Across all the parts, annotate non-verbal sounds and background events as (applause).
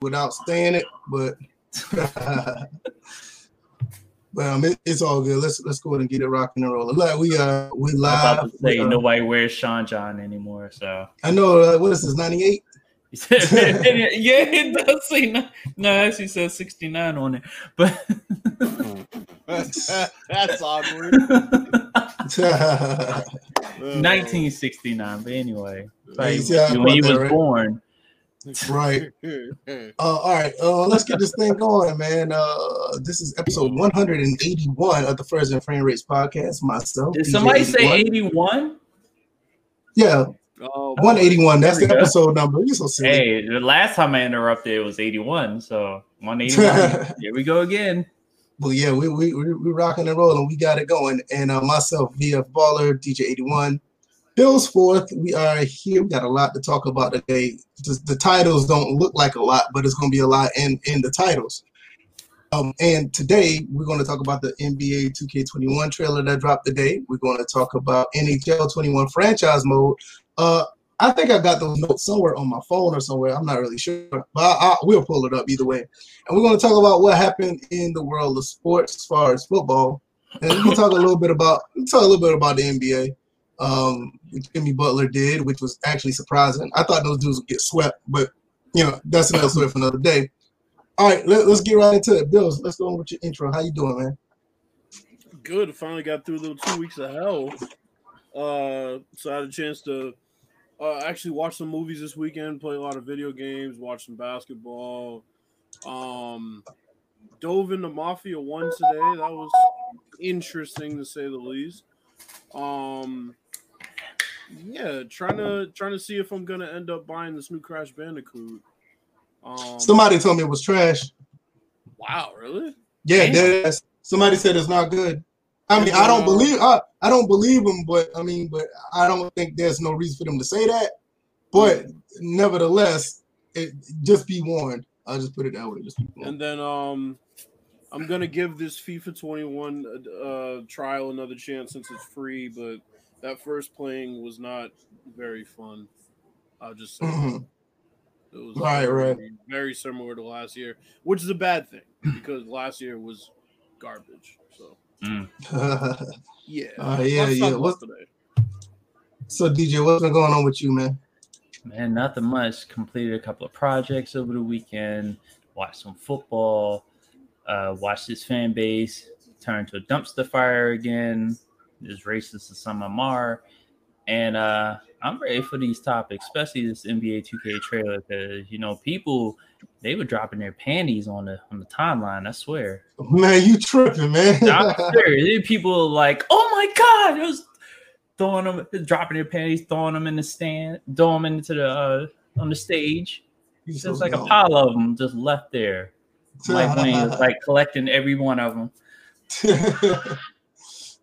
without saying it, but (laughs) but um, it, it's all good. Let's let's go ahead and get it rocking and rolling. Like we uh we live. I'm about to say we, uh, nobody wears Sean John anymore, so I know uh, what is this ninety eight. (laughs) yeah, it does say no. No, it actually says sixty nine on it, but (laughs) That's awkward. nineteen sixty nine. But anyway, like, Yeah, when he was that, right? born, right. Uh, all right, uh, let's get this thing going, man. Uh, this is episode 181 of the First and Frame Rates podcast. Myself, did DJ somebody say 81. Yeah, Oh, 181. That's the we go. episode number. You're so silly. Hey, the last time I interrupted, it was eighty one. So one eighty one. (laughs) Here we go again. But yeah, we we we we rocking and rolling. We got it going. And uh, myself, VF Baller, DJ 81, Bill's fourth. We are here. We got a lot to talk about today. The, the titles don't look like a lot, but it's going to be a lot in in the titles. Um, and today we're going to talk about the NBA 2K21 trailer that dropped today. We're going to talk about NHL 21 franchise mode. Uh, I think I got those notes somewhere on my phone or somewhere. I'm not really sure, but I, I, we'll pull it up either way. And we're going to talk about what happened in the world of sports as far as football, and going to talk a little bit about talk a little bit about the NBA. Um, which Jimmy Butler did, which was actually surprising. I thought those dudes would get swept, but you know that's another story for another day. All right, let, us get right into it. Bills, let's go on with your intro. How you doing, man? good. Finally got through the two weeks of hell. Uh, so I had a chance to uh, actually watch some movies this weekend, play a lot of video games, watch some basketball. Um, dove into Mafia One today. That was interesting to say the least. Um, yeah, trying to trying to see if I'm gonna end up buying this new Crash Bandicoot. Um, Somebody told me it was trash. wow, really? Yeah, Damn. dead ass. Somebody said it's not good. I mean, I don't believe I, I don't believe them, but I mean, but I don't think there's no reason for them to say that. But nevertheless, it, just be warned. I'll just put it that way. Just be warned. And then um I'm gonna give this FIFA 21 uh, trial another chance since it's free, but that first playing was not very fun. I'll just say Mhm. it was Right, very, right. very similar to last year, which is a bad thing because last year was garbage. So Mm. (laughs) yeah, Uh, yeah, Let's yeah. talk about What's- today. so DJ, what's been going on with you, man? Man, nothing much. Completed a couple of projects over the weekend. Watched some football. Uh, watched this fan base turn to a dumpster fire again. As racist as some of them are, and uh, I'm ready for these topics, especially this NBA 2K trailer, because you know people they were dropping their panties on the on the timeline. I swear. Man, you tripping, man. I'm serious. (laughs) People like, oh my god, it was throwing them, dropping their panties, throwing them in the stand, throwing them into the uh, on the stage. Just so like a pile of them just left there. Mike Wang was like collecting every one of them. (laughs)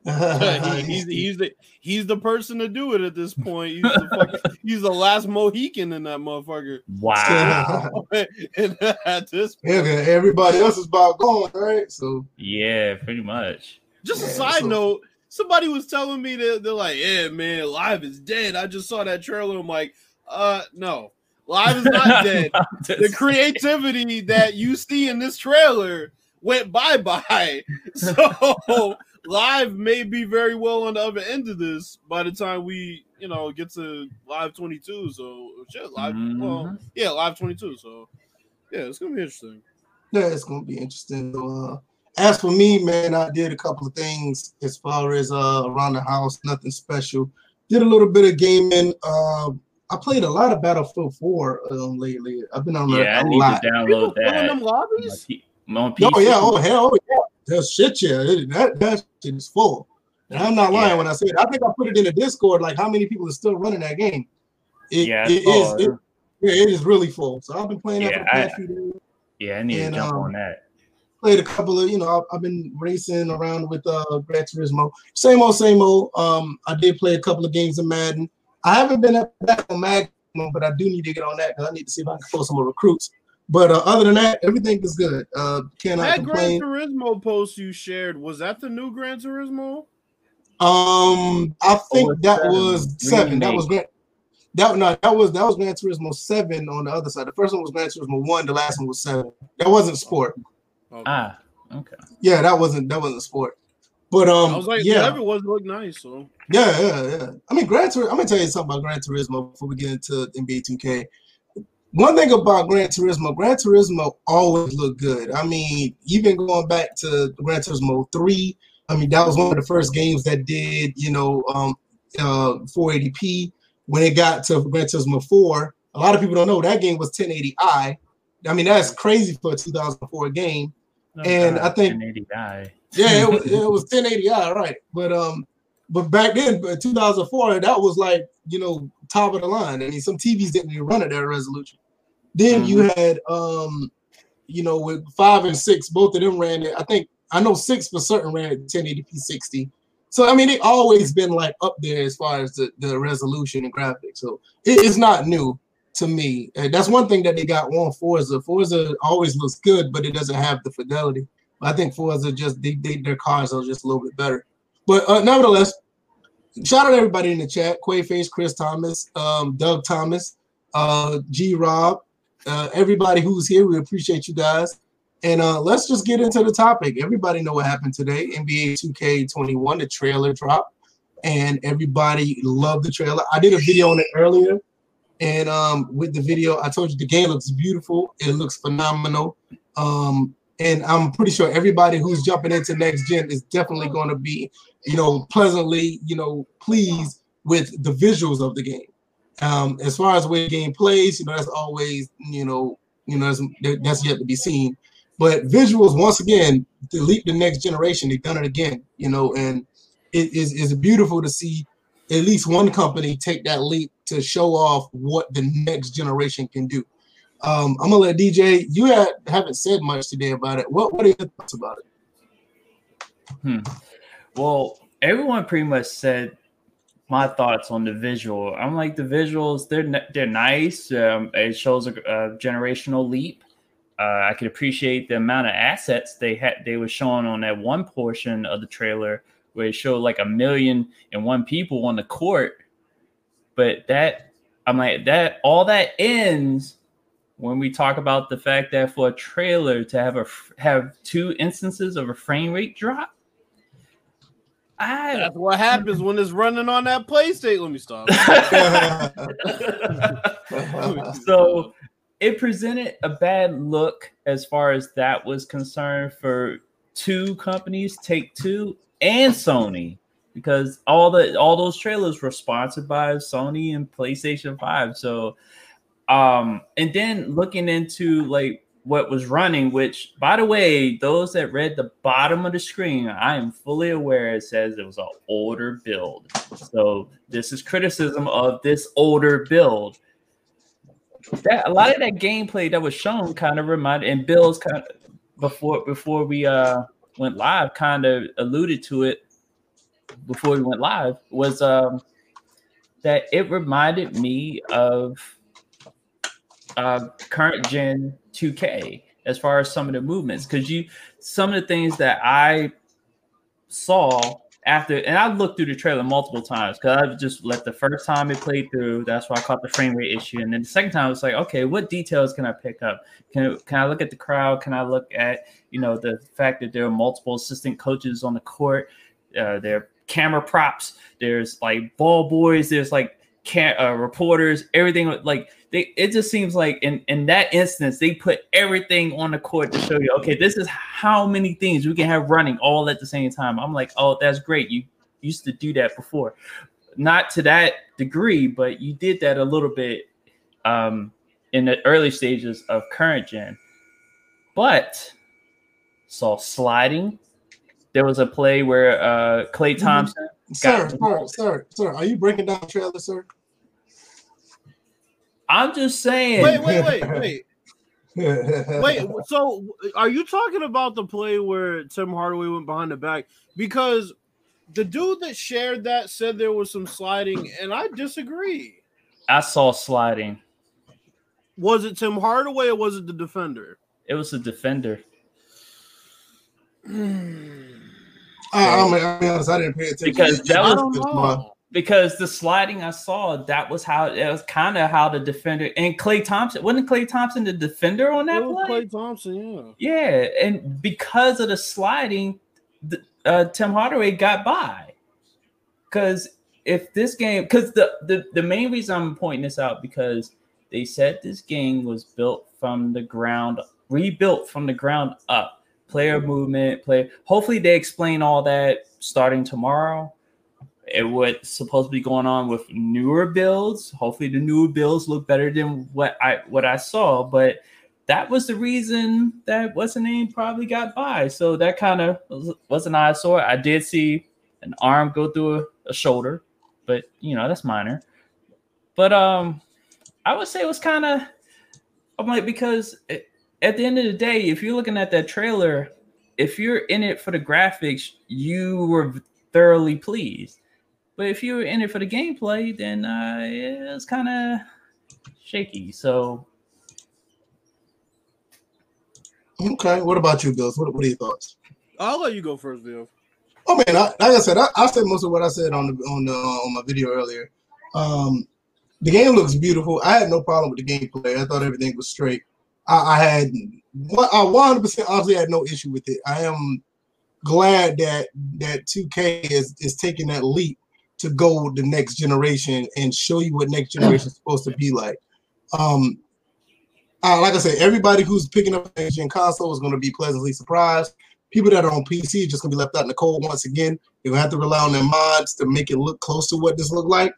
he, he's, he's the he's the person to do it at this point. He's the fucking, (laughs) he's the last Mohican in that motherfucker. Wow. (laughs) and at this Yeah, everybody else is about gone, right? So yeah, pretty much. Just a side so- note, somebody was telling me that they're like, yeah, man, live is dead. I just saw that trailer. I'm like, uh, no, live is not (laughs) dead. the creativity that you see in this trailer went bye bye. (laughs) So live may be very well on the other end of this by the time we, you know, get to live 22. So shit, live, well, Mhm. yeah, live 22. So yeah, it's gonna be interesting. yeah, it's gonna be interesting. Uh, as for me, man, I did a couple of things as far as uh around the house, nothing special. Did a little bit of gaming. Uh, I played a lot of Battlefield 4 um, lately. I've been on Yeah, I that a need lot. to People download filling that. them on lobbies. P- on Oh yeah, oh hell oh, yeah. That shit, yeah. It- that that shit is full. And I'm not lying Yeah. when I say it. I think I put it in the Discord, like how many people are still running that game. It, Yeah, I it saw is it. it, yeah, it is really full. So I've been playing that Yeah, for the past I- few days. Yeah, I need And, to jump um, on that. Played a couple of, you know, I've, I've been racing around with uh Gran Turismo. Same old, same old. Um, I did play a couple of games of Madden. I haven't been up back on Magnum, but I do need to get on that because I need to see if I can pull some more recruits. But uh, other than that, everything is good. Uh, cannot That Gran complain. Turismo post you shared was that the new Gran Turismo? Um, I think it's that seven. was seven. That was Remake. great. That no, that was that was Gran Turismo Seven on the other side. The first one was Gran Turismo One. The last one was Seven. That wasn't sport. Okay. Ah, okay. Yeah, that wasn't that wasn't sport. But um, I was like, yeah, whatever it was looked nice. So yeah, yeah, yeah. I mean, Gran Turismo. I'm gonna tell you something about Gran Turismo before we get into NBA 2K. One thing about Gran Turismo, Gran Turismo always looked good. I mean, even going back to Gran Turismo 3, I mean, that was one of the first games that did, you know, um, uh, 480p. When it got to Gran Turismo 4, a lot of people don't know that game was 1080i. I mean, that's crazy for a 2004 game. And I think- 1080i. Yeah, it was, (laughs) it was 1080i, right? But um, but back then, but 2004, that was like you know top of the line. I mean, some TVs didn't even run at that resolution. Then you had um, you know, with five and six, both of them ran it. I think I know six for certain ran at 1080p 60. So I mean, they always been like up there as far as the, the resolution and graphics. So it is not new to me. And that's one thing that they got on Forza. Forza always looks good, but it doesn't have the fidelity. I think Forza just they, they their cars are just a little bit better. But uh, nevertheless, shout out everybody in the chat: Quaface, Chris Thomas, um, Doug Thomas, uh, G Rob, uh, everybody who's here. We appreciate you guys. And uh, let's just get into the topic. Everybody know what happened today. NBA 2K21, the trailer drop, and everybody loved the trailer. I did a video on it earlier, and um, with the video, I told you the game looks beautiful. It looks phenomenal. Um, and I'm pretty sure everybody who's jumping into next gen is definitely going to be, you know, pleasantly, you know, pleased with the visuals of the game. Um, as far as the way the game plays, you know, that's always, you know, you know, that's, that's yet to be seen. But visuals, once again, to leap the next generation, they've done it again, you know, and it is is beautiful to see at least one company take that leap to show off what the next generation can do. Um, I'm gonna let DJ. You haven't said much today about it. What what are your thoughts about it? Hmm. Well, everyone pretty much said my thoughts on the visual. I'm like the visuals, they're they're nice. Um, it shows a, a generational leap. Uh, I could appreciate the amount of assets they had. They were showing on that one portion of the trailer where it showed like a million and one people on the court. But that I'm like that all that ends when we talk about the fact that for a trailer to have a have two instances of a frame rate drop. I that's what happens when it's running on that PlayStation. Let me stop. (laughs) so it presented a bad look as far as that was concerned for two companies, Take Two and Sony, because all the all those trailers were sponsored by Sony and PlayStation Five. So, um, and then looking into like what was running, which by the way, those that read the bottom of the screen, I am fully aware it says it was an older build. So this is criticism of this older build. That a lot of that gameplay that was shown kind of reminded and Bill's kind of before before we uh went live kind of alluded to it before we went live was um that it reminded me of uh current gen 2K as far as some of the movements because you some of the things that I saw after and I looked through the trailer multiple times because I just let the first time it played through. That's why I caught the frame rate issue, and then the second time I was like, okay, what details can I pick up? Can can I look at the crowd? Can I look at you know the fact that there are multiple assistant coaches on the court? Uh, there camera props. There's like ball boys. There's like can uh, reporters. Everything like they. It just seems like in in that instance they put everything on the court to show you. Okay, this is how many things we can have running all at the same time. I'm like, oh, that's great. You used to do that before, not to that degree, but you did that a little bit um, in the early stages of current gen. But saw sliding. There was a play where uh, Klay Thompson. Sir, got- sir, sir, sir, are you breaking down the trailer, sir? I'm just saying. wait, wait, wait, wait. Wait, so are you talking about the play where Tim Hardaway went behind the back? Because the dude that shared that said there was some sliding, and I disagree. I saw sliding. Was it Tim Hardaway or was it the defender? It was the defender. I, I'm, I'm be honest, I didn't pay attention. Because that was- because the sliding I saw, that was how it was kind of how the defender and Klay Thompson wasn't Klay Thompson the defender on that play. Klay Thompson, yeah, yeah, and because of the sliding, the, uh, Tim Hardaway got by. Because if this game, because the, the the main reason I'm pointing this out because they said this game was built from the ground, rebuilt from the ground up, player movement, play. Hopefully, they explain all that starting tomorrow it what's supposed to be going on with newer builds. Hopefully, the newer builds look better than what I what I saw. But that was the reason that what's the name probably got by. So that kind of was an eyesore. I did see an arm go through a, a, shoulder, but you know that's minor. But um, I would say it was kind of. I'm like because it, at the end of the day, if you're looking at that trailer, if you're in it for the graphics, you were thoroughly pleased. But if you're in it for the gameplay, then uh, it's kind of shaky. So. Okay. What about you, Bills? What, what are your thoughts? I'll let you go first, Bill. Oh man, I, like I said, I, I, said most of what I said on the on the uh, on my video earlier. Um, the game looks beautiful. I had no problem with the gameplay. I thought everything was straight. I, I had I 100 percent honestly had no issue with it. I am glad that that 2K is is taking that leap to go the next generation and show you what next generation is supposed to be like. Um, uh, like I said, everybody who's picking up next gen console is going to be pleasantly surprised. People that are on PC are just going to be left out in the cold once again. They're going to have to rely on their mods to make it look close to what this looked like.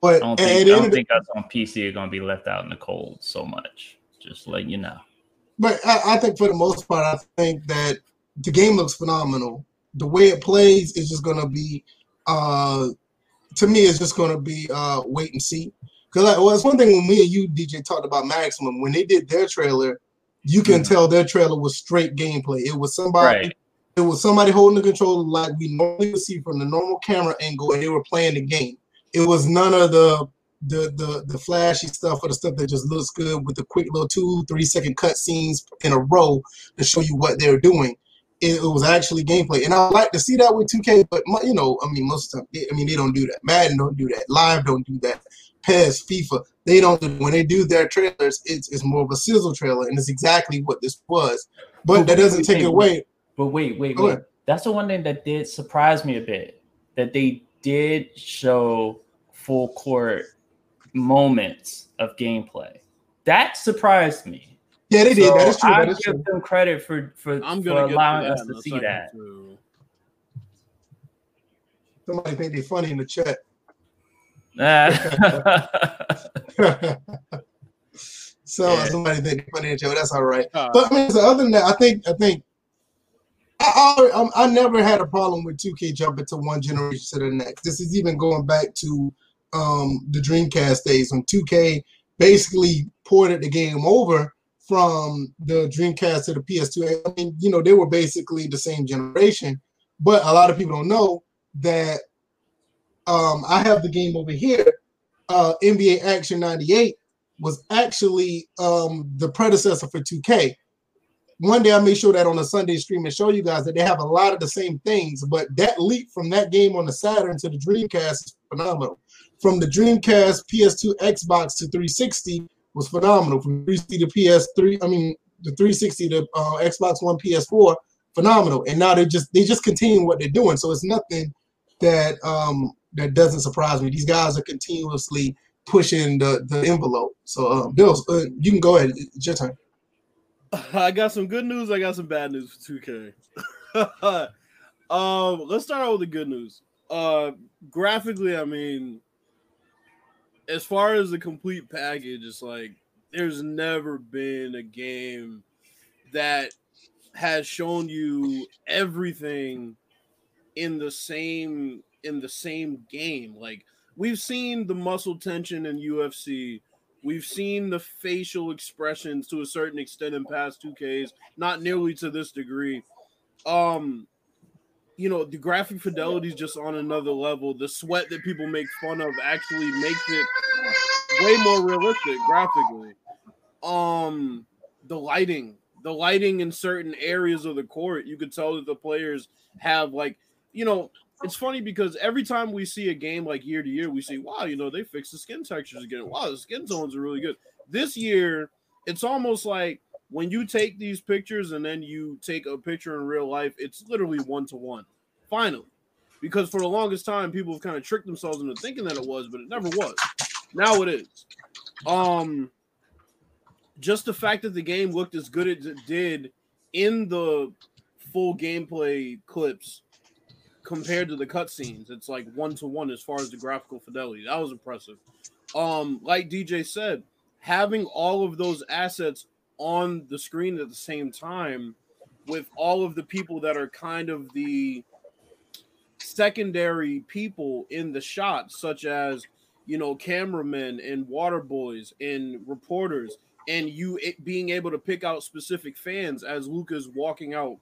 But I don't think, I don't think us on PC are going to be left out in the cold so much. Just let you know. But I, I think for the most part, I think that the game looks phenomenal. The way it plays is just going to be uh, to me it's just going to be uh, wait and see. Because like, well, it's one thing when me and you DJ talked about Maximum when they did their trailer, you can mm-hmm. tell their trailer was straight gameplay. It was somebody. Right. It was somebody holding the controller like we normally would see from the normal camera angle, and they were playing the game. It was none of the the the the flashy stuff or the stuff that just looks good with the quick little two three second cut scenes in a row to show you what they're doing it, it, was actually gameplay. And I like to see that with 2K, but my, you know, I mean, most of the time, I mean, they don't do that. Madden don't do that. Live don't do that. PES, FIFA, they don't. Do, when they do their trailers, it's, it's more of a sizzle trailer, and it's exactly what this was. But, but that doesn't wait, take wait, away. But wait, wait, wait. That's the one thing that did surprise me a bit. That they did show full court moments of gameplay. That surprised me yeah, they did. That is true. I give true. them credit for for, I'm gonna for allowing us to see that. Somebody think they're funny in the chat. (laughs) (laughs) so yeah. somebody think they're funny in the chat. That's all right. Uh, but I mean, so other than that, I think I think I, I, I never had a problem with 2K jumping to one generation to the next. This is even going back to um, the Dreamcast days when 2K basically ported the game over from the Dreamcast to the PS2. I mean, you know, they were basically the same generation, but a lot of people don't know that um, I have the game over here. Uh, NBA Action 98 was actually um, the predecessor for 2K. One day I may show that on a Sunday stream and show you guys that they have a lot of the same things, but that leap from that game on the Saturn to the Dreamcast is phenomenal. From the Dreamcast, PS2, Xbox to 360, was phenomenal from 360 to PS3. I mean, the 360 to uh, Xbox One, PS4, phenomenal. And now they just they just continue what they're doing. So it's nothing that um, that doesn't surprise me. These guys are continuously pushing the, the envelope. So, uh, Bill, uh, you can go ahead. It's your turn. (laughs) I got some good news. I got some bad news for 2K. (laughs) um, let's start out with the good news. Uh, graphically, I mean, as far as the complete package, it's like there's never been a game that has shown you everything in the same in the same game. Like we've seen the muscle tension in UFC. We've seen the facial expressions to a certain extent in past 2Ks, not nearly to this degree. Um you know, the graphic fidelity is just on another level. The sweat that people make fun of actually makes it way more realistic graphically. Um, the lighting, the lighting in certain areas of the court, you could tell that the players have like, you know, it's funny because every time we see a game like year to year, we see, wow, you know, they fixed the skin textures again. Wow, the skin tones are really good. This year, it's almost like when you take these pictures and then you take a picture in real life, it's literally one to one. Finally, because for the longest time, people have kind of tricked themselves into thinking that it was, but it never was. Now it is. Um, just the fact that the game looked as good as it did in the full gameplay clips compared to the cutscenes, it's like one to one as far as the graphical fidelity. That was impressive. Um, like DJ said, having all of those assets on the screen at the same time with all of the people that are kind of the secondary people in the shot, such as you know cameramen and water boys and reporters, and you being able to pick out specific fans as Luka's walking out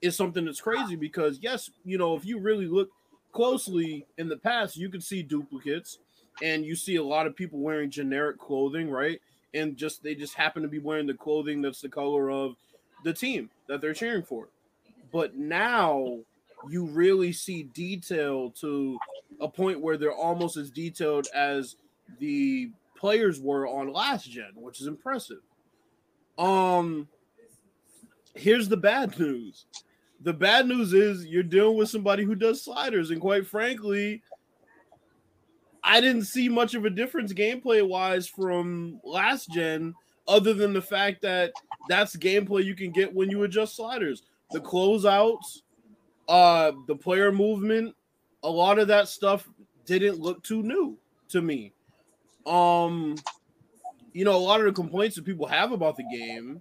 is something that's crazy because yes, you know if you really look closely in the past, you can see duplicates and you see a lot of people wearing generic clothing, right? And just they just happen to be wearing the clothing that's the color of the team that they're cheering for. But now you really see detail to a point where they're almost as detailed as the players were on last gen, which is impressive. Um here's the bad news. The bad news is you're dealing with somebody who does sliders and quite frankly, I didn't see much of a difference gameplay wise from last gen, other than the fact that that's gameplay you can get when you adjust sliders. The closeouts, uh, the player movement, a lot of that stuff didn't look too new to me. Um, you know, a lot of the complaints that people have about the game,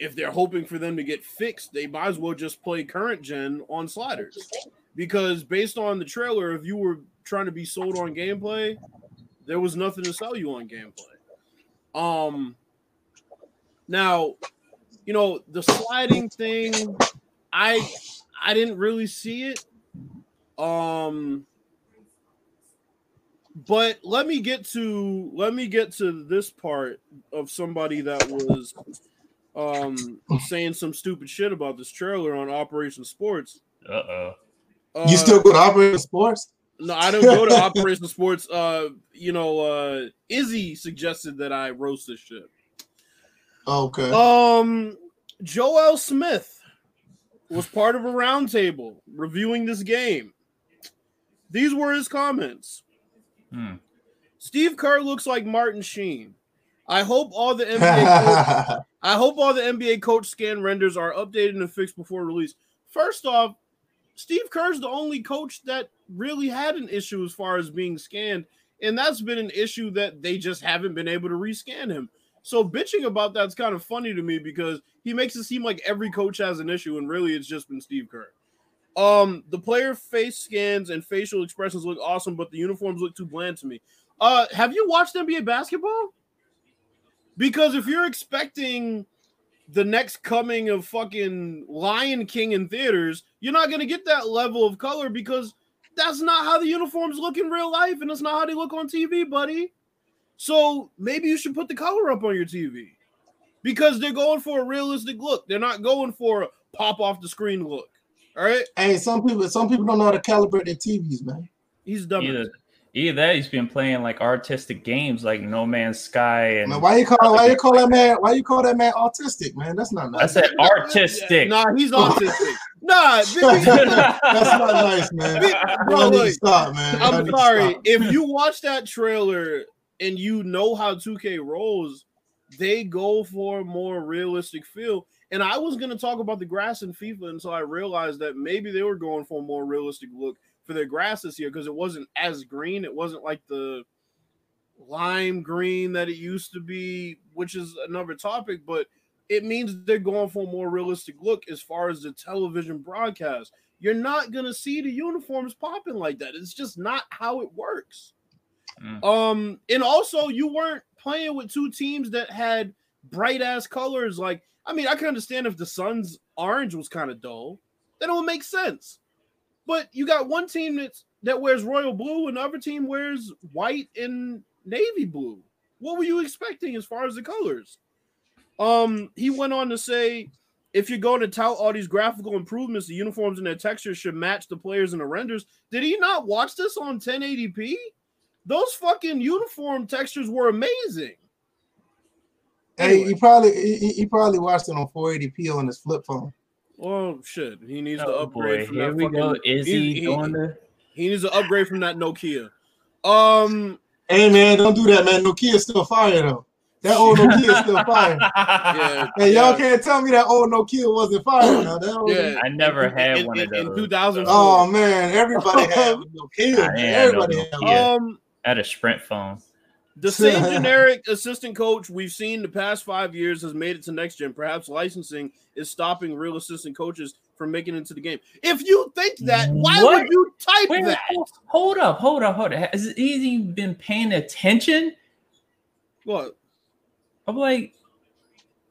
if they're hoping for them to get fixed, they might as well just play current gen on sliders. Because based on the trailer, if you were trying to be sold on gameplay, there was nothing to sell you on gameplay. Um now, you know, the sliding thing, I I didn't really see it. Um but let me get to let me get to this part of somebody that was um saying some stupid shit about this trailer on Operation Sports. Uh-oh. Uh, you still go to Operation Sports? No, I don't go to (laughs) Operation Sports. Uh, you know, uh, Izzy suggested that I roast this shit. Okay. Um, Joel Smith was part of a roundtable reviewing this game. These were his comments. Hmm. Steve Kerr looks like Martin Sheen. I hope all the NBA coach, (laughs) I hope all the NBA coach scan renders are updated and fixed before release. First off, Steve Kerr's the only coach that really had an issue as far as being scanned, and that's been an issue that they just haven't been able to rescan him. So bitching about that's kind of funny to me because he makes it seem like every coach has an issue, and really it's just been Steve Kerr. Um, the player face scans and facial expressions look awesome, but the uniforms look too bland to me. Uh, have you watched NBA basketball? Because if you're expecting the next coming of fucking Lion King in theaters, you're not gonna get that level of color because that's not how the uniforms look in real life, and that's not how they look on TV, buddy. So maybe you should put the color up on your TV because they're going for a realistic look. They're not going for a pop off the screen look. All right. Hey, some people some people don't know how to calibrate their TVs, man. He's dumb. Either, either that he's been playing like artistic games like No Man's Sky and Man, why you call why you call that man why you call that man autistic, man? That's not I nice. said artistic. Nah, he's autistic. nah, (laughs) That's not nice, man. Bro, Y'all need to look, stop, man. I'm need to sorry. stop. If you watch that trailer and you know how 2K rolls, they go for a more realistic feel. And I was gonna talk about the grass in FIFA until I realized that maybe they were going for a more realistic look for their grass this year because it wasn't as green. It wasn't like the lime green that it used to be, which is another topic, but it means they're going for a more realistic look as far as the television broadcast. You're not gonna see the uniforms popping like that. It's just not how it works. Mm. Um, and also you weren't playing with two teams that had bright ass colors. Like, I mean, I can understand if the Suns orange was kind of dull, then it would make sense. But you got one team that's that wears royal blue, and the other team wears white and navy blue. What were you expecting as far as the colors? Um, he went on to say if you're going to tout all these graphical improvements, the uniforms and their textures should match the players and the renders. Did he not watch this on 1080p? Those fucking uniform textures were amazing. Hey, Anyway. he probably he, he probably watched it on 480p on his flip phone. Oh shit, he needs to Oh upgrade boy, from here that we fucking. go. Is he, he- doing the? He needs to upgrade from that Nokia. Um, Hey man, don't do that, man. Nokia's still fire though. That old Nokia's still (laughs) fire. yeah, Hey, y'all yeah. can't tell me that old Nokia wasn't fire now. That old- Yeah, I never had in, one of in, in those. 2004. Oh man, everybody had (laughs) Nokia. I man. Everybody no had um, I had a Sprint phone. The (laughs) same generic assistant coach we've seen the past five years has made it to next gen. Perhaps licensing is stopping real assistant coaches from making it into the game. If you think that, why What? would you type Wait, that? hold- hold up, hold up, hold up. Has he even been paying attention? What? I'm like,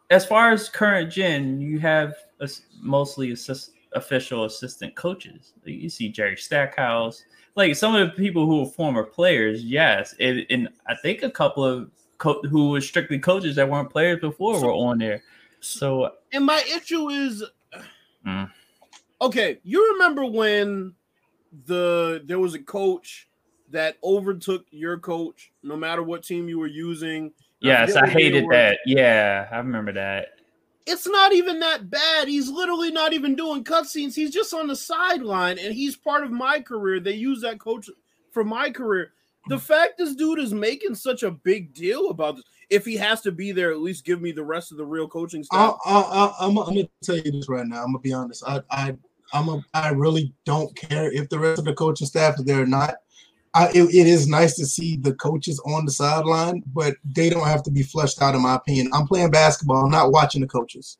as far as current gen, you have ass- mostly assist, official assistant coaches. You see Jerry Stackhouse, like some of the people who were former players, yes, and, and I think a couple of co- who were strictly coaches that weren't players before So- were on there. So And my issue is, Mm. okay, you remember when the there was a coach that overtook your coach, no matter what team you were using. yes, I it hated that. Yeah, I remember that. It's not even that bad. He's literally not even doing cutscenes. He's just on the sideline, and he's part of my career. They use that coach for my career. The fact this dude is making such a big deal about this, if he has to be there, at least give me the rest of the real coaching staff. I, I'm gonna tell you this right now. I'm gonna be honest. I, I, I'm a, I really don't care if the rest of the coaching staff is there or not. I, it, it is nice to see the coaches on the sideline, but they don't have to be flushed out, in my opinion. I'm playing basketball. I'm not watching the coaches.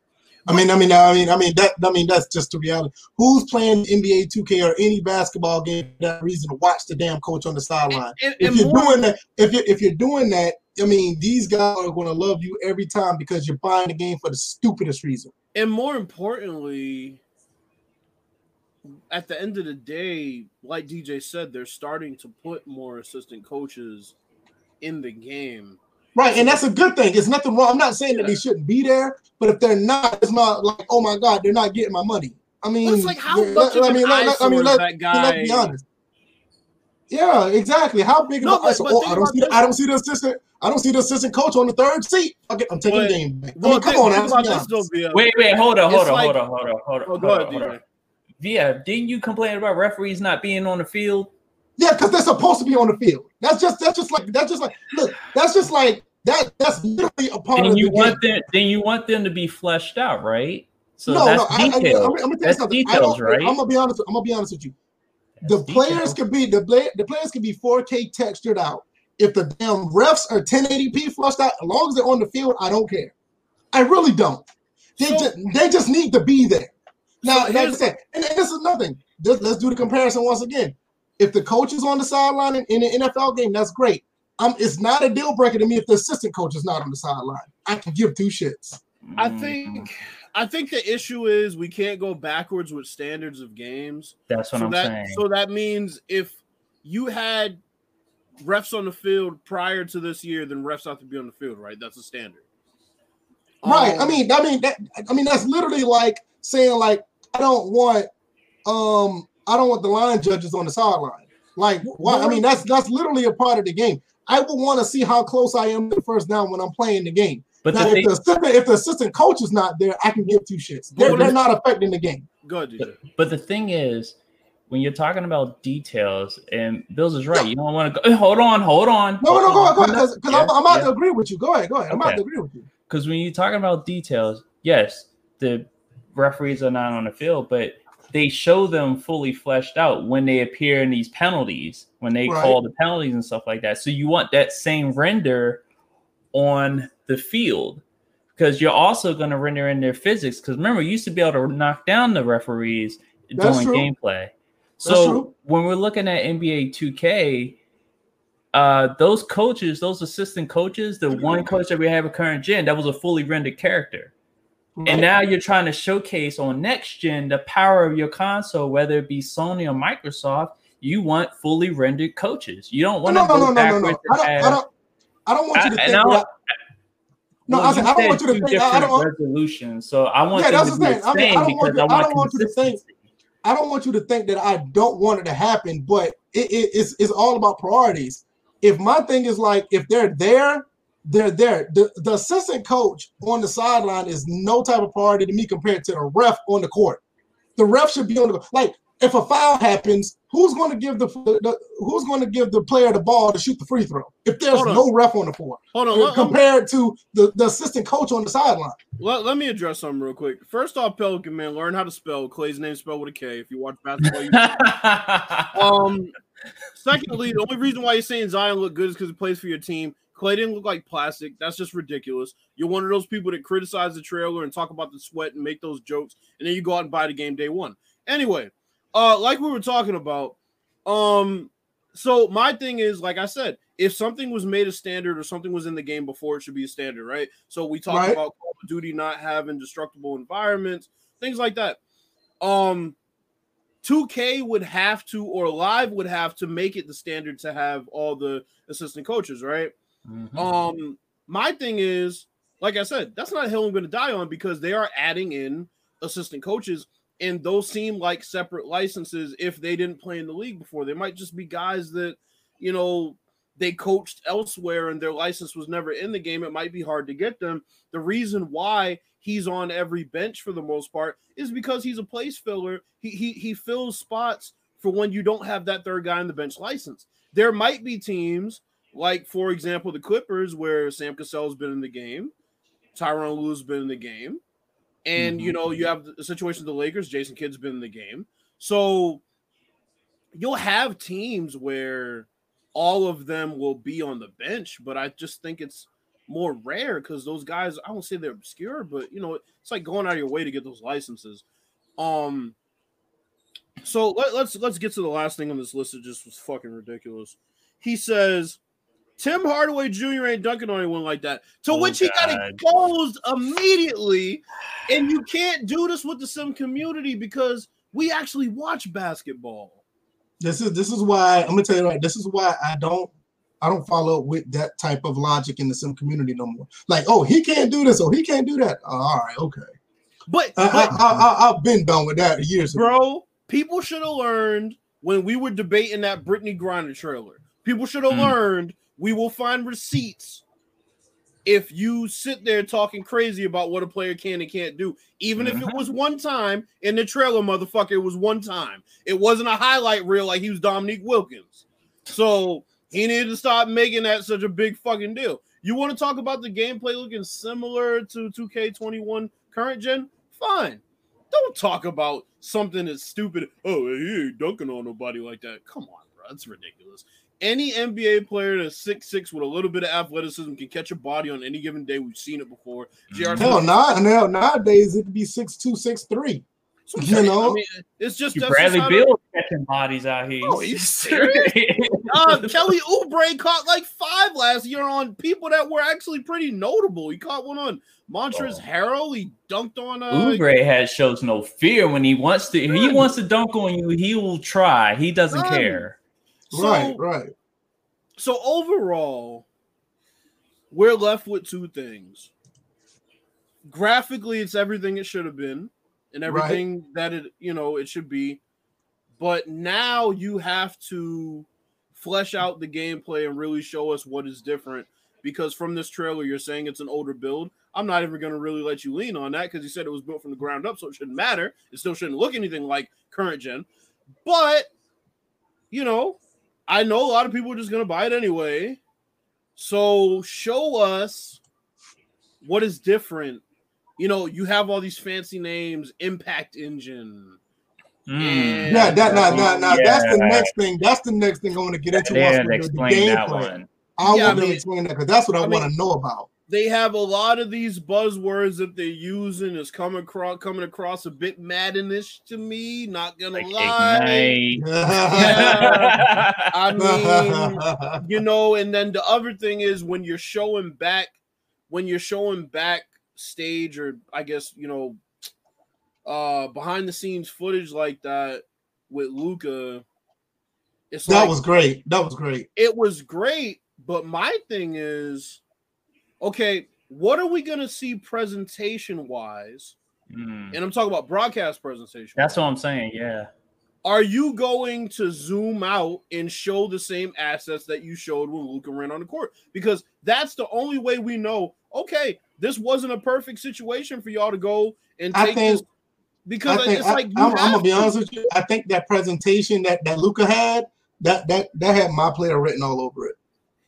I mean, I mean, I mean, I mean that. I mean, that's just the reality. Who's playing NBA 2K or any basketball game for that reason to watch the damn coach on the sideline? And- if and you're more- doing that, if you if you're doing that, I mean, these guys are going to love you every time because you're buying the game for the stupidest reason. and more importantly, at the end of the day, like DJ said, they're starting to put more assistant coaches in the game. Right, and that's a good thing. It's nothing wrong. I'm not saying that they shouldn't be there, but if they're not, it's not like, oh my god, they're not getting my money. I mean, But it's like how let- much of I mean, let- let- I mean, let- is that let's guy? be honest. Yeah, exactly. How big? No, of a, but- but oh, I don't see. The, I don't see the assistant. I don't see the assistant coach on the third seat. Okay, I'm taking But- the game back. I mean, come on, think now, let's be honest. Wait, wait, hold on, hold on, like- hold on, hold on, hold on. Oh, go hold ahead, on, hold on. Didn't you complain about referees not being on the field? Yeah, because they're supposed to be on the field. That's just that's just like that's just like look. That's just like that. That's literally a part Then of you the want game. them. Then you want them to be fleshed out, right? So no, that's no. I, I, I'm, details. I'm gonna tell you That's something. I details, don't, right? I'm gonna be honest. I'm gonna be honest with you. the That's players details. could be the play, the players could be 4K textured out. If the damn refs are 1080p flushed out, as long as they're on the field, I don't care. I really don't. They So- just they just need to be there. Now, So like I here's- said, and, and this is nothing. Just, let's do the comparison once again. If the coach is on the sideline in, in an NFL game, that's great. Um, it's not a deal breaker to me if the assistant coach is not on the sideline. I can give two shits. I think I think the issue is we can't go backwards with standards of games. that's what so I'm that saying. so that means if you had refs on the field prior to this year, then refs have to be on the field, right? That's a standard. Right. I Um, mean, I mean that. I mean that's literally like saying like I don't want, um, I don't want the line judges on the sideline. Like, why? I mean, that's that's literally a part of the game. I would want to see how close I am to the first down when I'm playing the game. but now, the if thing, the assistant, if the assistant coach is not there, I can give two shits. They're, they're not affecting the game. go ahead, but the thing is, when you're talking about details, and Bills is right. You don't want to go. Hold on, hold on. No, no, go ahead, go ahead, because Yeah, I'm, I'm about yeah. to agree with you. Go ahead, go ahead. I'm about Okay. to agree with you. because when you're talking about details, yes, the referees are not on the field, but they show them fully fleshed out when they appear in these penalties, when they Right. call the penalties and stuff like that. So you want that same render on the field because you're also going to render in their physics. Because remember, you used to be able to knock down the referees That's during true. gameplay. So when we're looking at NBA 2K, uh, those coaches, those assistant coaches, the one coach that we have at current gen, that was a fully rendered character. And now you're trying to showcase on next gen the power of your console, whether it be Sony or Microsoft. You want fully rendered coaches. You don't want no, to no, go no, no, no, no. I don't, I don't, I don't want you to I- think I that. No, Well, I, said, I don't want you to think. I, I don't want. So I want Yeah, that's to the thing. I mean, I don't want you- I I don't want you to think- I don't want you to think that I don't want it to happen, but it, it, it's it's all about priorities. If my thing is like if they're there, they're there. The, the assistant coach on the sideline is no type of priority to me compared to the ref on the court. The ref should be on the like if a foul happens, who's going to give the, the who's going to give the player the ball to shoot the free throw if there's no ref on the floor Hold on. Let, let, compared to the, the assistant coach on the sideline. let, let me address something real quick. First off, Pelican man, learn how to spell Klay's name spelled with a K. If you watch basketball, you (laughs) Um, secondly, the only reason why you're saying Zion look good is because he plays for your team. Klay didn't look like plastic. That's just ridiculous. You're one of those people that criticize the trailer and talk about the sweat and make those jokes, and then you go out and buy the game day one. Anyway, uh, like we were talking about, um, so my thing is, like I said, if something was made a standard or something was in the game before, it should be a standard, right? So we talked Right. about Call of Duty not having destructible environments, things like that. Um, 2K would have to, or Live would have to make it the standard to have all the assistant coaches, right? Mhm. Um, my thing is, like I said, that's not a hill I'm going to die on because they are adding in assistant coaches, and those seem like separate licenses if they didn't play in the league before. They might just be guys that, you know, they coached elsewhere and their license was never in the game. It might be hard to get them. The reason why he's on every bench for the most part is because he's a place filler. He he he fills spots for when you don't have that third guy on the bench license. There might be teams like, for example, the Clippers, where Sam Cassell's been in the game, Tyronn Lue's been in the game, and you know you have the situation of the Lakers. Jason Kidd's been in the game, so you'll have teams where all of them will be on the bench, but I just think it's more rare because those guys, I won't say they're obscure, but you know, it's like going out of your way to get those licenses. Um so let, let's let's get to the last thing on this list that just was fucking ridiculous. He says Tim Hardaway Jr. ain't dunking on anyone like that. To Oh, which he got exposed immediately. And you can't do this with the sim community because we actually watch basketball. This is this is why I'm gonna tell you right. This is why I don't I don't follow up with that type of logic in the sim community no more. Like, oh, he can't do this, or he can't do that. Oh, all right, okay. But, I, but I, I, I've been done with that years ago. bro, people should have learned when we were debating that Brittney Griner trailer. People should have Mm. learned we will find receipts if you sit there talking crazy about what a player can and can't do. Even if it mm-hmm. was one time in the trailer, motherfucker, it was one time. It wasn't a highlight reel like he was Dominique Wilkins. So he needed to stop making that such a big fucking deal. You want to talk about the gameplay looking similar to 2K21 current gen? Fine. Don't talk about something that's stupid. Oh, he ain't dunking on nobody like that. Come on, bro. That's ridiculous. Any NBA player that's six six with a little bit of athleticism can catch a body on any given day. We've seen it before. J.R. Mhm. Hell, now, now nowadays it could be six two, six three. So I'm You know? I mean, it's just You that's Bradley just Bill catching bodies out here. Oh, you serious? (laughs) uh, Kelly Oubre caught like five last year on people that were actually pretty notable. He caught one on Montrezl Oh. Harrell. He dunked on uh, Oubre has shows no fear when he wants to. If he wants to dunk on you, he will try. He doesn't None. care. So- right, right. So overall, we're left with two things. Graphically, it's everything it should have been, and everything that it you know it should be. But now you have to flesh out the gameplay and really show us what is different. Because from this trailer, you're saying it's an older build. I'm not even going to really let you lean on that because you said it was built from the ground up, so it shouldn't matter. It still shouldn't look anything like current gen. But you know, I know a lot of people are just gonna buy it anyway. So show us what is different. You know, you have all these fancy names, Impact Engine. Mm. Yeah, that now, now, now that's the next thing. That's the next thing I want to get into. They once had to we do the explain that gameplay. one. I Yeah, want them mean- to explain that because that's what I, I want mean- to know about. They have a lot of these buzzwords that they're using is coming across coming across a bit Maddenish to me. Not gonna Like lie. Ignite. (laughs) I (laughs) mean, you know, and then the other thing is when you're showing back, when you're showing back stage or I guess you know, uh, behind the scenes footage like that with Luka, it's that like was great. That was great. it was great. But my thing is, okay, what are we gonna see presentation wise? Mm. And I'm talking about broadcast presentation. That's what I'm saying. Yeah. Are you going to zoom out and show the same assets that you showed when Luka ran on the court? Because that's the only way we know. Okay, this wasn't a perfect situation for y'all to go and I take think- this. Because I think it's I, like you am have gonna be honest with you. I think that presentation that that Luka had that that that had my player written all over it.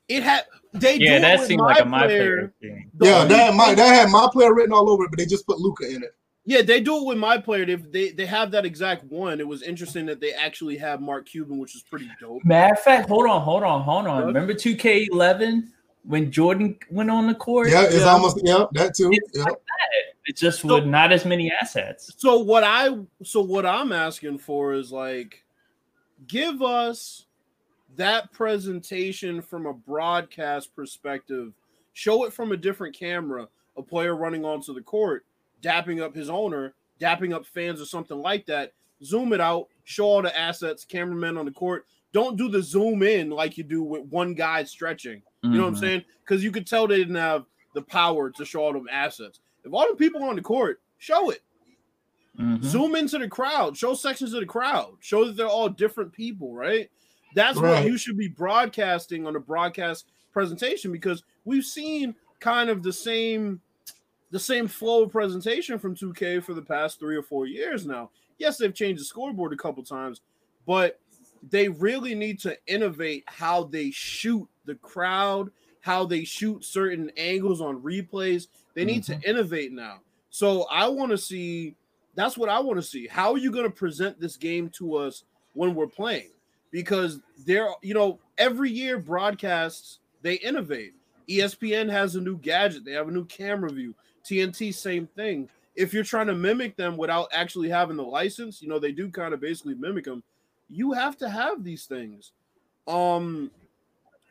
It had they do Yeah, it that with seemed my like a my player. player thing. Yeah, that had my that had my player written all over it, but they just put Luka in it. Yeah, they do it with my player. They, they they have that exact one. It was interesting that they actually have Mark Cuban, which is pretty dope. Matter of fact, hold on, hold on, hold on. What? Remember 2K11 when Jordan went on the court? Yeah, it's Yeah. almost yeah that too. It's Yeah. like that. It's just So- with not as many assets. So what I so what I'm asking for is like, give us that presentation from a broadcast perspective. Show it from a different camera. A player running onto the court, dapping up his owner, dapping up fans or something like that. Zoom it out. Show all the assets. Cameramen on the court. Don't do the zoom in like you do with one guy stretching. You know what I'm Mhm. saying? Because you could tell they didn't have the power to show all them assets. If all the people on the court, show it. Mhm. Zoom into the crowd, show sections of the crowd, show that they're all different people, right? That's what you should be broadcasting on a broadcast presentation because we've seen kind of the same the same flow of presentation from 2K for the past 3 or 4 years now. Yes, they've changed the scoreboard a couple times, but they really need to innovate how they shoot the crowd, how they shoot certain angles on replays. They need to mm-hmm. innovate now. So I want to see that's what I want to see. How are you going to present this game to us when we're playing? Because there, you know, every year broadcasts they innovate. ESPN has a new gadget, they have a new camera view. TNT, same thing. If you're trying to mimic them without actually having the license, you know, they do kind of basically mimic them. You have to have these things. Um,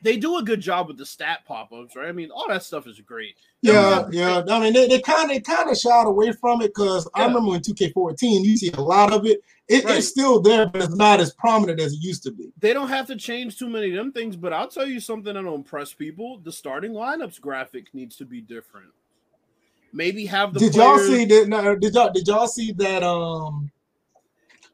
they do a good job with the stat pop-ups, right? I mean, all that stuff is great. Yeah, yeah. I mean, they, they kind of kind of shied away from it because I remember in 2K14, you see a lot of it. It Right. It's still there, but it's not as prominent as it used to be. they don't have to change too many of them things, but I'll tell you something that'll impress people. The starting lineups graphic needs to be different. Maybe have the did y'all see that? No, did y'all did y'all see that? Um,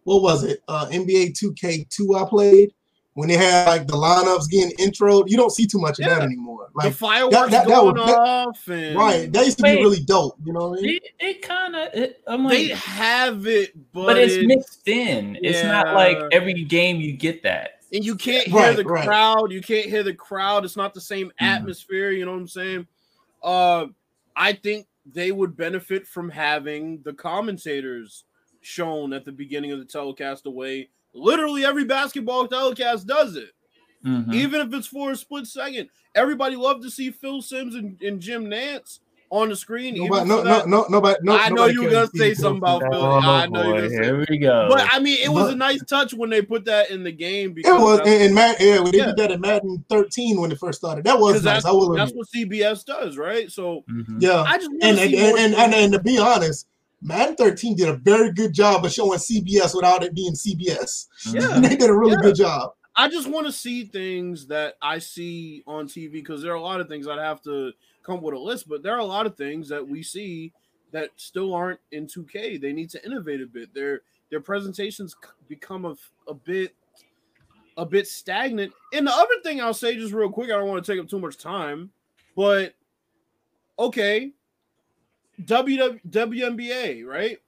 what was it? Uh, NBA 2K2 I played when they had like the lineups getting intro. You don't see too much of that Yeah. anymore. the Like fireworks that- that going was- that- off and right, that used to Wait. be really dope. You know what I mean? It, it kind of, I'm like, They have it, but, but it's it- mixed in. It's not like every game you get that. and you can't hear Right, the right. crowd. You can't hear the crowd. It's not the same Mhm. atmosphere. You know what I'm saying? Uh, I think they would benefit from having the commentators shown at the beginning of the telecast the way literally every basketball telecast does it. Mhm. even if it's for a split second. Everybody loved to see Phil Simms and, and Jim Nantz on the screen. even Nobody, no, no, no, nobody. No, I know nobody you were gonna say something about Simms. Phil. Oh, I know you're gonna say- here we go. But I mean, it was But- a nice touch when they put that in the game It was that's, in, in Madden. Yeah, when they Yeah. did that in Madden 13 when it first started. That was nice. that's, I will that's what CBS does, right? So Mhm. Yeah, I just and to and, and, and, and, and to be honest, Madden 13 did a very good job of showing CBS without it being CBS. Yeah. (laughs) they did a really Yeah. good job. I just want to see things that I see on TV because there are a lot of things I'd have to come with a list, but there are a lot of things that we see that still aren't in 2K. They need to innovate a bit. Their their presentations become a, a bit a bit stagnant. And the other thing I'll say just real quick, I don't want to take up too much time, but okay, WW, WNBA, right?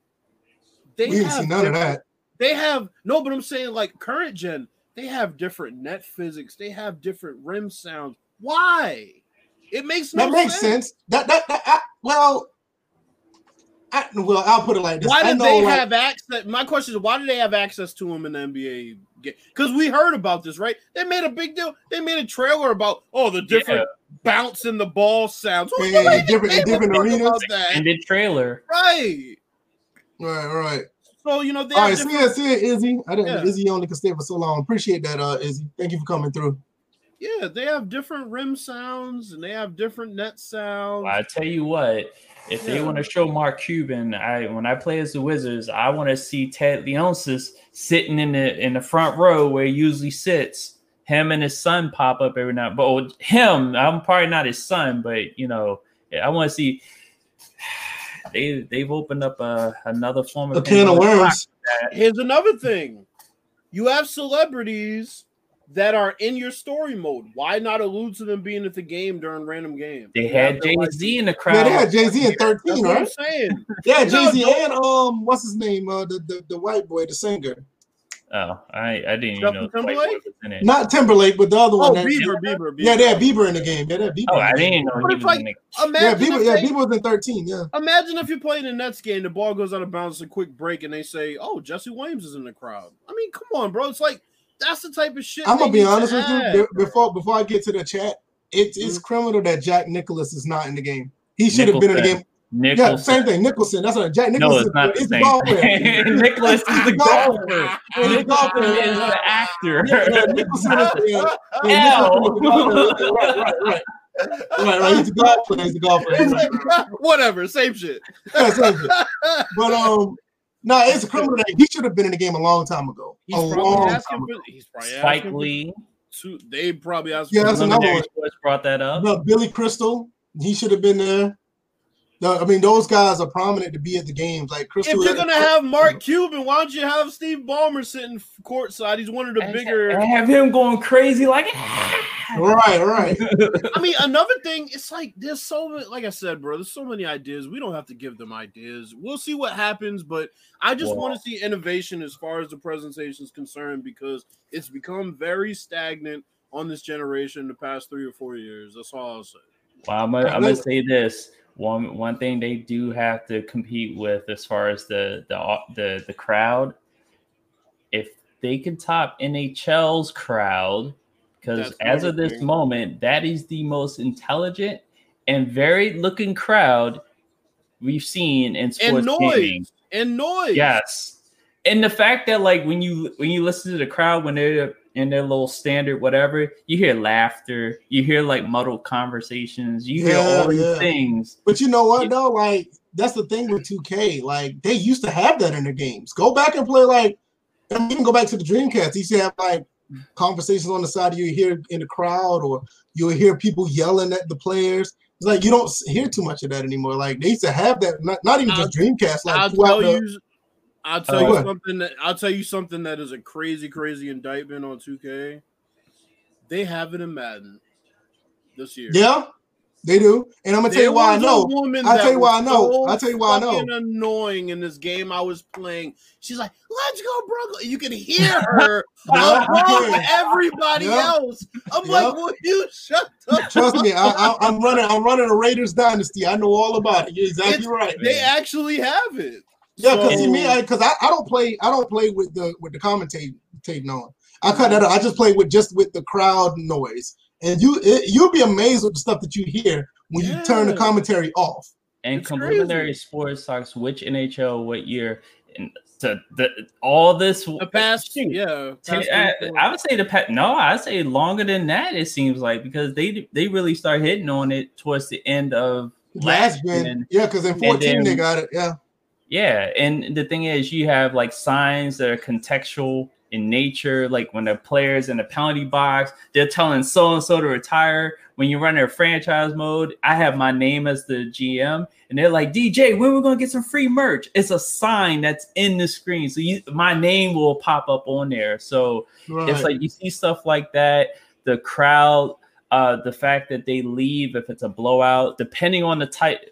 They we have see none of that. they have no, but I'm saying like current gen, they have different net physics, they have different rim sounds. Why? It makes no That makes sense. That that, that I, well, I, well, I'll put it like this. Why I do they like, have access? My question is, why do they have access to him in the NBA game? Because we heard about this, right? They made a big deal. They made a trailer about oh the different bouncing the ball sounds. Who in, the in different in different arenas? And the trailer. Right. Right, right. So you know they All have right, see ya, see ya, Izzy. I didn't. Yeah. Izzy only could stay for so long. Appreciate that, uh, Izzy. Thank you for coming through. yeah, they have different rim sounds and they have different net sounds. I tell you what, if they want to show Mark Cuban, I when I play as the Wizards, I want to see Ted Leonsis sitting in the in the front row where he usually sits. Him and his son pop up every now. But oh, him, I'm probably not his son, but you know, I want to see. (sighs) They they've opened up a, another form of A can of worms. Here's another thing. You have celebrities that are in your story mode. Why not allude to them being at the game during random games? They had Jay them, like- Z in the crowd. Yeah, they had Jay Z in That's 13, what I'm saying. Yeah, Jay Z no. and um, what's his name? Uh, the, the the white boy, the singer. Oh, I I didn't even know Timberlake? was in it. Not Timberlake, but the other Oh, one. that- Bieber, Bieber, Bieber. Yeah, they had Bieber in the game. Yeah, they had Bieber. Oh, I didn't know But he it's was like- in it. Yeah, Bieber. Yeah, they- Bieber was in 13. Yeah. Imagine if you're playing a Nets game, the ball goes out of bounds, a quick break, and they say, "Oh, Jesse Williams is in the crowd." I mean, come on, bro. It's like that's the type of shit. I'm gonna be honest with add. you. Before before I get to the chat, it's it's Mhm. criminal that Jack Nicholas is not in the game. He should have been in the game. Nicholson. Yeah, same thing. Nicholson. That's what Jack Nicholson. No, Nicholson. it's not the is same. golf player. (laughs) Nicholas is the golfer. He's a Nicholson player. is the actor. Yeah, yeah, Nicholson is the yeah, L. Nicholson is the golf player. Right, right, right. Right, right. He's a golf player. He's a golf player. Like, (laughs) whatever, same shit. Yeah, same thing. (laughs) But um, no, it's a criminal that he should have been in the game a long time ago. He's a probably long asking time ago. He's probably Spike asking Lee. two. They probably asked. Yeah, that's another one. Brought that up. No, Billy Crystal, he should have been there. No, I mean, those guys are prominent to be at the games. Like If Crystal, you're gonna have Mark Cuban, why don't you have Steve Ballmer sitting courtside? He's one of the And bigger. have him going crazy like. Ah! right, right. I mean, another thing, it's like there's so many, like I said, bro, there's so many ideas. We don't have to give them ideas. We'll see what happens, but I just Well- want to see innovation as far as the presentation is concerned because it's become very stagnant on this generation the past three or four years. That's all I'll say. Well, I'm gonna, I'm gonna say this. One one thing they do have to compete with as far as the the the the crowd, if they can top NHL's crowd, because as of this moment, that is the most intelligent and varied looking crowd we've seen in sports And gaming. noise. And noise. Yes. And the fact that like when you when you listen to the crowd when they're in their little standard whatever, you hear laughter, you hear like muddled conversations, you hear Yeah, all these yeah. things. But you know what though? Like that's the thing with 2K. Like they used to have that in their games. Go back and play like I mean, you go back to the Dreamcast. You used to have like conversations on the side you hear in the crowd, or you'll hear people yelling at the players. It's like you don't hear too much of that anymore. Like they used to have that, not, not even just Dreamcast. Like I'll tell the- you. I'll uh, tell Oh, you something that I'll tell you something that is a crazy, crazy indictment on 2K. They have it in Madden this year. Yeah, they do. And I'm gonna tell you why I know. I'll tell you why I know. I'll tell you why I know. Annoying in this game I was playing. She's like, "Let's go, bro!" You can hear her (laughs) Yeah, above can. everybody Yeah. else. I'm Yeah. like, "Will you shut up?" (laughs) Trust me, I, I, I'm running. I'm running a Raiders dynasty. I know all about it. You're exactly It's- right. They actually have it. Yeah, because So- see me, because I, I, don't play. I don't play with the with the commentating on. I cut that out. I just play with just with the crowd noise, and you it, you'll be amazed with the stuff that you hear when you turn the commentary off. And It's preliminary crazy. sports talks which NHL, what year, and to the all this The past, shoot, yeah. Past I, I would say the past. No, I would say longer than that. It seems like because they they really start hitting on it towards the end of Last last year. yeah, because in 14 they got it. Yeah, Yeah, and the thing is, you have like signs that are contextual in nature. Like when the players in the penalty box, they're telling so and so to retire. When you run their franchise mode, I have my name as the GM, and they're like, "DJ, when we're gonna get some free merch?" It's a sign that's in the screen, so you, my name will pop up on there. So right. it's like you see stuff like that. The crowd, uh, the fact that they leave if it's a blowout, depending on the type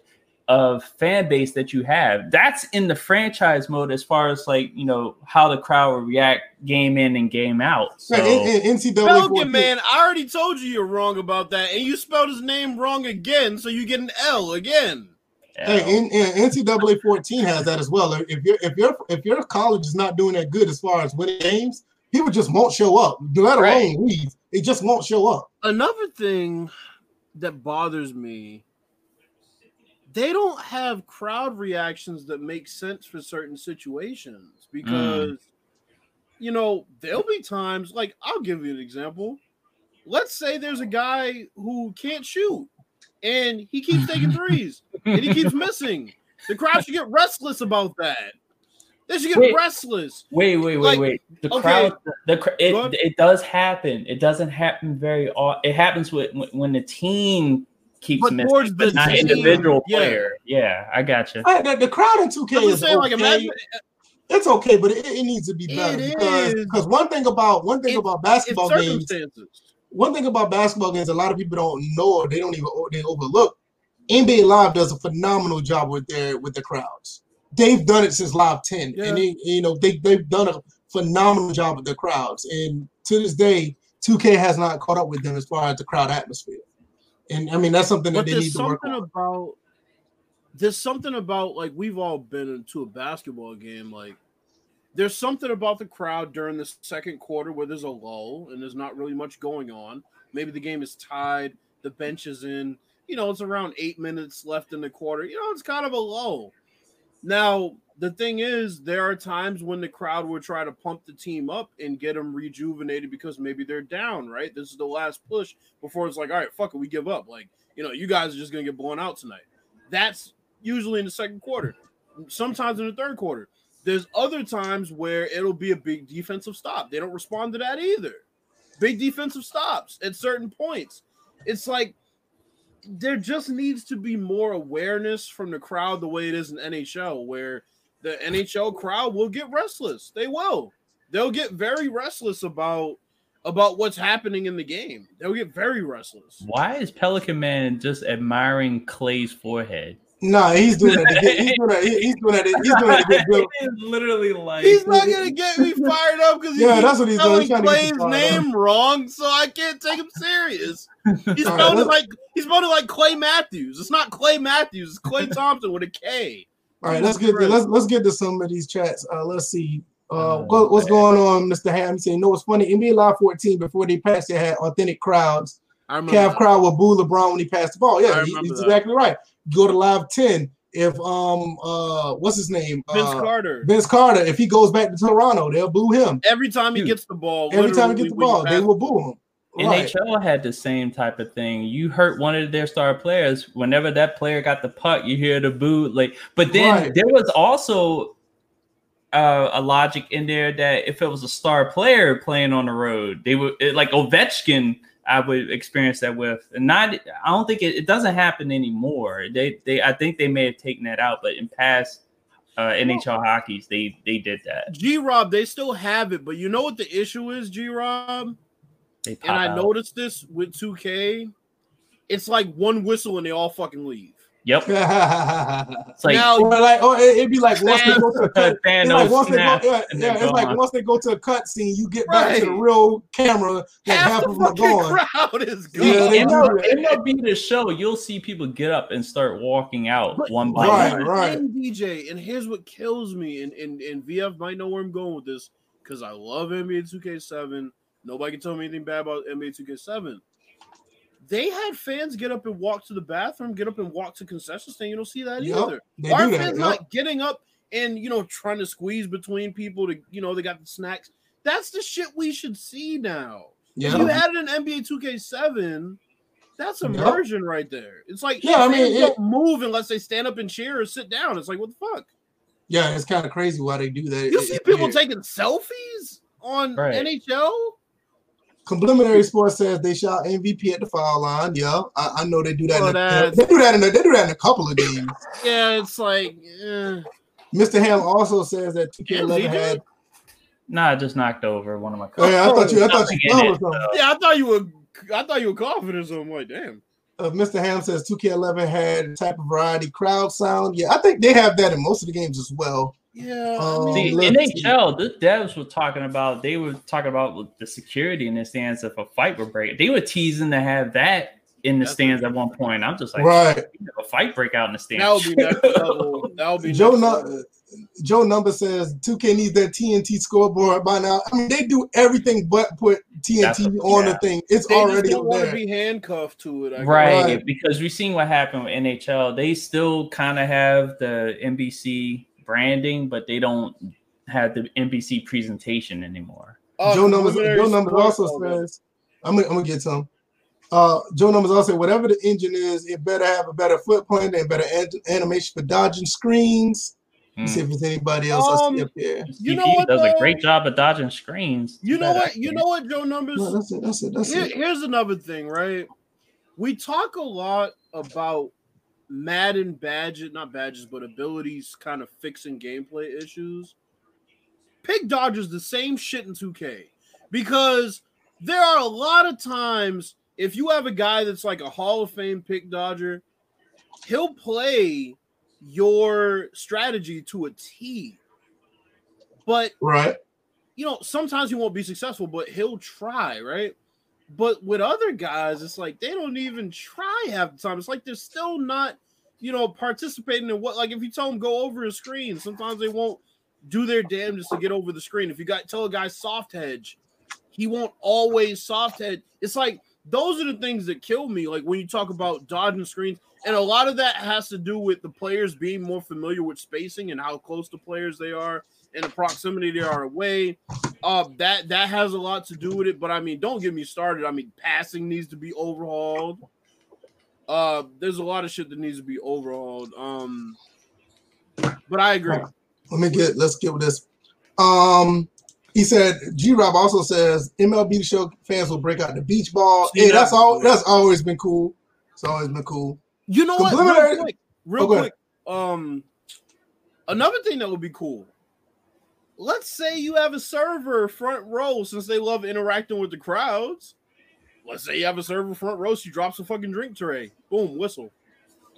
of fan base that you have, that's in the franchise mode as far as like you know how the crowd will react game in and game out. So Yeah, in, in NCAA Pelican man, I already told you you're wrong about that, and you spelled his name wrong again, so you get an L again. Hey, in, in NCAA 14 has that as well. If your if your if your college is not doing that good as far as winning games, people just won't show up. Let Right. alone leave. They just won't show up. Another thing that bothers me, they don't have crowd reactions that make sense for certain situations mm. because you know there'll be times like I'll give you an example. Let's say there's a guy who can't shoot and he keeps taking (laughs) threes and he keeps missing. The crowd should get restless about that. They should get Wait. restless. Wait, wait, wait, Like, wait. The okay. crowd, the it, it does happen. It doesn't happen very often. It happens with when the team keeps But missing, towards but the not team, individual yeah. player. Yeah, I got you. I- the, the crowd in 2K I'm is just saying, like, okay. imagine it's okay, but it, it needs to be better It because is. because one thing about one thing It- about basketball games one thing about basketball games a lot of people don't know or they don't even they overlook NBA Live does a phenomenal job with their with the crowds. They've done it since Live 10 Yeah. and they you know they they've done a phenomenal job with the crowds and to this day 2K has not caught up with them as far as the crowd atmosphere. And I mean that's something that But they need to work something on. about there's something about like we've all been into a basketball game. Like there's something about the crowd during the second quarter where there's a lull and there's not really much going on. Maybe the game is tied, the bench is in. You know, it's around eight minutes left in the quarter. You know, it's kind of a lull. Now, the thing is, there are times when the crowd will try to pump the team up and get them rejuvenated because maybe they're down, right? This is the last push before it's like, all right, fuck it, we give up. Like, you know, you guys are just gonna get blown out tonight. That's usually in the second quarter, sometimes in the third quarter. There's other times where it'll be a big defensive stop. They don't respond to that either. Big defensive stops at certain points. It's like there just needs to be more awareness from the crowd the way it is in NHL, where the NHL crowd will get restless. They will. They'll get very restless about about what's happening in the game. They'll get very restless. Why is Pelican Man just admiring Klay's forehead? Nah, he's doing that. To get, he's doing that. He's doing that. He's doing that to get (laughs) Bill. It's literally like He's not gonna get me fired up because Yeah, that's what he's doing. He's trying to get you up. name wrong, so I can't take him serious. He's All right, spelled it let's- like he's spelled like Clay Matthews. It's not Clay Matthews. It's Klay Thompson with a K. All right, let's get to, let's let's get to some of these chats. Uh, let's see. Uh, Oh, what, what's going on, Mr. Ham? He's saying, no, it's funny. NBA Live 14 before they passed, they had authentic crowds. I remember. Cavs that. crowd will boo LeBron when he passed the ball. Yeah, he- he's that. exactly right. Go to Live 10. If um uh what's his name? Vince uh, Carter. Vince Carter. If he goes back to Toronto, they'll boo him. Every time he Dude. gets the ball, Every time he gets the ball, they will boo him. Right. NHL had the same type of thing. You hurt one of their star players. Whenever that player got the puck, you hear the boo. Like, but then Right. there was also uh, a logic in there that if it was a star player playing on the road, they would it, like Ovechkin. I would experience that with, and not. I don't think it, it doesn't happen anymore. They, they, I think they may have taken that out, but in past uh, NHL hockeys, they, they did that. G Rob, they still have it, but you know what the issue is, G Rob? And I out. noticed this with 2K. It's like one whistle and they all fucking leave. Yep. (laughs) It's like now, or like, or it, it'd be like once they go to a cut, it's like once they go, yeah, yeah, it's like gone. once they go to a cut scene, you get back to the real camera, like half, half the of them are fucking gone. crowd is gone. Yeah, they in, do the, in that. the the show, you'll see people get up and start walking out But- one by Right, one. here's right. the DJ, and here's what kills me, and, and, and VF might know where I'm going with this because I love NBA 2K7. Nobody can tell me anything bad about NBA 2K7. They had fans get up and walk to the bathroom, get up and walk to concession stand. You don't see that Yep, either. they Why do are that, fans yep. not getting up and you know trying to squeeze between people to you know they got the snacks? That's the shit we should see now. Yeah, If you had an NBA 2K7, that's Yep. immersion right there. It's like Yeah, I mean, it- don't move unless they stand up and cheer or sit down. It's like what the fuck? yeah, it's kind of crazy why they do that. You It- see it's people weird. taking selfies on Right. NHL? Complimentary Sports says they shot MVP at the foul line. Yeah, I, I know they do that. Well, in a, they do that in a, they do that in a couple of games. Yeah, it's like eh. Mr. Ham also says that 2K11 Yeah, had. Nah, I just knocked over one of my. Oh, yeah, I thought you. I thought you it, or something. yeah, I thought you were I thought you were confident. So I'm like, damn. Uh, Mr. Ham says 2K11 had type of variety crowd sound. Yeah, I think they have that in most of the games as well. Yeah, Um, I See, mean, let's NHL, the devs were talking about. They were talking about the security in the stands if a fight would break. They were teasing to have that in the That's stands at one point. I'm just like, Right. A fight break out in the stands. that would be (laughs) next level. That would be Joe next Nu- level. Joe Number says 2K needs that TNT scoreboard by now. I mean, they do everything but put TNT a- on the thing. It's They just already don't up want to there. be handcuffed to it. I guess. Right, Right. because we've seen what happened with NHL. They still kind of have the NBC branding, but they don't have the NBC presentation anymore. Uh, Joe Numbers, Joe Numbers also says, I'm gonna, I'm gonna get some. Uh, Joe Numbers also said, whatever the engine is, it better have a better footprint and better an- animation for dodging screens. Let's see Mm. if there's anybody else I Um, see up there. You know CPU what, does though? a great job of dodging screens. You know Better, what? You know what, Joe Numbers? No, that's it. That's it. That's Here- it. here's another thing, right? we talk a lot about Madden badges, not badges, but abilities kind of fixing gameplay issues. Pick Dodgers the same shit in 2K because there are a lot of times if you have a guy that's like a Hall of Fame pick Dodger, he'll play your strategy to a T. But right, you know, sometimes he won't be successful, but he'll try, right? But with other guys, it's like they don't even try half the time. It's like they're still not, you know, participating in what. Like if you tell them go over a screen, sometimes they won't do their damnedest to get over the screen. If you got tell a guy soft hedge, he won't always soft hedge. It's like those are the things that kill me. Like when you talk about dodging screens, and a lot of that has to do with the players being more familiar with spacing and how close the players they are and the proximity they are away. Uh, that that has a lot to do with it. But I mean, don't get me started. I mean, passing needs to be overhauled. Uh, there's a lot of shit that needs to be overhauled. Um, but I agree. Let me get. Let's get with this. Um, he said G Rob also says MLB show fans will break out the beach ball. See, hey, that's all. That's always been cool. It's always been cool. You know what? Real quick, real Oh, quick. Um, another thing that would be cool. Let's say you have a server front row since they love interacting with the crowds. Let's say you have a server front row. She drops a fucking drink tray. Boom, whistle.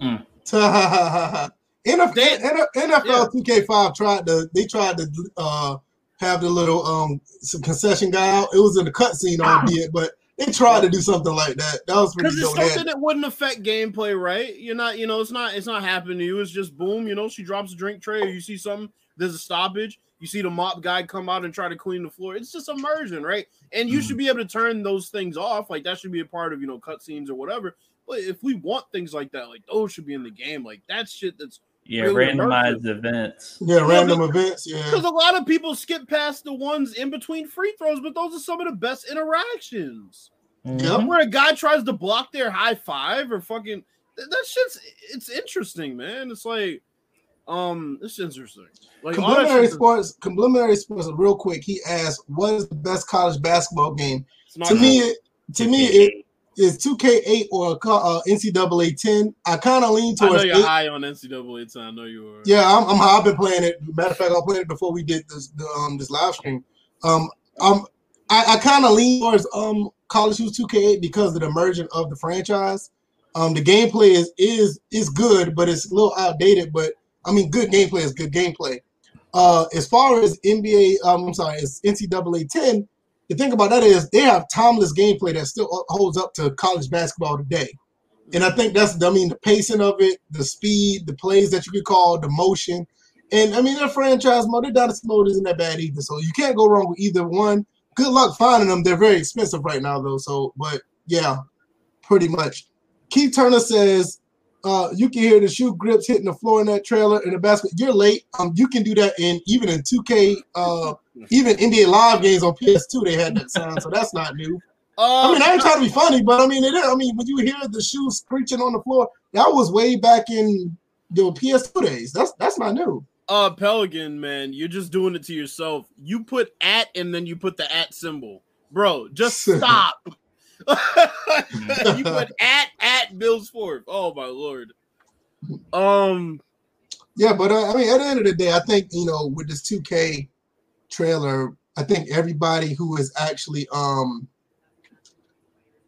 (laughs) NFL, They- NFL 2K5 tried to they tried to uh have the little um some concession guy out. It was in the cutscene albeit, but they tried to do something like that. That was pretty Because it's dope. They had- something that wouldn't affect gameplay, right? You're not, you know, it's not, it's not happening to you. It's just boom, you know, she drops a drink tray, or you see something, there's a stoppage. You see the mop guy come out and try to clean the floor. It's just immersion, right? And you Mhm. should be able to turn those things off. Like that should be a part of you know cutscenes or whatever. But if we want things like that, like those should be in the game. Like that shit that's Yeah, Really randomized events. yeah, random events. Yeah, because a lot of people skip past the ones in between free throws, but those are some of the best interactions. Mhm. Where a guy tries to block their high five or fucking that, that shit's it's interesting, man. It's like um it's interesting. Like Complimentary shit's- sports, complimentary sports. Real quick, he asked, "What is the best college basketball game?" To me, it, to me, it 2K8. 2K8 or uh, NCAA 10. I kind of lean towards. I know towards you're it. high on NCAA 10. I know you are. Yeah, I'm, I'm high. I've been playing it. Matter of fact, I played it before we did this the, um this live stream. Um, um, I, I kind of lean towards um College Hoops 2K8 because of the merging of the franchise. Um, the gameplay is is is good, but it's a little outdated. But I mean, good gameplay is good gameplay. Uh, as far as NBA, um, I'm sorry, it's NCAA 10. The thing about that is they have timeless gameplay that still holds up to college basketball today. And I think that's, I mean, the pacing of it, the speed, the plays that you could call, the motion. And I mean, their franchise mode, their dynasty mode isn't that bad either. So you can't go wrong with either one. Good luck finding them. They're very expensive right now, though. So, but yeah, pretty much. Keith Turner says, uh, you can hear the shoe grips hitting the floor in that trailer in the basket. You're late. Um, you can do that in even in 2K, uh, even NBA Live games on PS2. They had that sound, so that's not new. I Uh, mean, I ain't trying to be funny, but I mean, it. I mean, when you hear the shoes screeching on the floor, that was way back in the PS2 days. That's that's not new. uh, Pelican, man, you're just doing it to yourself. You put at and then you put the at symbol, bro. Just (laughs) stop. (laughs) you put (laughs) at at Bill's Fourth. Oh my lord. Um, Yeah, but uh, I mean, at the end of the day, I think you know, with this 2K trailer, I think everybody who is actually um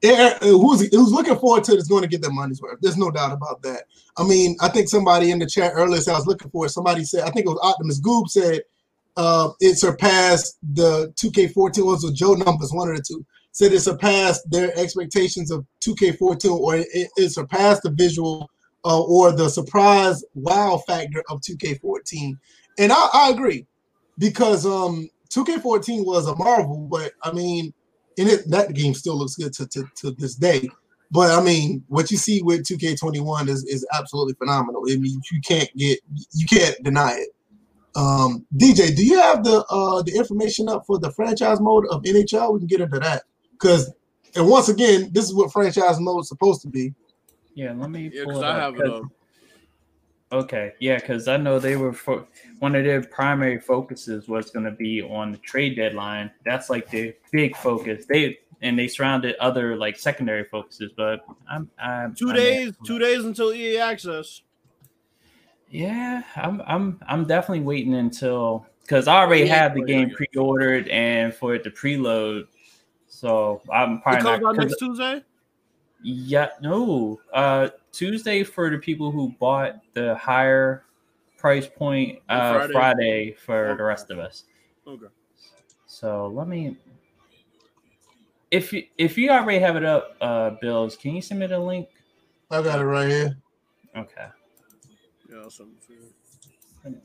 eh, eh, who's who's looking forward to it is going to get their money's worth. There's no doubt about that. I mean, I think somebody in the chat earlier said I was looking for it. Somebody said, I think it was Optimus Goob said uh, it surpassed the 2K14 was with Joe numbers, one of the two. Said it surpassed their expectations of 2K14, or it, it surpassed the visual uh, or the surprise wow factor of 2K14. And I, I agree because um 2K14 was a marvel, but I mean, and it, that game still looks good to, to, to this day. But I mean, what you see with 2K21 is, is absolutely phenomenal. I mean, you can't get you can't deny it. Um, DJ, do you have the uh, the information up for the franchise mode of NHL? We can get into that because, and once again, this is what franchise mode is supposed to be. Yeah, let me yeah, because I have it 'cause- up. Okay, yeah, because I know they were fo- one of their primary focuses was going to be on the trade deadline. That's like their big focus. They and they surrounded other like secondary focuses. But I'm, I'm 2 I'm days, two days until EA access. Yeah, I'm I'm I'm definitely waiting until because I already oh, have the game pre-ordered and for it to preload. So I'm It probably comes not. out 'cause- next Tuesday. yeah, no. Uh, Tuesday for the people who bought the higher price point. Uh, Friday. Friday, for Okay. the rest of us. Okay. So let me. If you if you already have it up, uh, Bills, can you send me the link? I got it right here. Okay. Yeah, I'll send it to you.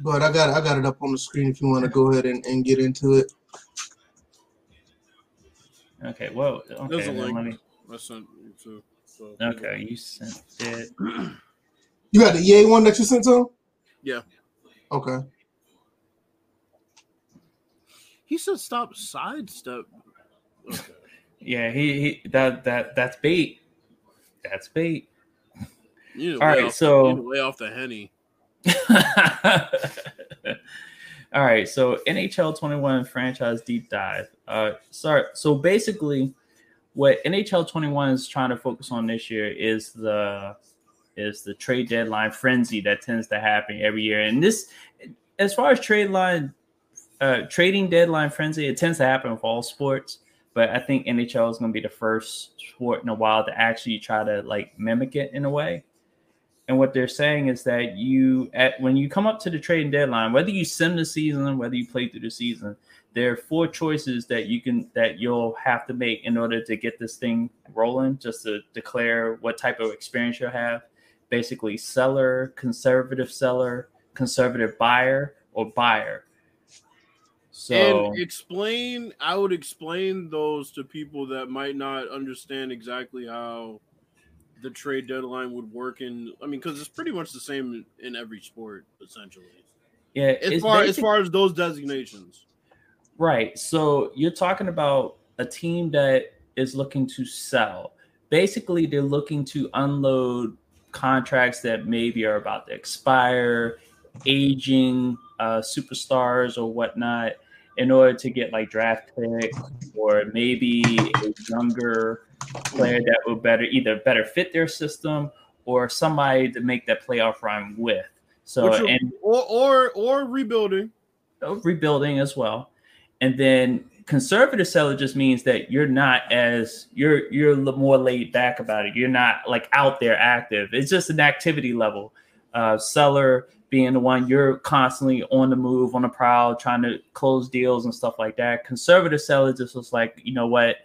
But I got I got it up on the screen if you want to go ahead and, and get into it. Okay. Well. There's Okay. a link. let me. I sent you to. So Okay. You sent it. You got the EA one that you sent to? Yeah. Okay. He said stop sidestep. Okay. (laughs) Yeah. He he. That that that's bait. That's bait. You need to All lay right, off- so- you need to lay off the henny. (laughs) All right, so NHL 21 franchise deep dive. Uh, sorry. So basically, what NHL 21 is trying to focus on this year is the is the trade deadline frenzy that tends to happen every year. And this, as far as trade line, uh, trading deadline frenzy, it tends to happen with all sports. But I think NHL is going to be the first sport in a while to actually try to like mimic it in a way. And what they're saying is that you, at when you come up to the trading deadline, whether you sim the season, whether you play through the season, there are four choices that you can that you'll have to make in order to get this thing rolling. Just to declare what type of experience you'll have. Basically, seller, conservative seller, conservative buyer, or buyer. So and explain. I would explain those to people that might not understand exactly how the trade deadline would work. In I mean, because it's pretty much the same in every sport, essentially. yeah, As far as far as those designations. Right. So you're talking about a team that is looking to sell. Basically, they're looking to unload contracts that maybe are about to expire, aging uh, superstars or whatnot, in order to get like draft pick or maybe a younger player that will better either better fit their system or somebody to make that playoff run with. So and or or or rebuilding. rebuilding as well. And then conservative seller just means that you're not as you're you're more laid back about it. You're not like out there active. It's just an activity level. Uh, seller being the one you're constantly on the move, on the prowl, trying to close deals and stuff like that. Conservative seller just was like, you know what,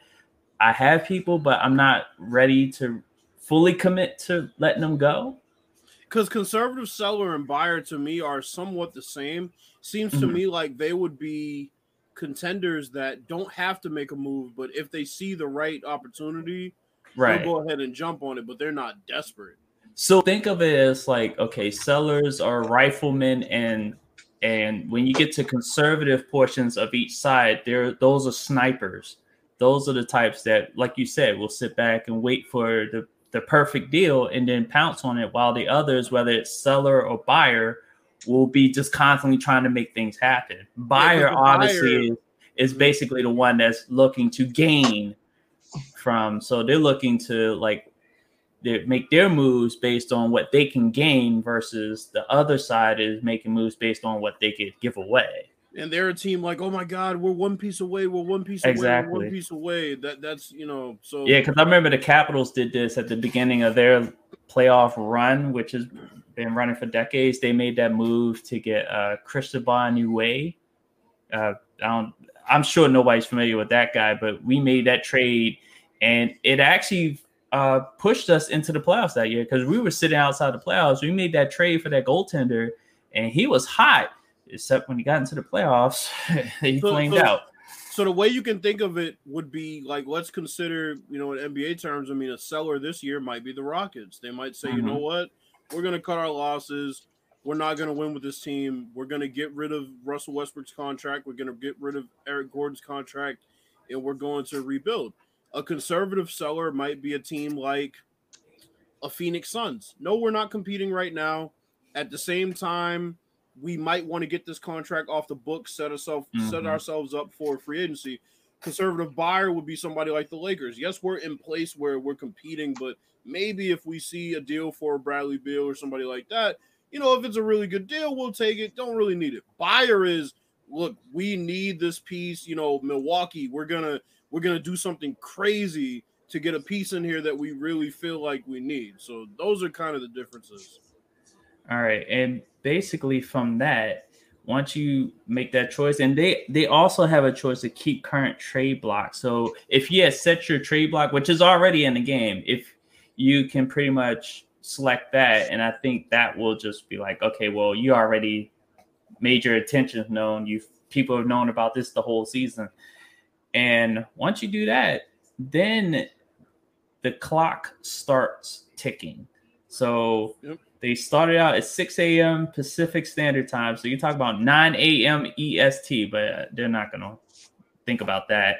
I have people, but I'm not ready to fully commit to letting them go. because conservative seller and buyer to me are somewhat the same. Seems to Mhm. me like they would be contenders that don't have to make a move, but if they see the right opportunity, Right. they'll go ahead and jump on it. But they're not desperate. So think of it as like okay, sellers are riflemen and and when you get to conservative portions of each side, there those are snipers. Those are the types that, like you said, will sit back and wait for the, the perfect deal and then pounce on it, while the others, whether it's seller or buyer, will be just constantly trying to make things happen. Buyer the obviously buyer- is, is basically the one that's looking to gain from so they're looking to like they make their moves based on what they can gain versus the other side is making moves based on what they could give away. And they're a team like, oh my god, we're one piece away, we're one piece away, Exactly. one piece away. That that's you know, so Yeah, because I remember the Capitals did this at the beginning of their playoff run, which has been running for decades. They made that move to get uh Cristobal Huet. Uh, I don't, I'm sure nobody's familiar with that guy, but we made that trade, and it actually uh, pushed us into the playoffs that year because we were sitting outside the playoffs. We made that trade for that goaltender, and he was hot. Except when he got into the playoffs, (laughs) he So- flamed so- out. So the way you can think of it would be like, let's consider, you know, in NBA terms. I mean, a seller this year might be the Rockets. They might say, you know what, we're going to cut our losses. We're not going to win with this team. We're going to get rid of Russell Westbrook's contract. We're going to get rid of Eric Gordon's contract, and we're going to rebuild. A conservative seller might be a team like a Phoenix Suns. No, we're not competing right now. At the same time, we might want to get this contract off the books, set ourselves set Mhm. ourselves up for free agency. conservative buyer would be somebody like the Lakers. Yes, we're in place where we're competing, but maybe if we see a deal for Bradley Beal or somebody like that, you know, if it's a really good deal, we'll take it. Don't really need it. Buyer is look, we need this piece. You know, Milwaukee, we're gonna we're gonna do something crazy to get a piece in here that we really feel like we need. So those are kind of the differences. All right, and basically from that, once you make that choice, and they they also have a choice to keep current trade block. So if you had set your trade block, which is already in the game, if you can pretty much select that, and I think that will just be like, okay, well, you already made your attention known. You people have known about this the whole season, and once you do that, then the clock starts ticking. So yep. they started out at 6 a.m. Pacific Standard Time. So you talk about 9 a.m. EST, but they're not going to think about that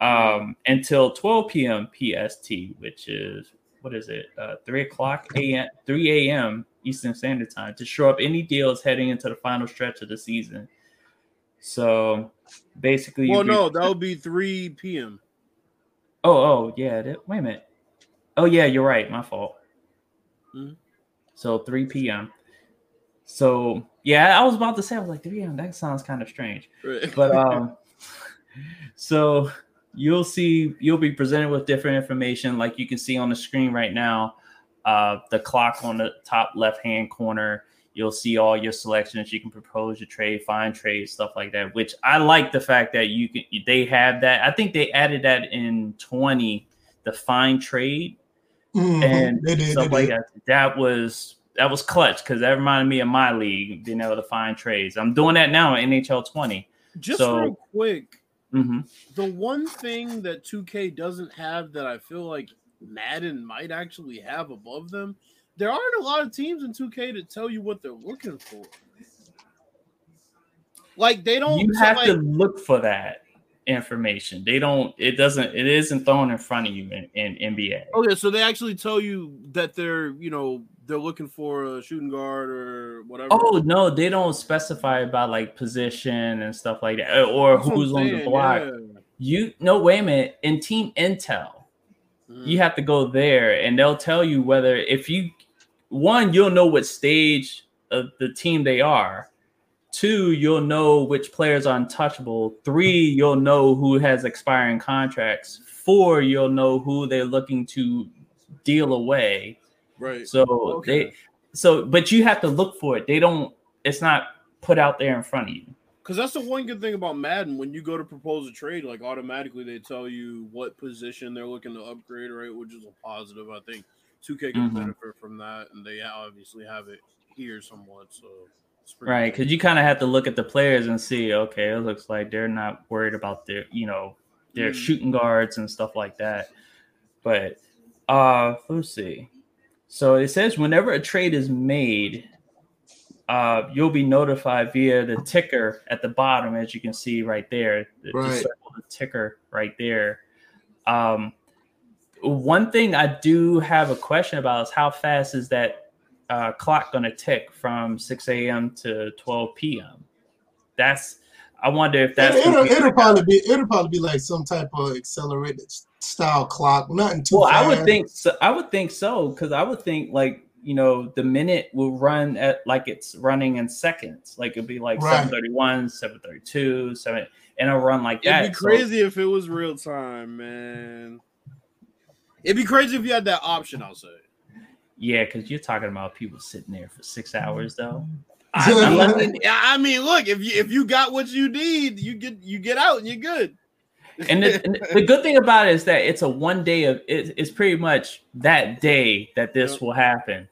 um, until 12 p.m. PST, which is what is it? Uh, 3 o'clock a.m. 3 a.m. Eastern Standard Time to show up any deals heading into the final stretch of the season. So basically, well, no, that would be 3 p.m. Oh, oh, yeah. That, wait a minute. Oh yeah, you're right. My fault. Mm-hmm. So 3 p.m. So yeah, I was about to say I was like 3 p.m. That sounds kind of strange, right. but (laughs) um, so you'll see you'll be presented with different information, like you can see on the screen right now. Uh, the clock on the top left hand corner. You'll see all your selections. You can propose your trade, find trade, stuff like that. Which I like the fact that you can. They have that. I think they added that in 20, the find trade mm-hmm. and did, stuff like that. That was that was clutch because that reminded me of my league being able to find trades. I'm doing that now in NHL 20. Just so, real quick, mm-hmm. the one thing that 2K doesn't have that I feel like Madden might actually have above them, there aren't a lot of teams in 2K to tell you what they're looking for. Like they don't. You have like, to look for that information. They don't. It doesn't. It isn't thrown in front of you in, in NBA. Okay, so they actually tell you that they're you know they're looking for a shooting guard or whatever. Oh no, they don't specify about like position and stuff like that, or That's who's on the block. Yeah. You no, wait a minute. In Team Intel, mm. you have to go there, and they'll tell you whether if you one you'll know what stage of the team they are Two, you'll know which players are untouchable. Three, you'll know who has expiring contracts. Four, you'll know who they're looking to deal away. Right. So okay. they so but you have to look for it. They don't it's not put out there in front of you. Because that's the one good thing about Madden. When you go to propose a trade, like automatically they tell you what position they're looking to upgrade, right? Which is a positive. I think 2K can mm-hmm. benefit from that, and they obviously have it here somewhat. So Right, because you kind of have to look at the players and see, okay, it looks like they're not worried about their, you know, their mm. shooting guards and stuff like that. But uh let's see. So it says whenever a trade is made, uh, you'll be notified via the ticker at the bottom, as you can see right there. The, right. the ticker right there. Um, one thing I do have a question about is how fast is that uh, clock going to tick from 6 a.m. to 12 p.m. That's I wonder if that's it, will it'll probably be it'll probably be like some type of accelerated style clock. Nothing too. Well, fast. I would think so. I would think so because I would think like you know the minute will run at like it's running in seconds. Like it'd be like right. 731, 732, 7 and it'll run like that. It'd be crazy so, if it was real time, man. It'd be crazy if you had that option, I'll say. Yeah, because you're talking about people sitting there for six hours, though. I mean, I mean, look if you if you got what you need, you get you get out and you're good. and, the, and the, good thing about it is that it's a one day of it, it's pretty much that day that this yep. will happen.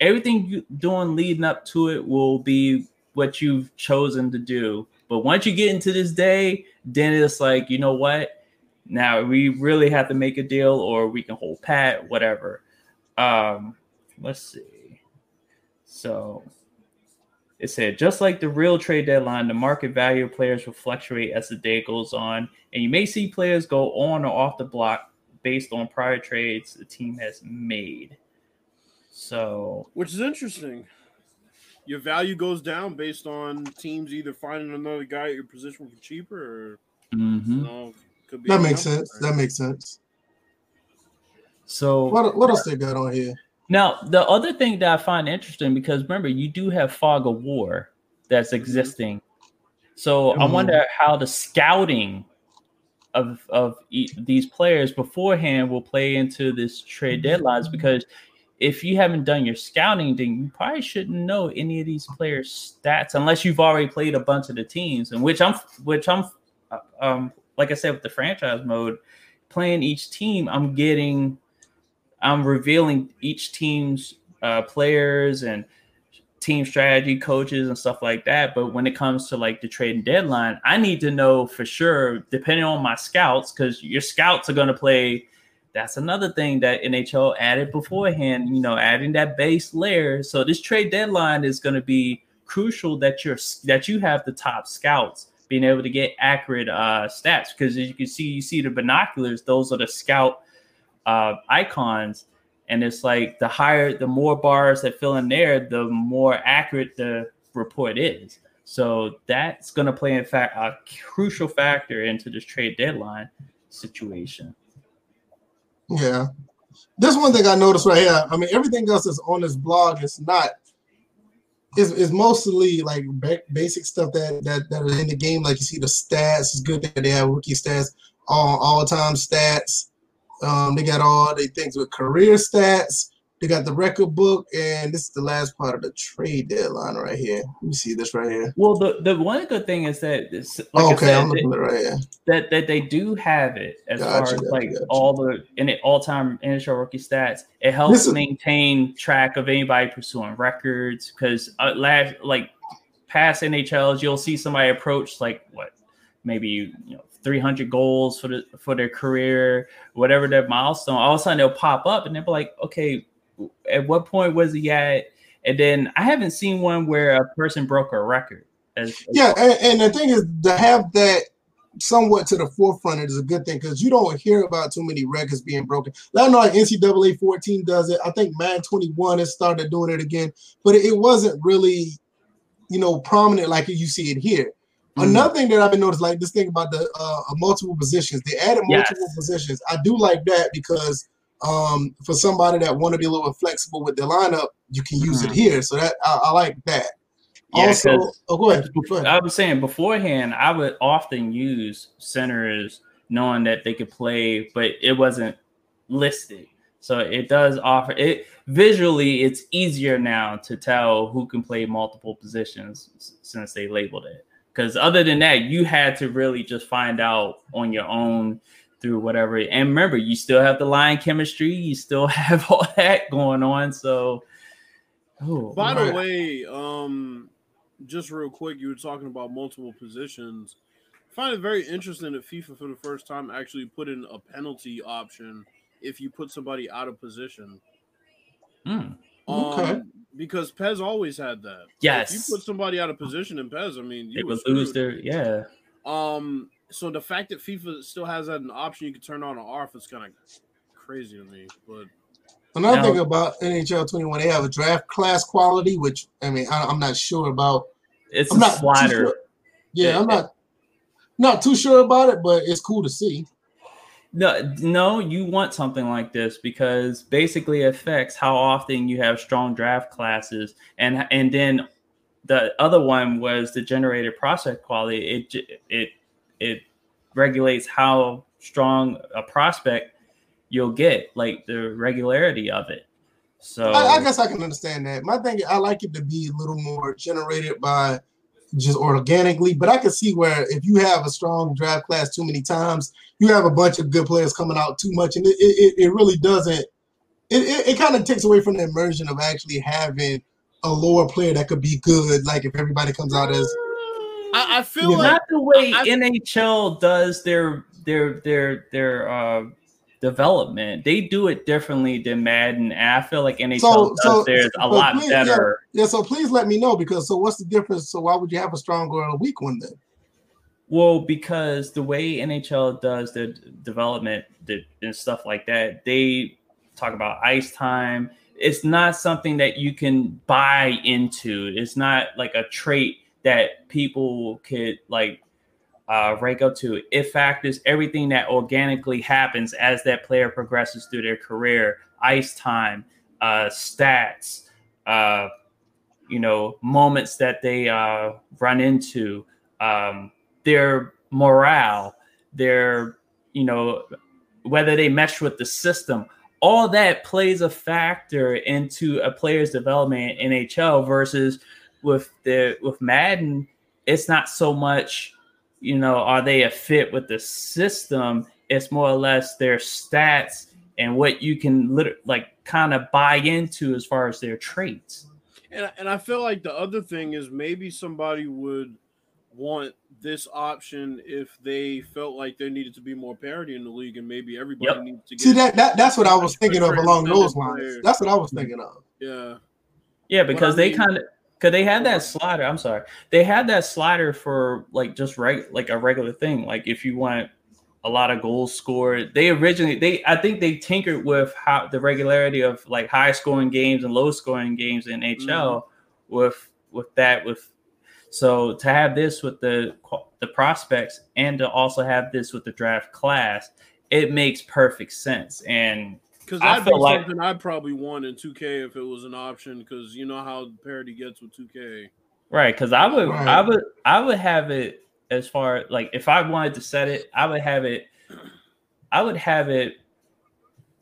Everything you doing leading up to it will be what you've chosen to do. But once you get into this day, then it's like, you know what? Now we really have to make a deal or we can hold pat, whatever. Um, let's see. So it said just like the real trade deadline, the market value of players will fluctuate as the day goes on, and you may see players go on or off the block based on prior trades the team has made. So, which is interesting. Your value goes down based on teams either finding another guy at your position for cheaper, or mm-hmm. you know, Could be That makes sense. right? That makes sense. So What what else they got on here? Now, the other thing that I find interesting because remember, you do have fog of war that's existing. So I Mhm. wonder how the scouting of of e- these players beforehand will play into this trade deadlines because if you haven't done your scouting, then you probably shouldn't know any of these players' stats unless you've already played a bunch of the teams. And which I'm, which I'm, uh, um, like I said with the franchise mode, playing each team, I'm getting I'm revealing each team's uh, players and team strategy, coaches, and stuff like that. But when it comes to like the trading deadline, I need to know for sure, depending on my scouts, because your scouts are going to play. That's another thing that NHL added beforehand. You know, adding that base layer. So this trade deadline is going to be crucial that you're that you have the top scouts being able to get accurate uh, stats because as you can see, you see the binoculars; those are the scout uh, icons, and it's like the higher, the more bars that fill in there, the more accurate the report is. So that's going to play in fact a crucial factor into this trade deadline situation. Yeah. This one thing I noticed right here. I mean, everything else that's on this blog is not. Is, is mostly like ba- basic stuff that, that that are in the game. Like you see the stats. It's good that they have rookie stats, all all time stats. Um, they got all the things with career stats. They got the record book, and this is the last part of the trade deadline right here. Let me see this right here. Well, the, the one good thing is that, it's, like okay, said, I'm looking at it right here. that that they do have it as Gotcha, far as gotcha, like gotcha. all the in it all time NHL rookie stats. It helps This is- maintain track of anybody pursuing records because uh, last like past NHLs, you'll see somebody approach like what maybe you know 300 goals for the for their career, whatever their milestone. All of a sudden they'll pop up and they'll be like, okay, at what point was he at? And then I haven't seen one where a person broke a record. As, Yeah, and, and the thing is to have that somewhat to the forefront is a good thing because you don't hear about too many records being broken. I know like NCAA 14 does it. I think Madden 21 has started doing it again, but it, wasn't really, you know, prominent like you see it here. Mhm. Another thing that I've been noticing, like this thing about the uh, multiple positions, they added Yes. multiple positions. I do like that because um, for somebody that want to be a little flexible with their lineup, you can use it Mhm. here. So that I, I like that. Yeah, also, oh, go ahead. Go ahead. I was saying beforehand, I would often use centers knowing that they could play, but it wasn't listed. So it does offer it visually. It's easier now to tell who can play multiple positions since they labeled it. Because other than that, you had to really just find out on your own through whatever. And remember, you still have the line chemistry. You still (laughs) have all that going on. So, oh, By the way, um, just real quick, you were talking about multiple positions. I find it very interesting that FIFA for the first time actually put in a penalty option if you put somebody out of position. mm. Okay. Um, because PES always had that. Yes. If you put somebody out of position in PES, I mean, you they were would lose their yeah. Um, so the fact that FIFA still has that an option you can turn on or off is kind of crazy to me. But Another Now- thing about NHL 21, they have a draft class quality, which I mean, I, I'm not sure about. It's I'm a not too slider. sure- Yeah, Yeah. I'm not not too sure about it, but it's cool to see. No, no, you want something like this because basically affects how often you have strong draft classes, and and then the other one was the generated prospect quality. It it it regulates how strong a prospect you'll get, like the regularity of it. So I, I guess I can understand that. My thing, I like it to be a little more generated by just organically, but I can see where if you have a strong draft class too many times, you have a bunch of good players coming out too much, and it it, it really doesn't. It, it, it kind of takes away from the immersion of actually having a lower player that could be good. Like if everybody comes out as I, I feel Yeah. like not the way I- NHL does their their their their uh, development. They do it differently than Madden, and I feel like NHL So- does so- theirs a lot please, better. yeah. So please let me know because so what's the difference? So why would you have a strong or a weak one then? Well, because the way NHL does their development and stuff like that, they talk about ice time. It's not something that you can buy into. It's not like a trait that people could like uh, rank up to. It factors everything that organically happens as that player progresses through their career, ice time, uh, stats, uh, you know, moments that they uh, run into, um, their morale, their, you know, whether they mesh with the system. All that plays a factor into a player's development in NHL versus with the with Madden, it's not so much, you know, are they a fit with the system? It's more or less their stats and what you can lit- like kind of buy into as far as their traits. And and I feel like the other thing is maybe somebody would want this option if they felt like there needed to be more parity in the league and maybe everybody Yep. needs to get See that, that that's what I was thinking of along those Player. lines. That's what I was thinking of. yeah. Yeah, because I they kind of because they had that slider. I'm sorry, they had that slider for like just right like a regular thing. Like if you want a lot of goals scored, they originally they I think they tinkered with how the regularity of like high scoring games and low scoring games in HL mm-hmm. with with that with. So to have this with the the prospects and to also have this with the draft class, it makes perfect sense. And Because I that'd be feel like- something I'd probably want in 2K if it was an option. Because you know how parity gets with 2K. Right, because I would, Right. I would, I would have it as far like if I wanted to set it, I would have it, I would have it.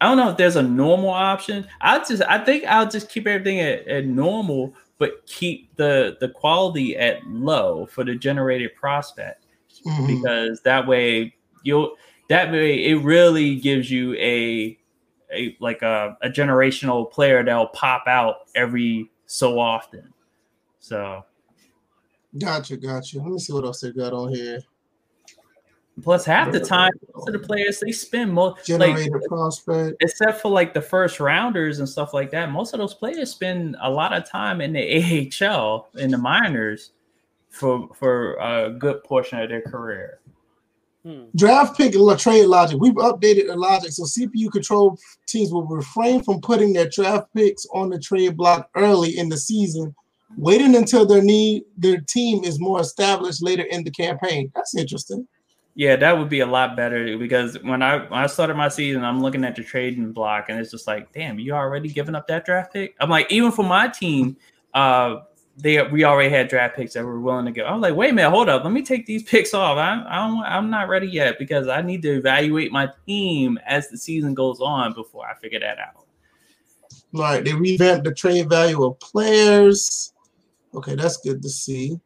I don't know if there's a normal option. I just, I think I'll just keep everything at, at normal, but keep the the quality at low for the generated prospect Mhm. because that way you'll that way it really gives you a a like a, a generational player that'll pop out every so often. So Gotcha, gotcha. Let me see what else they got on here. plus half the time most of the players they spend most like Generated prospect. except for like the first rounders and stuff like that, most of those players spend a lot of time in the AHL in the minors for for a good portion of their career. Hmm. Draft pick la- trade logic. We've updated the logic so CPU control teams will refrain from putting their draft picks on the trade block early in the season, waiting until their need their team is more established later in the campaign. That's interesting. Yeah, that would be a lot better because when I when I started my season, I'm looking at the trading block and it's just like, damn, you already giving up that draft pick. I'm like, even for my team, uh, they we already had draft picks that were willing to go. I'm like, wait a minute, hold up, let me take these picks off. I'm I don't, I'm not ready yet because I need to evaluate my team as the season goes on before I figure that out. Right, they revamped the trade value of players. Okay, that's good to see.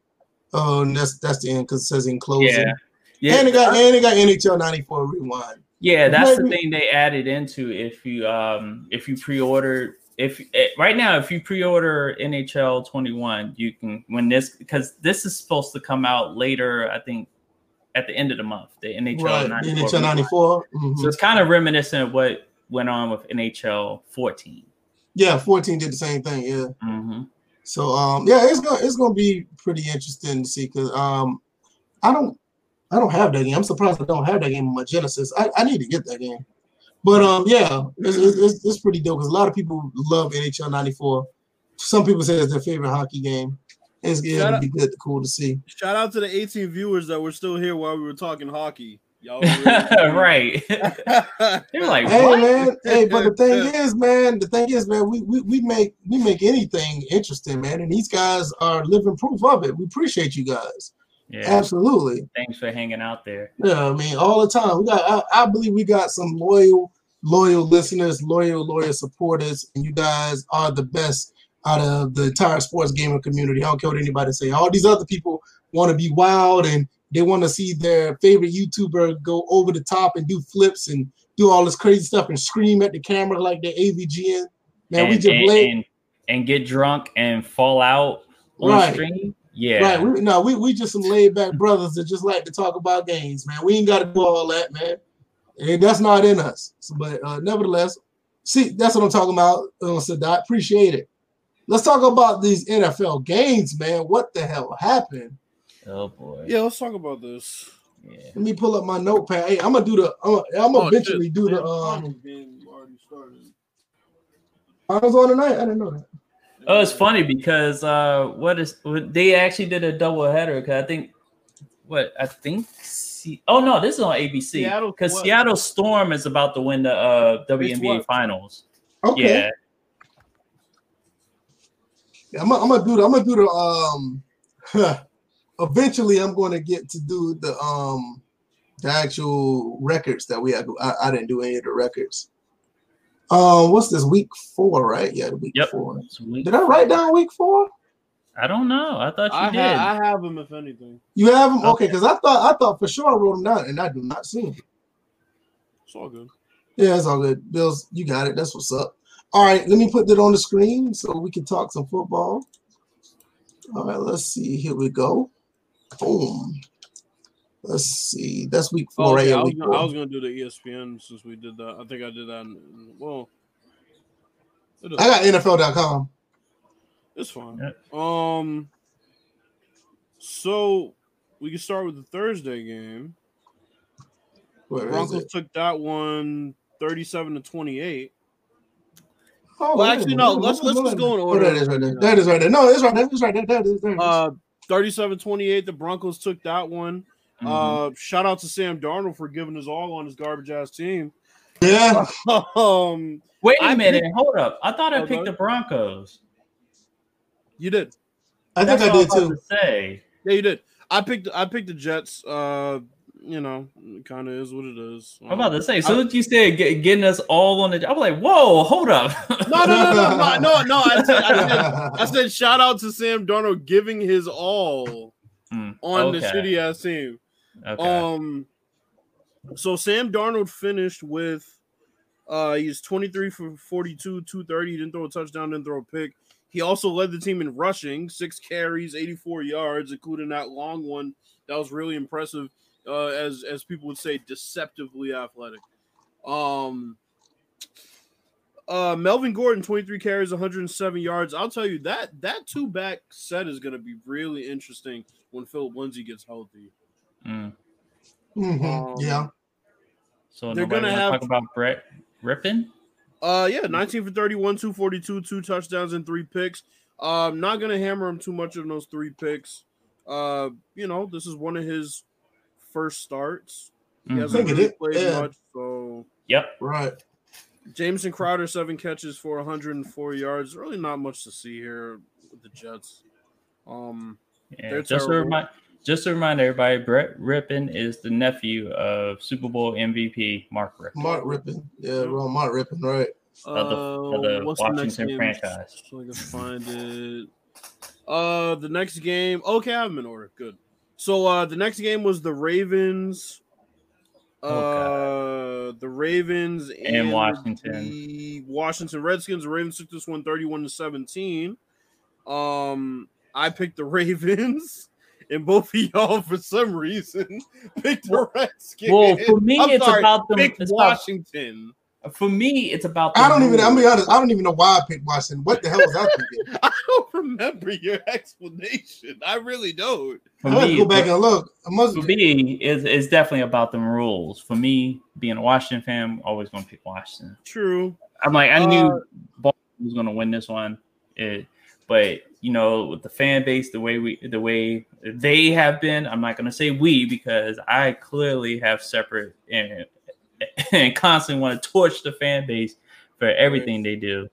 Oh, and that's that's the end because it says in closing. Yeah, yeah. And they got and they got NHL 94 rewind. Yeah, that's the thing they added into if you um if you pre-order if eh, right now if you pre-order NHL 21 you can when this because this is supposed to come out later I think at the end of the month the NHL Right, 94 NHL rewind. 94. Mhm. So it's kind of reminiscent of what went on with NHL 14. Yeah, 14 did the same thing. Yeah. hmm So um yeah, it's gonna it's gonna be pretty interesting to see because um I don't I don't have that game. I'm surprised I don't have that game on my Genesis. I, I need to get that game. But um yeah, it's, it's, it's, it's pretty dope because a lot of people love NHL 94. Some people say it's their favorite hockey game. It's yeah, Shout it'd out- be good, cool to see. Shout out to the 18 viewers that were still here while we were talking hockey. Y'all (laughs) really- right. (laughs) They're like, Hey what? man, hey, but the thing (laughs) is, man, the thing is, man, we, we we make we make anything interesting, man, and these guys are living proof of it. We appreciate you guys, Yeah. absolutely. Thanks for hanging out there. Yeah, I mean, all the time. We got, I, I believe we got some loyal, loyal listeners, loyal, loyal supporters, and you guys are the best out of the entire sports gaming community. I don't care what anybody say. All these other people want to be wild and they want to see their favorite YouTuber go over the top and do flips and do all this crazy stuff and scream at the camera like they're AVGN. Man, we just and, and, and get drunk and fall out on Right. stream. Yeah. right. We, no, we we just some laid back brothers that just like to talk about games, man. We ain't got to do all that, man. And that's not in us. So, but uh, nevertheless, see, that's what I'm talking about. Uh, Sadat, appreciate it. Let's talk about these NFL games, man. What the hell happened? Oh boy. yeah, let's talk about this. Yeah. Let me pull up my notepad. Hey, I'm gonna do the. I'm gonna, I'm gonna Oh, eventually shit. do the. Man, Um, game already started. I was on tonight. I didn't know that. Oh, it's funny because uh, what is what- they actually did a double header because I think what I think. C- oh no, this is on ABC because what? Seattle Storm is about to win the uh, WNBA? Finals. Okay. Yeah, Yeah, I'm, gonna- I'm gonna do the. I'm gonna do the. Um, (laughs) eventually, I'm going to get to do the um, the actual records that we had. I, I didn't do any of the records. Um, what's this week four? Right? Yeah, week Yep. four. Sweet. Did I write down week four? I don't know. I thought you I, did. ha- I have him if anything. You have them? Okay, Okay. because I thought I thought for sure I wrote them down, and I do not see them. It's all good. Yeah, it's all good. Bills, you got it. That's what's up. All right, let me put that on the screen so we can talk some football. All right, let's see. Here we go. Boom. Let's see. That's week four, Oh, right? yeah, Yeah, I, was week gonna, I was gonna do the ESPN since we did that. I think I did that. In, in- well, I got NFL.com. it's fine. Yep. Um, so we can start with the Thursday game. Where is Broncos it? took that one 37 to 28. Oh, Well, actually, no, Wait a let's- let's just go in Oh, order. there it is right there. There it is right there. No, it's right there. It's right there. There it is. There. Uh, 37 28. The Broncos took that one. Mhm. Uh, shout out to Sam Darnold for giving us all on his garbage ass team. yeah. (laughs) um, Wait a I minute. Hold up. I thought I Oh, picked the Broncos. you did. I think That's I all did was about too. to Say. Yeah, you did. I picked. I picked the Jets. Uh, you know, kind of is what it is. I'm about to say. I- So that you said get, getting us all on the. I'm like, whoa, hold up. No, no, no, no, no, no, no. I said, I said, I said, shout out to Sam Darnold giving his all Hmm, on the okay, shitty ass team. Okay. Um, so Sam Darnold finished with, uh, he's 23 for 42, 230. He didn't throw a touchdown, didn't throw a pick. He also led the team in rushing, six carries, 84 yards, including that long one that was really impressive. Uh, as as people would say, deceptively athletic. Um, uh, Melvin Gordon, 23 carries, 107 yards. I'll tell you that that two back set is going to be really interesting when Philip Lindsay gets healthy. Mm. Mhm, Um, Yeah. So they're gonna have- talk about Brett Rypien. Uh, yeah, 19 for 31, 242, two touchdowns and three picks. Um, not gonna hammer him too much on those three picks. Uh, you know, this is one of his first starts. He Mhm. hasn't Think it really played yeah. much, so Yep. Right. Jamison Crowder, seven catches for 104 yards. Really not much to see here with the Jets. Um, Yeah, just to terrible. remind, just to remind everybody, Brett Rypien is the nephew of Super Bowl MVP Mark Rypien. Mark Rypien. Yeah, wrong. Mark Rypien. Right. Of the- of the uh, what's the next Washington game? franchise. So I can find it. Uh, the next game. Okay, I have them in order. Good. So uh, the next game was the Ravens. Uh, the Ravens And Washington. The Washington Redskins. The Ravens took this one 31 to 17. Um, I picked the (laughs) Ravens, and both of y'all, for some reason, (laughs) picked the Redskins. Well, for me, I'm it's sorry, about them. picked Washington. for me, it's about. I don't even. I'm rules. be honest. I don't even know why I picked Washington. What the hell was I thinking? (laughs) I don't remember your explanation. I really don't. For I have to me, go back and look. I must. for me, it's, it's definitely about them rules. For me, being a Washington fan, I'm always going to pick Washington. True. I'm like, I Uh, knew Baltimore was going to win this one, it, but you know, with the fan base, the way we, the way they have been, I'm not going to say we because I clearly have separate and and constantly want to torch the fan base for everything they do.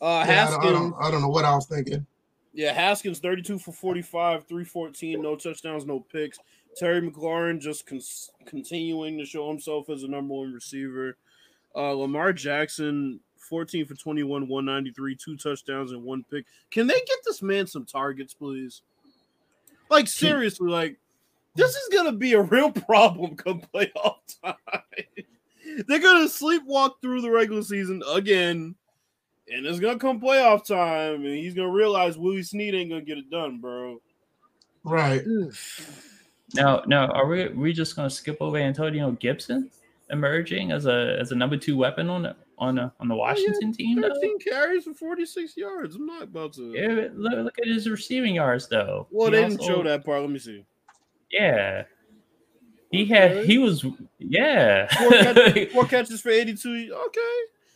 Uh, Yeah, I, don't, I, Haskins. don't, I don't know what I was thinking. Yeah, Haskins 32 for 45, 314, no touchdowns, no picks. Terry McLaurin just con- continuing to show himself as a number one receiver. Uh, Lamar Jackson 14 for 21, 193, two touchdowns and one pick. Can they get this man some targets, please? Like seriously, like this is gonna be a real (laughs) problem come playoff time. (laughs) They're gonna sleepwalk through the regular season again, and it's gonna come playoff time, and he's gonna realize Willie Snead ain't gonna get it done, bro. Right. (sighs) Now, now, are we we just going to skip over Antonio Gibson emerging as a as a number two weapon on the on the oh, on the Washington team? Though? 13 carries for 46 yards. I'm not about to. Yeah, look, look at his receiving yards though. Well, He they didn't show that part. Let me see. Yeah. He had he was yeah. Four, (laughs) four catches for 82. Okay.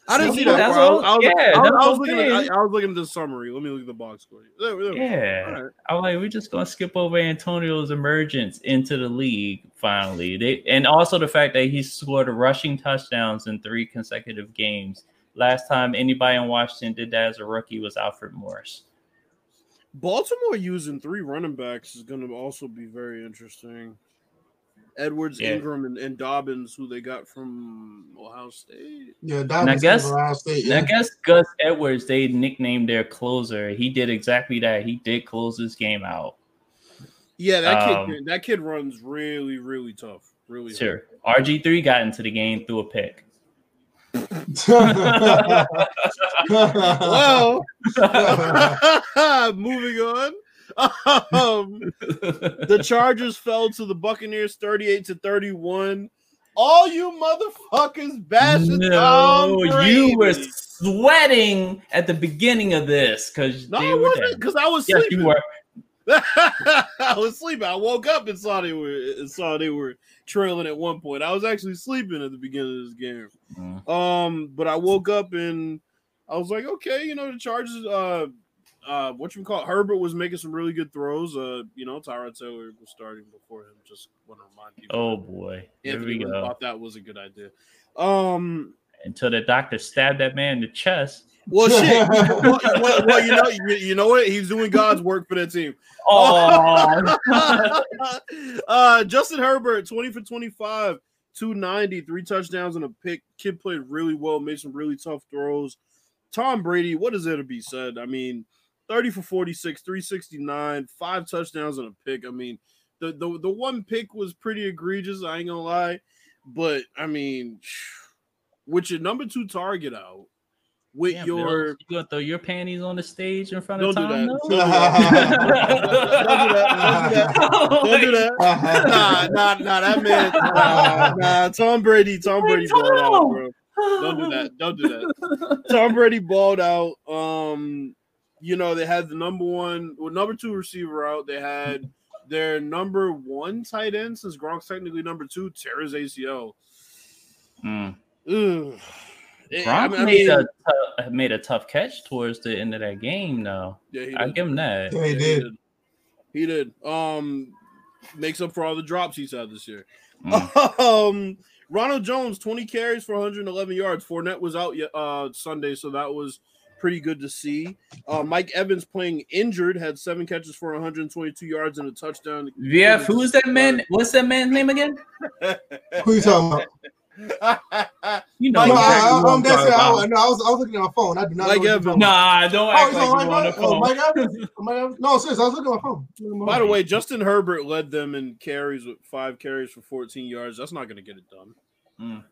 I didn't See, see that. that's part. I was, I was, yeah, I was, I was looking. I'm At. I, I was looking at the summary. Let me look at the box score. There, there. Yeah. All right. I'm like, we're just gonna skip over Antonio's emergence into the league finally. They and also the fact that he scored rushing touchdowns in three consecutive games. Last time anybody in Washington did that as a rookie was Alfred Morris. Baltimore using three running backs is going to also be very interesting. Edwards, Yeah. Ingram, and, and Dobbins, who they got from Ohio State. Yeah, And I Dobbins guess- from Ohio State. And I guess Gus Edwards, they nicknamed their closer. He did exactly that. He did close this game out. Yeah, that Um, kid. That kid runs really, really tough. Really. hard. Sure. RG3 got into the game through a pick. (laughs) (laughs) Well, (laughs) moving on. Um, the Chargers fell to the Buccaneers 38 to 31. All you motherfuckers bashing no, you were sweating at the beginning of this because No, I wasn't because I was Yes, sleeping. you were. (laughs) I was sleeping. I woke up and saw they were and saw they were trailing at one point. I was actually sleeping at the beginning of this game. Mm. Um, but I woke up and I was like, okay, you know, the Chargers. Uh, uh, what you call it? Herbert was making some really good throws. Uh, you know, Tyrod Taylor was starting before him. Just want to remind people. Oh boy, here Anthony we go. thought that was a good idea. Um, Until the doctor stabbed that man in the chest. well, shit. (laughs) well, well, well, you know, you, you know what? He's doing God's work for that team. (laughs) Oh, (laughs) uh, Justin Herbert, 20 for 25, 290, three touchdowns and a pick. Kid played really well, made some really tough throws. Tom Brady, what is there to be said? I mean, 30 for 46, 369, five touchdowns and a pick. I mean, the, the, the one pick was pretty egregious, I ain't gonna lie. But I mean, (sighs) with your number two target out, with Damn, your Bills, you gonna throw your panties on the stage in front of Don't do Tom? that. Don't do that. Don't do that. nah, nah, nah, that man. (laughs) Nah, nah, Tom Brady, Tom Brady balled out, bro. Don't do that. Don't do that. (laughs) Tom Brady balled out. Um, you know, they had the number one, well, number two receiver out. They had their number one tight end since Gronk's technically number two, tear his ACL. Mm. Ugh. Gronk I mean- I made mean- a made a tough catch towards the end of that game. though. Yeah, I give him that. Yeah, he Yeah, did. He did. Um, makes up for all the drops he's had this year. Mm. (laughs) Um, Ronald Jones, 20 carries for 111 yards. Fournette was out uh Sunday, so that was pretty good to see. Uh, Mike Evans playing injured had seven catches for 122 yards and a touchdown. VF, who is that man? What's that man's name again? (laughs) Who you talking about? (laughs) You know No, Mike I, I, I'm I'm that's talking it. I, no, I was, I was looking at my phone. I do not Mike know what Evans. Nah, don't Oh, act you like you about on the Mike? Oh. Mike Evans? Mike Evans? No, seriously, I was looking at my phone. Looking at my By phone. the way, Justin Herbert led them in carries with five carries for 14 yards. That's not going to get it done. Mm.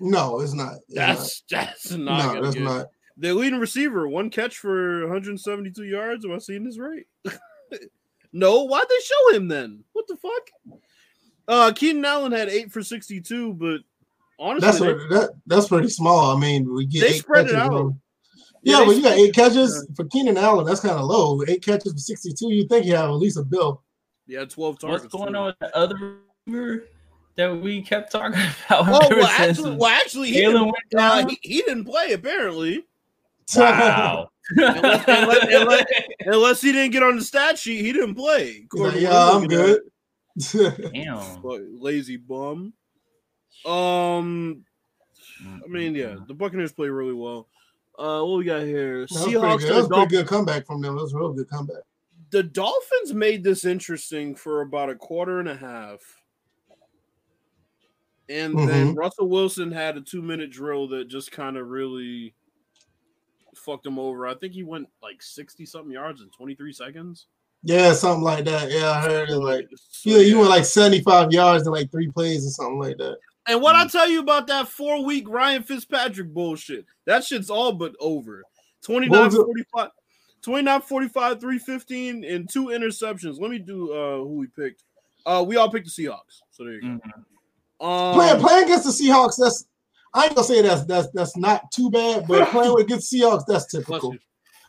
no, it's not. It's That's that's not. not. gonna no, that's get it. not. Their leading receiver, one catch for 172 yards. Am I seeing this right? (laughs) no, why'd they show him then? What the fuck? Uh Keenan Allen had eight for 62, but honestly, That's they- what, that, that's pretty small. I mean, we get They eight spread it out. bro. Yeah, Yeah, they but you got eight catches for Keenan Allen. That's kind of low. Eight catches for 62. You think you have at least a bill? yeah, 12 targets. What's going too. on with the other receiver that we kept talking (laughs) about? Oh, well, actually, well, actually, he, didn't, went uh, he, he didn't play apparently, Wow. (laughs) Unless- unless- unless- (laughs) unless he didn't get on the stat sheet. He didn't play. He's like, yeah, I'm looking at. good. Damn. (laughs) But lazy bum. Um, I mean, yeah, the Buccaneers play really well. Uh, what we got here? That was Seahawks. good. That was a pretty good comeback from them. That was a real good comeback. The Dolphins made this interesting for about a quarter and a half. And then Mm-hmm. Russell Wilson had a two minute drill that just kind of really fucked him over. I think he went like 60 something yards in 23 seconds. Yeah, something like that. Yeah, I heard it. Like, So, yeah, you went like 75 yards in like three plays or something like that. And what I tell you about that four week Ryan Fitzpatrick bullshit, that shit's all but over. 29 45, 29 45, 315, and two interceptions. Let me do uh who we picked. Uh we all picked the Seahawks. So there you go. Mhm. Um, playing playing against the Seahawks, that's I ain't gonna say that's that's that's not too bad, but (laughs) playing with against Seahawks, that's typical.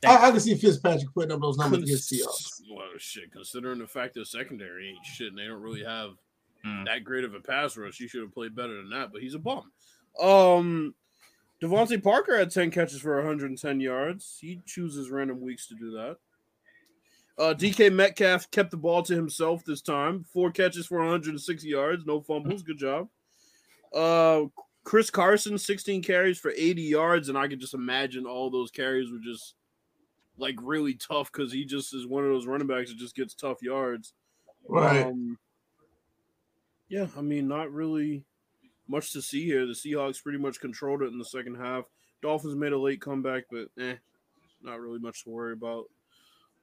I, I can see Fitzpatrick putting up those numbers against Seahawks. Well, shit, considering the fact that secondary ain't shit and they don't really have Mm. that great of a pass rush, he should have played better than that, but he's a bum. Um DeVante Parker had 10 catches for 110 yards. He chooses random weeks to do that. Uh, DK Metcalf kept the ball to himself this time. Four catches for 160 yards, no fumbles. Good job. Uh, Chris Carson, 16 carries for 80 yards, and I could just imagine all those carries were just like really tough because he just is one of those running backs that just gets tough yards. Right. Um, yeah, I mean, not really much to see here. The Seahawks pretty much controlled it in the second half. Dolphins made a late comeback, but eh, not really much to worry about.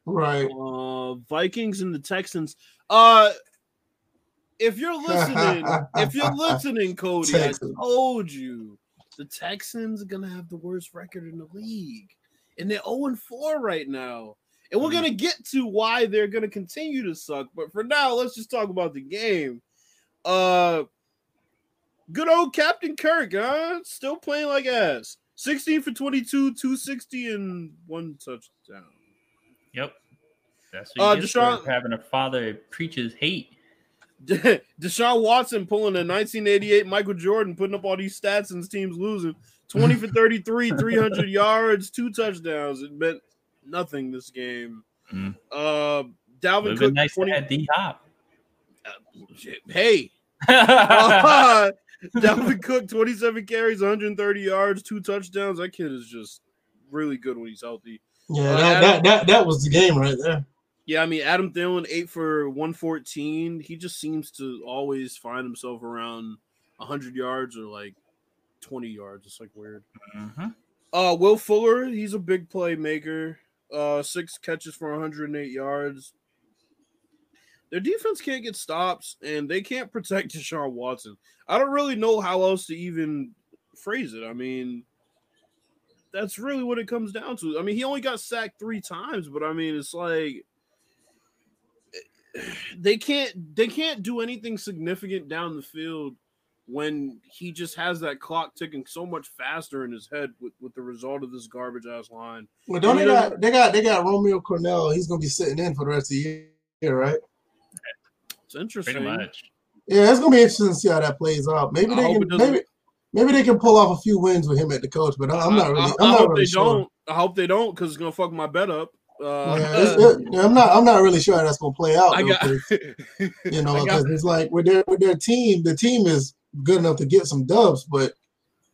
right. Uh, Vikings and the Texans. Uh, if you're listening, if you're (laughs) listening, Cody, Texans. I told you the Texans are gonna have the worst record in the league, and they're 0 4 right now. And we're gonna get to why they're gonna continue to suck. But for now, let's just talk about the game. Uh, good old Captain Kirk, huh? Still playing like ass. 16 for 22, 260, and one touchdown. Yep. That's Uh, what you get Deshaun- having a father who preaches hate. (laughs) Deshaun Watson pulling a 1988 Michael Jordan, putting up all these stats and his team's losing. 20 for 33, (laughs) 300 yards, two touchdowns. It meant nothing this game. Mm. Uh, Would Dalvin Cook, nice 20 to have D Hop. shit, hey. (laughs) Uh, Dalvin Cook, 27 carries, 130 yards, two touchdowns. That kid is just really good when he's healthy. Yeah, Uh, that, that that that was the game right there. Yeah, I mean Adam Thielen eight for one fourteen. He just seems to always find himself around hundred yards or like twenty yards. It's like weird. Mhm. Uh, Will Fuller, he's a big playmaker. Uh, six catches for 108 yards. Their defense can't get stops, and they can't (laughs) protect Deshaun Watson. I don't really know how else to even phrase it. I mean, that's really what it comes down to. I mean, he only got sacked three times, but I mean, it's like they can't they can't do anything significant down the field when he just has that clock ticking so much faster in his head with, with the result of this garbage ass line. Well, don't they got they got they got Romeo Crennel. He's gonna be sitting in for the rest of the year, right? It's interesting. Pretty much. Yeah, it's gonna be interesting to see how that plays out. Maybe I they can maybe maybe they can pull off a few wins with him at the coach, but I- I'm not really I, I'm I not hope really they sure. don't. I hope they don't because it's gonna fuck my bet up. Uh, Yeah, it- I'm not I'm not really sure how that's gonna play out. I though, got. 'cause, (laughs) you know, because it's like with their with their team, the team is good enough to get some dubs, but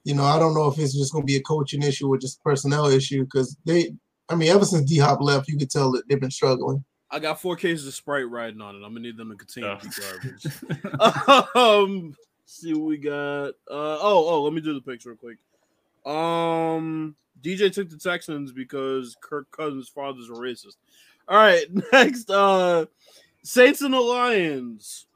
you know, I don't know if it's just gonna be a coaching issue or just personnel issue because they I mean, ever since D Hop left, you could tell that they've been struggling. I got four cases of Sprite riding on it. I'm gonna need them to continue to be Oh. garbage. (laughs) um, see what we got. Uh, oh, oh, let me do the picks real quick. Um, DJ took the Texans because Kirk Cousins' father's a racist. All right, (laughs) next, uh, Saints and the Lions.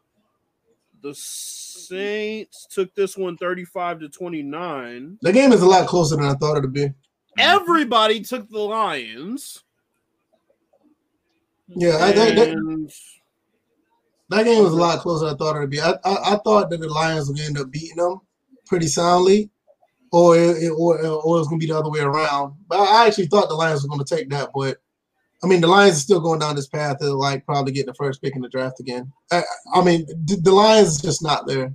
The Saints took this one 35 to 29. The game is a lot closer than I thought it'd be. Everybody took the Lions. Yeah, I, that, that, that game was a lot closer than I thought it'd be. I, I, I thought that the Lions would end up beating them pretty soundly, or it, it- or, or it was gonna be the other way around. But I actually thought the Lions were gonna take that, but I mean the Lions are still going down this path to like probably get the first pick in the draft again. I, I mean the, the Lions is just not there.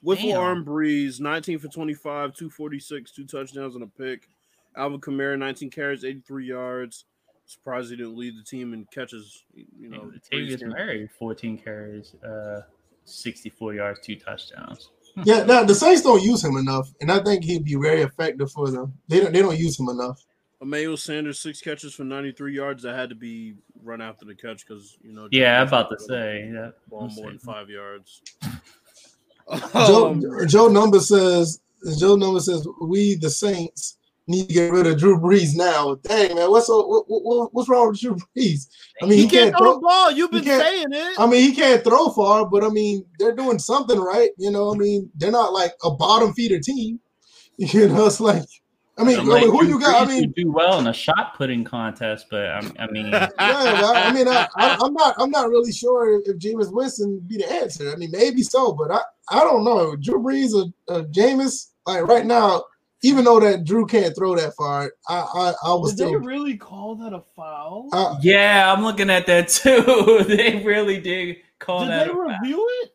Whiffle Damn. arm Brees, 19 for 25, 246, two touchdowns and a pick. Alvin Kamara, 19 carries, 83 yards. Surprised he didn't lead the team in catches. You know, Latavius breeze- Murray, 14 carries, uh, 64 yards, two touchdowns. Yeah, no, the Saints don't use him enough, and I think he'd be very effective for them. They don't they don't use him enough. Emmanuel Sanders, six catches for 93 yards. That had to be run after the catch because, you know. Yeah, I'm about to say that. Ball more than five yards. Joe, Um, Joe number says Joe number says we the Saints need to get rid of Drew Brees now. Dang man, what's what, what, what- what's wrong with Drew Brees? I mean, he, he, can't can't throw throw. the ball. You've been saying it. I mean, he can't throw far, but I mean, they're doing something right. You know, I mean, they're not like a bottom feeder team. (laughs) You know, it's like, I mean, I mean who Drew you got? I mean, do well in a shot putting contest, but I, I mean, (laughs) yeah, I, I mean, I, I, I'm not, I'm not really sure if Jameis Winston be the answer. I mean, maybe so, but I, I don't know. Drew Brees or, or Jameis, like right now, even though that Drew can't throw that far, I, I, I was Did they really call that a foul? Uh, yeah, I'm looking at that too. (laughs) they really did call Did that. they a foul. review it?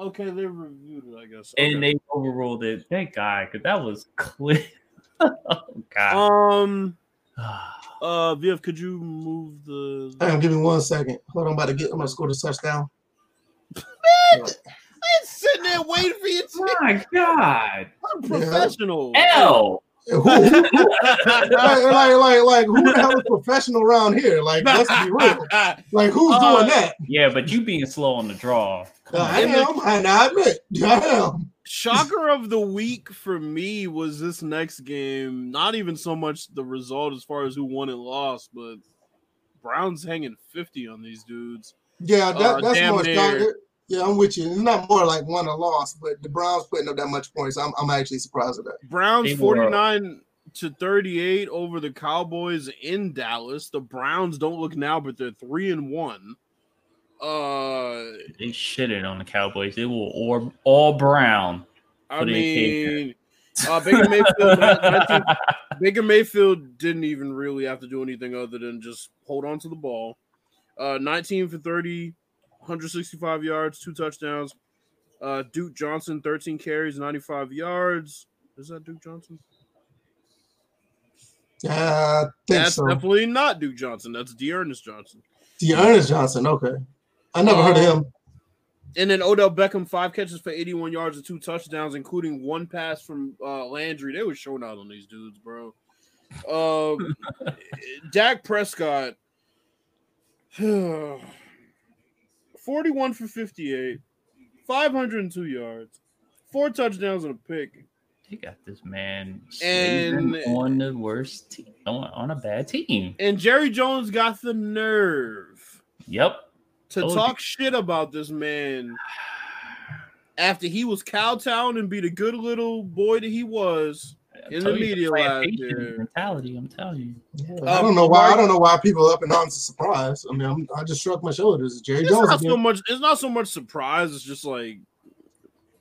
Okay, they reviewed it, I guess. and they overruled it. Thank God, because that was clear. (laughs) oh God. um (sighs) uh Viv, could you move the Damn, give me one second. Hold on, I'm about to get. I'm gonna score the touchdown. (laughs) I'm sitting there waiting for you to My God. I'm professional. L. Who, who, (laughs) like, like, like, like, who the hell is professional around here? Like, let's be real. Like, who's Uh, doing that? Yeah, but you being slow on the draw. Come I on. am. I, I admit. I am. Shocker of the week for me was this next game. Not even so much the result as far as who won and lost, but Browns hanging 50 on these dudes. Yeah, that, Uh, that's damn more. near. Stronger. Yeah, I'm with you. It's not more like won or lost, but the Browns putting up that much points. I'm, I'm actually surprised at that. Browns 49 to 38 over the Cowboys in Dallas. The Browns don't look now, but they're three and one. Uh They shitted on the Cowboys. They were all, all brown. I For mean uh, Baker Mayfield, 19 (laughs) Baker Mayfield didn't even really have to do anything other than just hold on to the ball. Uh, 19 for 30, 165 yards, two touchdowns. Uh, Duke Johnson, 13 carries, 95 yards. Is that Duke Johnson? Think That's so. definitely not Duke Johnson. That's D'Ernest Johnson. D'Ernest Johnson. Okay, I never heard of him. And then Odell Beckham, five catches for 81 yards and two touchdowns, including one pass from uh, Landry. They were showing out on these dudes, bro. Um, (laughs) Dak Prescott, (sighs) 41 for 58, 502 yards, four touchdowns and a pick. They got this man And- on the worst team, on, on a bad team. And Jerry Jones got the nerve Yep. to Told talk shit about this man after he was cowtown and be the good little boy that he was. I In the you, media playing last Patriots year. mentality. I'm telling you. Yeah, I don't know why. I don't know why people are up and down to surprise. I mean, I'm, I just shrugged my shoulders. Jerry It's Jones. not so much. It's not so much surprise. It's just like,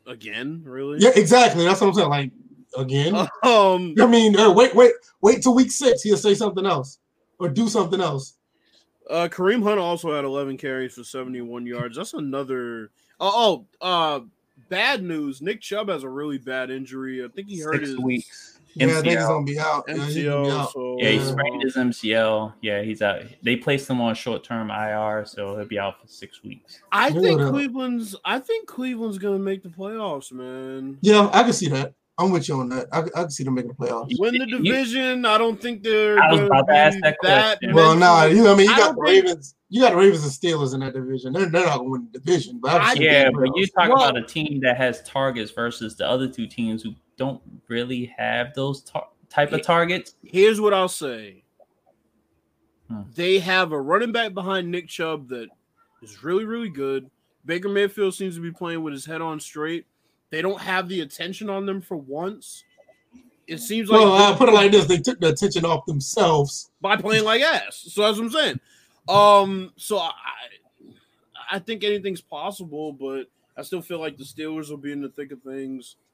again, really. Yeah, exactly. That's what I'm saying. Like again. (laughs) Um. I mean, uh, wait, wait, wait till week six. He'll say something else or do something else. Uh, Kareem Hunt also had 11 carries for 71 yards. That's another. Oh, oh. Uh, bad news. Nick Chubb has a really bad injury. I think he hurt Six his weeks. Yeah, I think he's gonna be out. Yeah, he's gonna be out. So Yeah, he sprained his MCL. Yeah, he's out. They placed him on short term IR, so he'll be out for six weeks. I think whatever. Cleveland's. I think Cleveland's gonna make the playoffs, man. Yeah, I can see that. I'm with you on that. I, I can see them making the playoffs. Win the division. I don't think they're. I was about to ask be that question. Well, nah, mentally- you. I mean, you got the don't think- Ravens. You got the Ravens and Steelers in that division. They're, they're not gonna win the division, but I can I- see them Yeah, but you playoffs. talk Well- about a team that has targets versus the other two teams who don't really have those tar- type of targets. Here's what I'll say. Hmm. They have a running back behind Nick Chubb that is really, really good. Baker Mayfield seems to be playing with his head on straight. They don't have the attention on them for once. It seems like Well, I put it like this: they took the attention off themselves. by playing like ass. So that's what I'm saying. Um, so I, I think anything's possible, but I still feel like the Steelers will be in the thick of things. (sighs)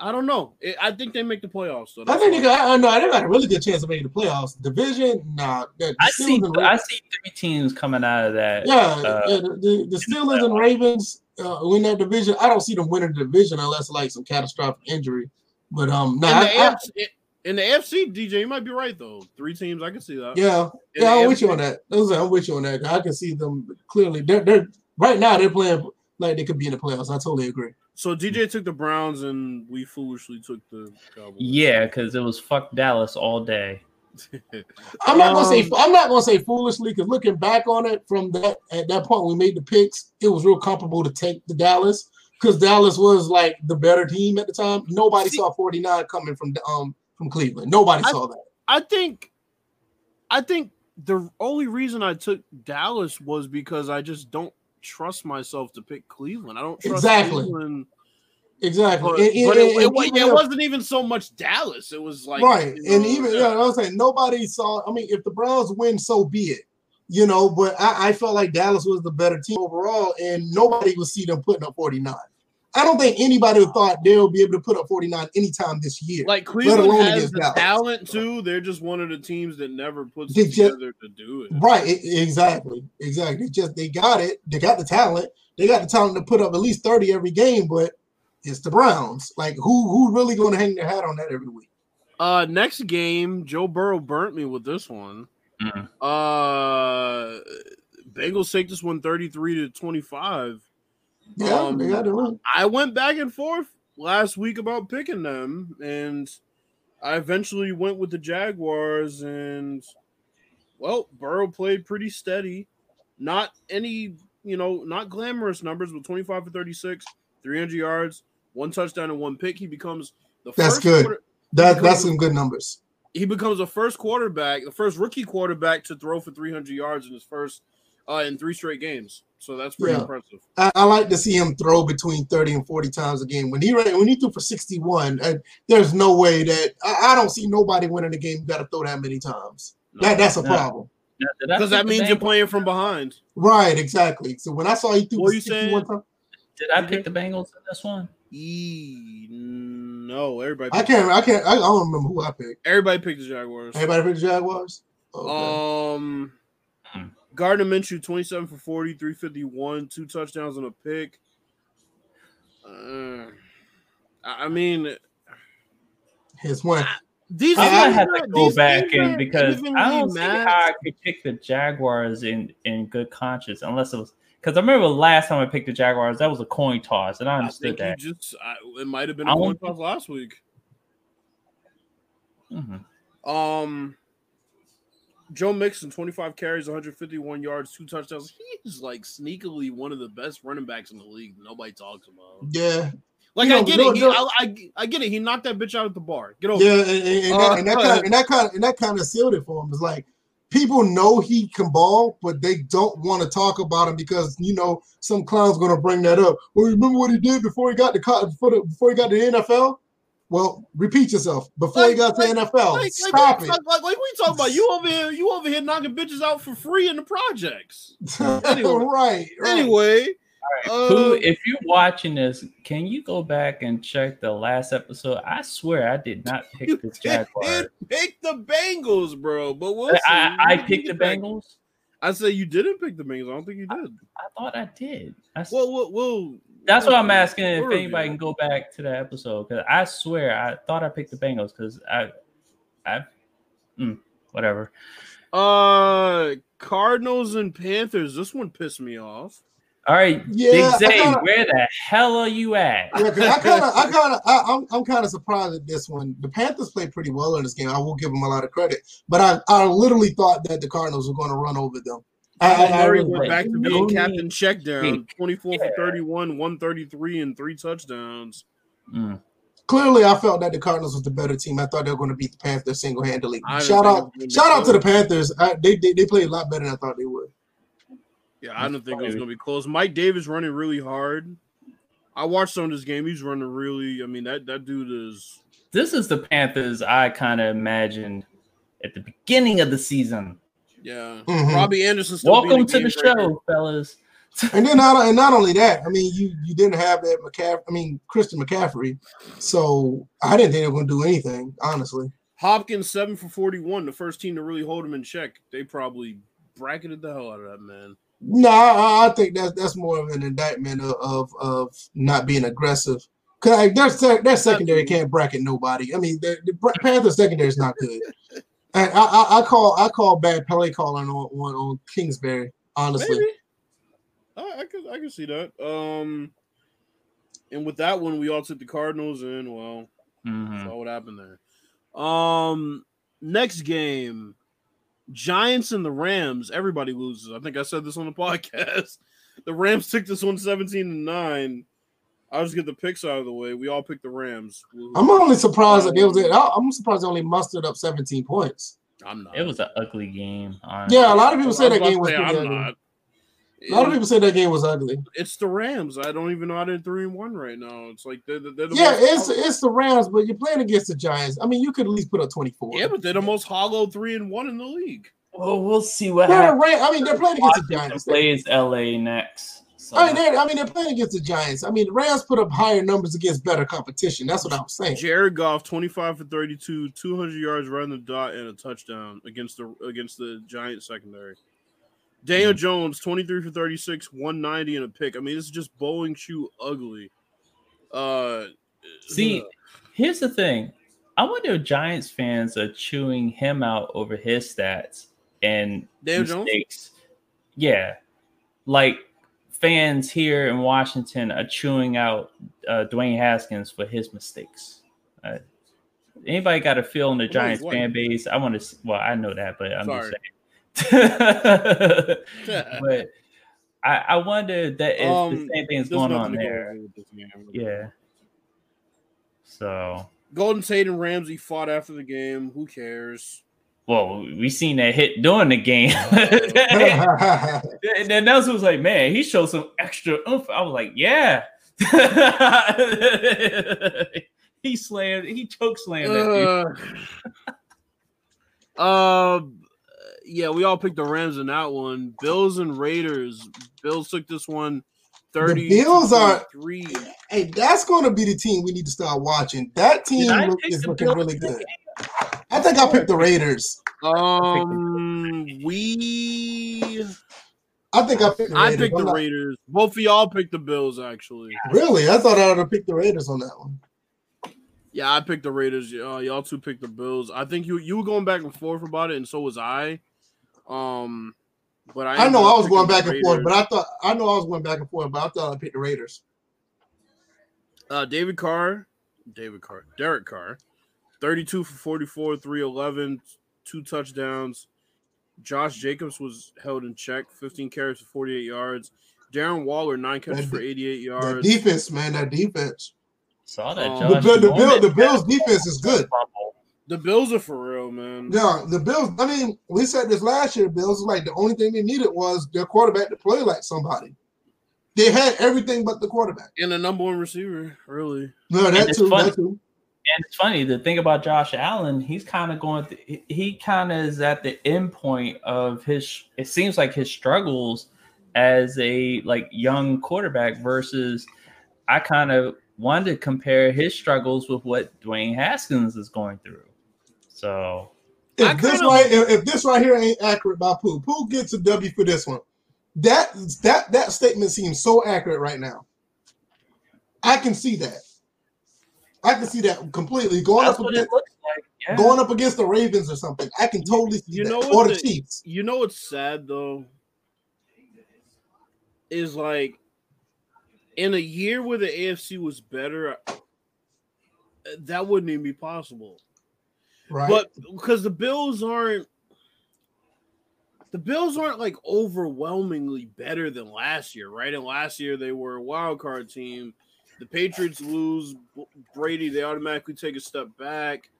I don't know. It- I think they make the playoffs. So I think all. they got. I know they got a really good chance of making the playoffs. Division, nah. The, the I Steelers see. and I see three teams coming out of that. Yeah, uh, yeah, the, the, the Steelers and Ravens uh, win that division. I don't see them winning the division unless like some catastrophic injury. But um, nah, in, I, the I, in the AFC, DJ, you might be right though. Three teams, I can see that. yeah, In yeah, I'm with you on that. I'm with you on that. I can see them clearly. They're, they're right now they're playing like they could be in the playoffs. I totally agree. So DJ took the Browns, and we foolishly took the Cowboys. Yeah, because it was fuck Dallas all day. I'm not gonna say Um, I'm not gonna say foolishly because looking back on it from that at that point we made the picks, it was real comfortable to take the Dallas because Dallas was like the better team at the time. Nobody See- saw 49 coming from um from Cleveland. Nobody I- saw that. I think, I think the only reason I took Dallas was because I just don't trust myself to pick Cleveland. I don't trust Exactly. Cleveland. Exactly. But, And- and- but it, and it, wa- even it wasn't even so much Dallas. It was like right. you and even yeah, I was saying nobody saw. I mean, if the Browns win, so be it. You know, but I, I felt like Dallas was the better team overall, and nobody would see them putting up 49. I don't think anybody thought they'll be able to put up 49 anytime this year. Like Cleveland has the Dallas. talent too. They're just one of the teams that never puts They it just- together to do it. Right, exactly, exactly. It's just they got it. They got the talent. they got the talent to put up at least 30 every game, but it's the Browns. Like who who really going to hang their hat on that every week? Uh, next game, Joe Burrow burnt me with this one. Mm. Uh, Bengals take this one 33 to 25. Yeah, Um, they got to win. I went back and forth last week about picking them, and I eventually went with the Jaguars. And well, Burrow played pretty steady. Not any, you know, not glamorous numbers, but 25 for 36, 300 yards, one touchdown, and one pick. He becomes the That's first good. quarter- That because- that's some good numbers. he becomes the first quarterback, the first rookie quarterback to throw for 300 yards in his first uh, in three straight games. So that's pretty Yeah. impressive. I, I like to see him throw between 30 and 40 times a game. When he ran, when he threw for 61, uh, there's no way that I, I don't see nobody winning the game. You got to throw that many times. That that's a No. problem. Now, did I Because that means you're playing from behind. Right, exactly. So when I saw he threw What for you 61 saying? times, Did I pick the Bengals in this one? E- no, everybody. I can't, I can't, I don't remember who I picked. everybody picked the Jaguars. Everybody picked the Jaguars. Okay. Um, Hmm. Gardner Minshew, 27 for 40, 351, two touchdowns and a pick. Uh, I I mean, His one. these I'm gonna have to aren't- go back games in because I don't see matched. how I could pick the Jaguars in in good conscience unless it was because I remember last time I picked the Jaguars that was a coin toss and I I understood think you that. just I, it might have been I a coin toss last week. Mhm. Um, Joe Mixon, 25 carries, 151 yards, two touchdowns. He's like sneakily one of the best running backs in the league. Nobody talks about. Him. Yeah, Like You I know, get no, it. He, no. I, I, I get it. He knocked that bitch out at the bar. Get over. yeah, and, and, and Uh, that, and that kind of, and that kind of, and that kind of sealed it for him. It's like people know he can ball, but they don't want to talk about him because you know some clown's going to bring that up. Well, remember what he did before he got to before, the, before he got to the NFL? Well, repeat yourself. Before he got to Like- the NFL, Like, like, stop like, like, like, like we talking about you over here, you over here knocking bitches out for free in the projects. (laughs) anyway. right, right. Anyway, Who, uh, if you're watching this, can you go back and check the last episode? I swear I did not (laughs) pick the Jaguars. pick the Bengals, bro. But we'll see. I, I picked the back- Bengals. I said you didn't pick the Bengals. I don't think you did. I thought I did. I, Well, we'll, we'll that's what I'm asking if anybody review can go back to that episode because I swear I thought I picked the Bengals because I, I, mm, whatever. Uh, Cardinals and Panthers. This one pissed me off. All right, Yeah, Big Zay, kinda- where the hell are you at? Yeah, 'cause I kind of, I kind of, I'm, I'm kind of surprised at this one. The Panthers played pretty well in this game. I will give them a lot of credit, but I, I literally thought that the Cardinals were going to run over them. I, I, I Murray really went did. back to No being captain check down, 24 Yeah. for 31, 133, and three touchdowns. Mm. Clearly, I felt that the Cardinals was the better team. I thought they were going to beat the Panthers single handedly. Shout out, gonna shout out to the. Panthers. I, they, they they played a lot better than I thought they would. Yeah, I didn't think it was going to be close. Mike Davis running really hard. I watched some of this game. He's running really. I mean, that that dude is. This is the Panthers I kind of imagined at the beginning of the season. Yeah, Mhm. Robbie Anderson. Welcome to the game breaker. show, fellas. (laughs) And then not and not only that, I mean, you you didn't have that McCaffrey. I mean, Christian McCaffrey. So I didn't think they were going to do anything. Honestly, Hopkins seven for forty-one. The first team to really hold him in check. They probably bracketed the hell out of that man. No, I, I think that's that's more of an indictment of of, of not being aggressive. Cause like, their their secondary can't bracket nobody. I mean, the, the Bra- Panthers secondary is not good. And I, I, I call I call bad play calling on on, on Kingsbury. Honestly, Maybe. I, I could I could see that. Um, and with that one, we all took the Cardinals, and well, Mhm. saw what happened there. Um, next game, Giants and the Rams. Everybody loses. I think I said this on the (laughs) podcast. The Rams took this one 17 to nine. I'll just get the picks out of the way. We all picked the Rams. I'm only surprised that they was. Um, I- I'm surprised they only mustered up 17 points. I'm not. It was an ugly game. honestly. Yeah, a lot of people I say that game was say, pretty I'm ugly. not. A lot of people say that game was ugly. It's the Rams. I don't even know how they're three and one right now. It's like they're, they're the Yeah, most- it's it's the Rams, but you're playing against the Giants. I mean, you could at least put up 24. yeah, but they're the most hollow three and one in the league. Well, we'll see what They're happens. Ram- I mean, they're playing against the Washington Giants. plays LA next. So I mean, they're, I mean, they're playing against the Giants. I mean, the Rams put up higher numbers against better competition. That's what I'm saying. Jared Goff, twenty five for thirty two, two hundred yards right on the dot, and a touchdown against the against the Giant secondary. Daniel Mhm. Jones, 23 for 36, 190 and a pick. I mean, this is just bowling shoe ugly. Uh See, ugh. here's the thing. I wonder if Giants fans are chewing him out over his stats and Daniel Jones? mistakes. Yeah, like fans here in Washington are chewing out uh, Dwayne Haskins for his mistakes. Uh, anybody got a feel in the Giants fan base? I want to. Well, I know that, but I'm Sorry. just saying. (laughs) but I, I wonder that if Um, the same thing's There's going on go there. over with this game. Yeah. So, Golden Tate and Ramsey fought after the game. Who cares? well, we seen that hit during the game. and then Nelson was like, "Man, he showed some extra oomph." I was like, "Yeah." (laughs) he slammed. He choke slammed that dude. Uh, uh, yeah, we all picked the Rams in that one. Bills and Raiders. Bills took this one 30 Bills are- three. hey, that's going to be the team we need to start watching. That team look- is looking Bills really good. I think I picked the Raiders. Um, (laughs) we. I think I picked the I Raiders. picked I'm the not- Raiders. Both of y'all picked the Bills, actually. Really? I thought I would have picked the Raiders on that one. Yeah, I picked the Raiders. Uh, y'all two picked the Bills. I think you you were going back and forth about it, and so was I. Um, but I I know I was going back and forth, but I thought I know I was going back and forth, but I thought I picked the Raiders. Uh, David Carr, David Carr, Derek Carr, 32 for 44, 311, two touchdowns. Josh Jacobs was held in check, 15 carries for 48 yards. Darren Waller, nine catches That for de- 88 That yards. defense, man, that defense. Saw that. Um, The, Josh Bill- the, Bill, the Bills defense is good. Fumble. The Bills are for real, man. Yeah, the Bills. I mean, we said this last year. Bills was like the only thing they needed was their quarterback to play like somebody. They had everything but the quarterback. And the number one receiver, really. No, that it's too. fun- That too. And it's funny the thing about Josh Allen. He's kind of going. Th- he- he kind of is at the end point of his. It seems like his struggles as a like young quarterback versus. I kind of wanted to compare his struggles with what Dwayne Haskins is going through. So I If this right, if, if this right here ain't accurate by Pooh, Pooh gets a W for this one. That that that statement seems so accurate right now. I can see that. I can see that completely going that's up against like. Yeah. going up against the Ravens or something. I can totally see You that. know or what the the- Chiefs. You know what's sad though? Is like in a year where the AFC was better, that wouldn't even be possible. Right. But because the Bills aren't the Bills aren't like overwhelmingly better than last year, right? And last year they were a wild card team. The Patriots lose Brady, they automatically take a step back.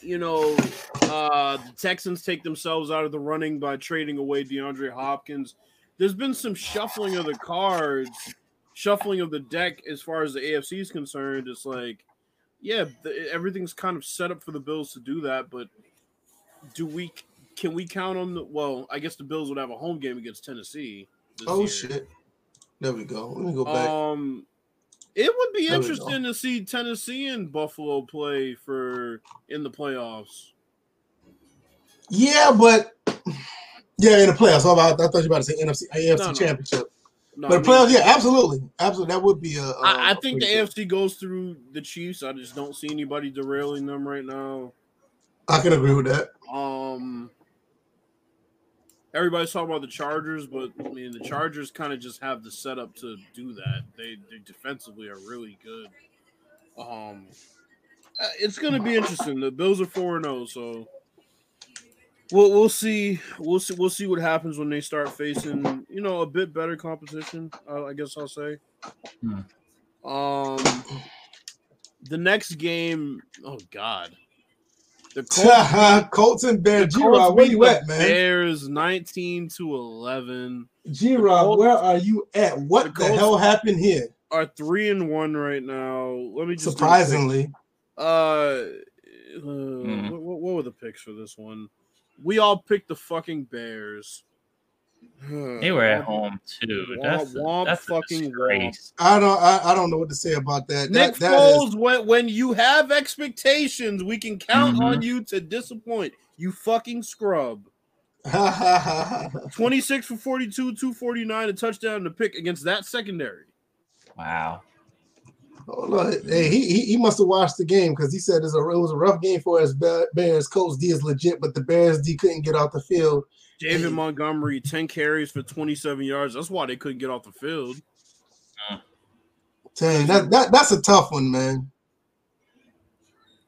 You know, uh the Texans take themselves out of the running by trading away DeAndre Hopkins. There's been some shuffling of the cards, shuffling of the deck as far as the AFC is concerned. It's like yeah, the, everything's kind of set up for the Bills to do that, but do we can we count on the well, I guess the Bills would have a home game against Tennessee. Oh year. shit. There we go. Let me go back. Um it would be There interesting to see Tennessee and Buffalo play for in the playoffs. yeah, but yeah, in the playoffs. Oh, I, I thought you were about to say NFC AFC No, no. Championship. No, but I the playoffs, yeah, absolutely, absolutely. That would be a. a I, I think the pretty good- AFC goes through the Chiefs. I just don't see anybody derailing them right now. I can agree with that. Um, everybody's talking about the Chargers, but I mean the Chargers kind of just have the setup to do that. They they defensively are really good. Um, uh, it's going to be interesting. The Bills are four and zero, so we'll we'll see. We'll see. We'll see what happens when they start facing you know a bit better competition. Uh, I guess I'll say. Hmm. Um, the next game. Oh God. The (laughs) Colts Colts and Bears. G Rob, where you at, man? Bears 19 to 11 G Rob, where are you at? What the the, hell happened here? are three and one right now. Let me just Surprisingly. Uh, uh Hmm. what, what were the picks for this one? We all picked the fucking Bears. They were at home too. Womp, That's a, womp, that's fucking disgrace. I don't. I, I don't know what to say about that. Nick that, that is- Foles, when, when you have expectations, we can count Mhm. on you to disappoint. You fucking scrub. (laughs) 26 for 42, 249, a touchdown and a pick against that secondary. Wow. Oh, look, hey, he, he, he must have watched the game because he said it was, a, it was a rough game for his Bears. Coach D is legit, but the Bears D couldn't get off the field. David Montgomery, 10 carries for 27 yards. That's why they couldn't get off the field. Dang, that, that that's a tough one, man.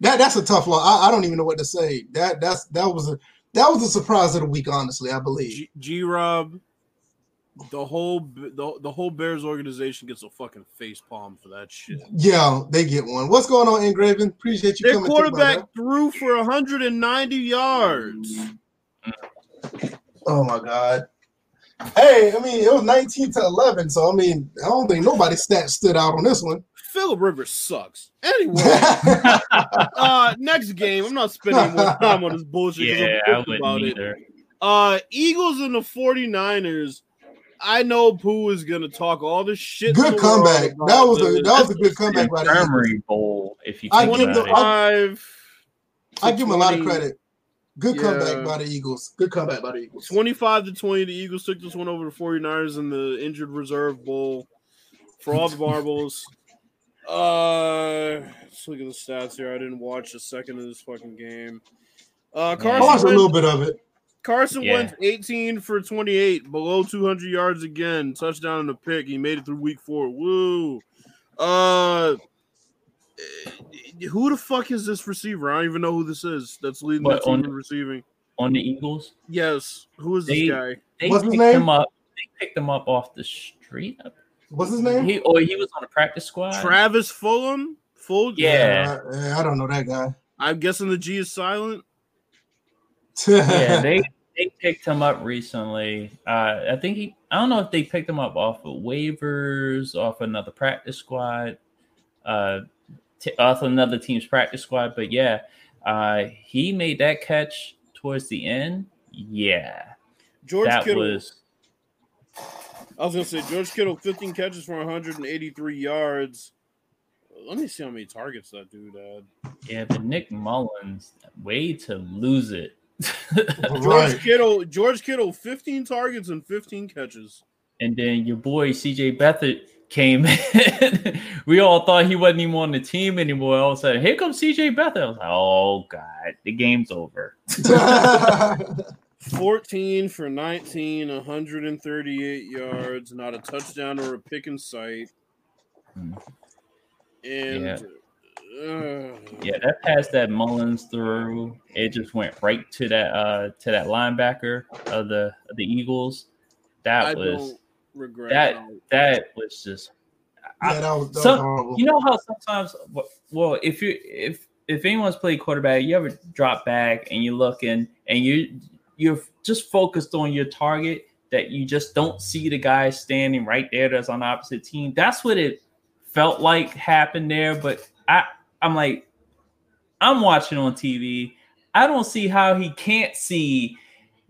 That that's a tough one. I, I don't even know what to say. That that's that was a that was a surprise of the week, honestly. I believe. G Rob, the whole the, the whole Bears organization gets a fucking face palm for that shit. Yeah, they get one. What's going on, Engraven? Appreciate you Their coming. quarterback threw for 190 yards. Oh my god. Hey, I mean, it was 19 to 11, so I mean, I don't think nobody stat stood out on this one. Philip Rivers sucks. Anyway, (laughs) uh, next game. I'm not spending more time on this bullshit. Yeah, I wouldn't about either. It. Uh, Eagles and the 49ers. I know Pooh is gonna talk all the shit. Good comeback. That was a that was a good comeback by Infirmary Bowl. If you I think give about the, it. I, I give him a lot of credit. Good yeah. comeback by the Eagles. Good comeback by the Eagles. 25 to 20. The Eagles took this one over the 49ers in the injured reserve bowl for all the (laughs) marbles. uh let's look at the stats here. I didn't watch a second of this fucking game. Uh Carson watched a little bit of it. Carson yeah. Wentz 18 for 28, below 200 yards again, touchdown and a pick. He made it through week four. Woo. Uh who the fuck is this receiver? I don't even know who this is. That's leading what, the team in receiving on the Eagles. Yes, who is they, this guy? They What's his name? Him up. They picked him up off the street. What's his name? He or he was on a practice squad. Travis Fulgham. Full. Yeah, yeah I, I don't know that guy. I'm guessing the G is silent. Yeah, (laughs) they they picked him up recently. Uh, I think he. I don't know if they picked him up off of waivers, off another practice squad. Uh, t- off another team's practice squad. But yeah, uh, he made that catch towards the end. Yeah, George that Kittle. was. I was gonna say George Kittle, 15 catches for 183 yards. Let me see how many targets that dude had. Yeah, but Nick Mullens, way to lose it. (laughs) George right. Kittle, George Kittle, 15 targets and 15 catches. And then your boy CJ Beathard came in. (laughs) we all thought he wasn't even on the team anymore. All of a sudden, here comes CJ Beathard. I was like, oh God, the game's over. (laughs) 14 for 19, 138 yards, not a touchdown or a pick in sight. Hmm. And yeah. Uh, yeah, that pass that Mullens threw, it just went right to that uh to that linebacker of the of the Eagles. That I was regret that that, that was just yeah, that was, that some, was. You know how sometimes, well, if you if if anyone's played quarterback, you ever drop back and you're looking and you you're just focused on your target that you just don't see the guy standing right there that's on the opposite team. That's what it felt like happened there. But I I'm like, I'm watching on TV. I don't see how he can't see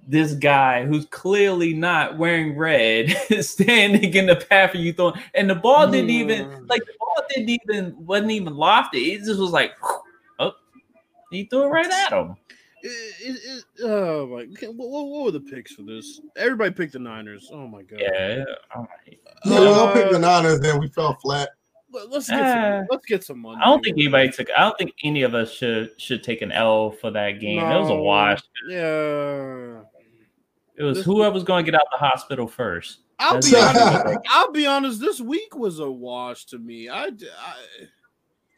this guy who's clearly not wearing red (laughs) standing in the path of you throwing, and the ball didn't hmm. even like the ball didn't even wasn't even lofted. It just was like, oh, he threw it right at him. It, it, it, oh my! What, what, were the picks for this? Everybody picked the Niners. Oh my god! Yeah, all right. Yeah, we all picked the uh, Niners. Then we fell flat. Let's get uh, some, let's get some money. I don't think anybody took. I don't think any of us should should take an L for that game. No, it was a wash. Yeah. It was this whoever's going to get out the hospital first. I'll That's be honest. (laughs) I'll be honest. This week was a wash to me. I, I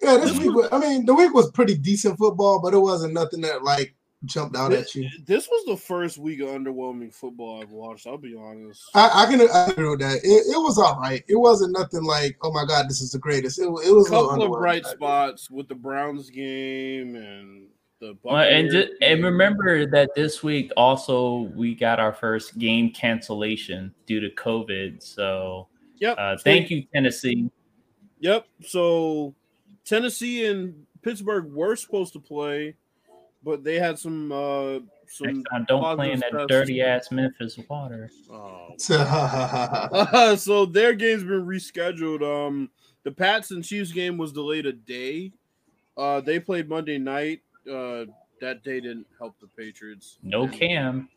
yeah, this, this week. Was, I mean, the week was pretty decent football, but it wasn't nothing that like jumped out this, at you. This was the first week of underwhelming football I've watched. I'll be honest. I, I can I agree with that. It, it, was all right. It wasn't nothing like, oh my god, this is the greatest. It, it was a couple of bright spots with the Browns game and the well, and just, and remember that this week also we got our first game cancellation due to COVID. So, yep. Uh, thank you, Tennessee. Yep. So Tennessee and Pittsburgh were supposed to play, but they had some uh some. I don't play in that dirty ass Memphis water. Oh. uh, (laughs) so their game's been rescheduled. Um, the Pats and Chiefs game was delayed a day. Uh, they played Monday night uh, that day didn't help the Patriots. No Cam.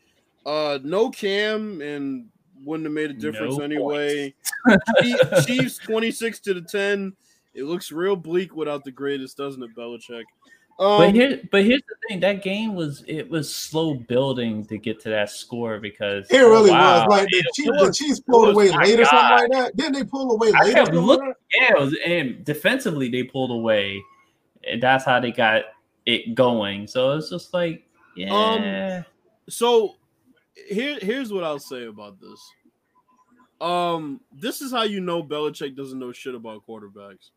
Uh, no Cam and wouldn't have made a difference No anyway. Chiefs, (laughs) Chiefs 26 to the 10. It looks real bleak without the greatest, doesn't it, Belichick? Um, But here, but here's the thing: that game was it was slow building to get to that score because It really oh, wow, was like the it Chiefs, was- the Chiefs pulled was- away my late or something like that. Didn't they pull away I late? or kept something looking. like Yeah, it was, and defensively they pulled away. And that's how they got it going. So it's just like, yeah, so here, here's what I'll say about this. Um, this is how you know Belichick doesn't know shit about quarterbacks.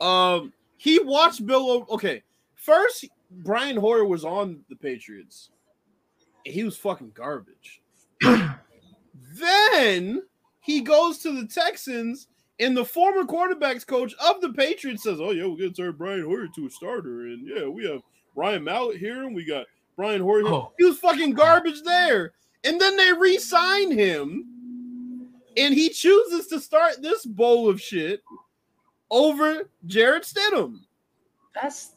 Um, he watched Bill. O- Okay, first Brian Hoyer was on the Patriots. And he was fucking garbage. (clears throat) then he goes to the Texans, and the former quarterbacks coach of the Patriots says, "Oh yeah, we're gonna turn Brian Hoyer to a starter, and yeah, we have Ryan Mallett here, and we got Brian Hoyer. Here. Oh. He was fucking garbage there, and then they re-sign him, and he chooses to start this bowl of shit over Jarrett Stidham. that's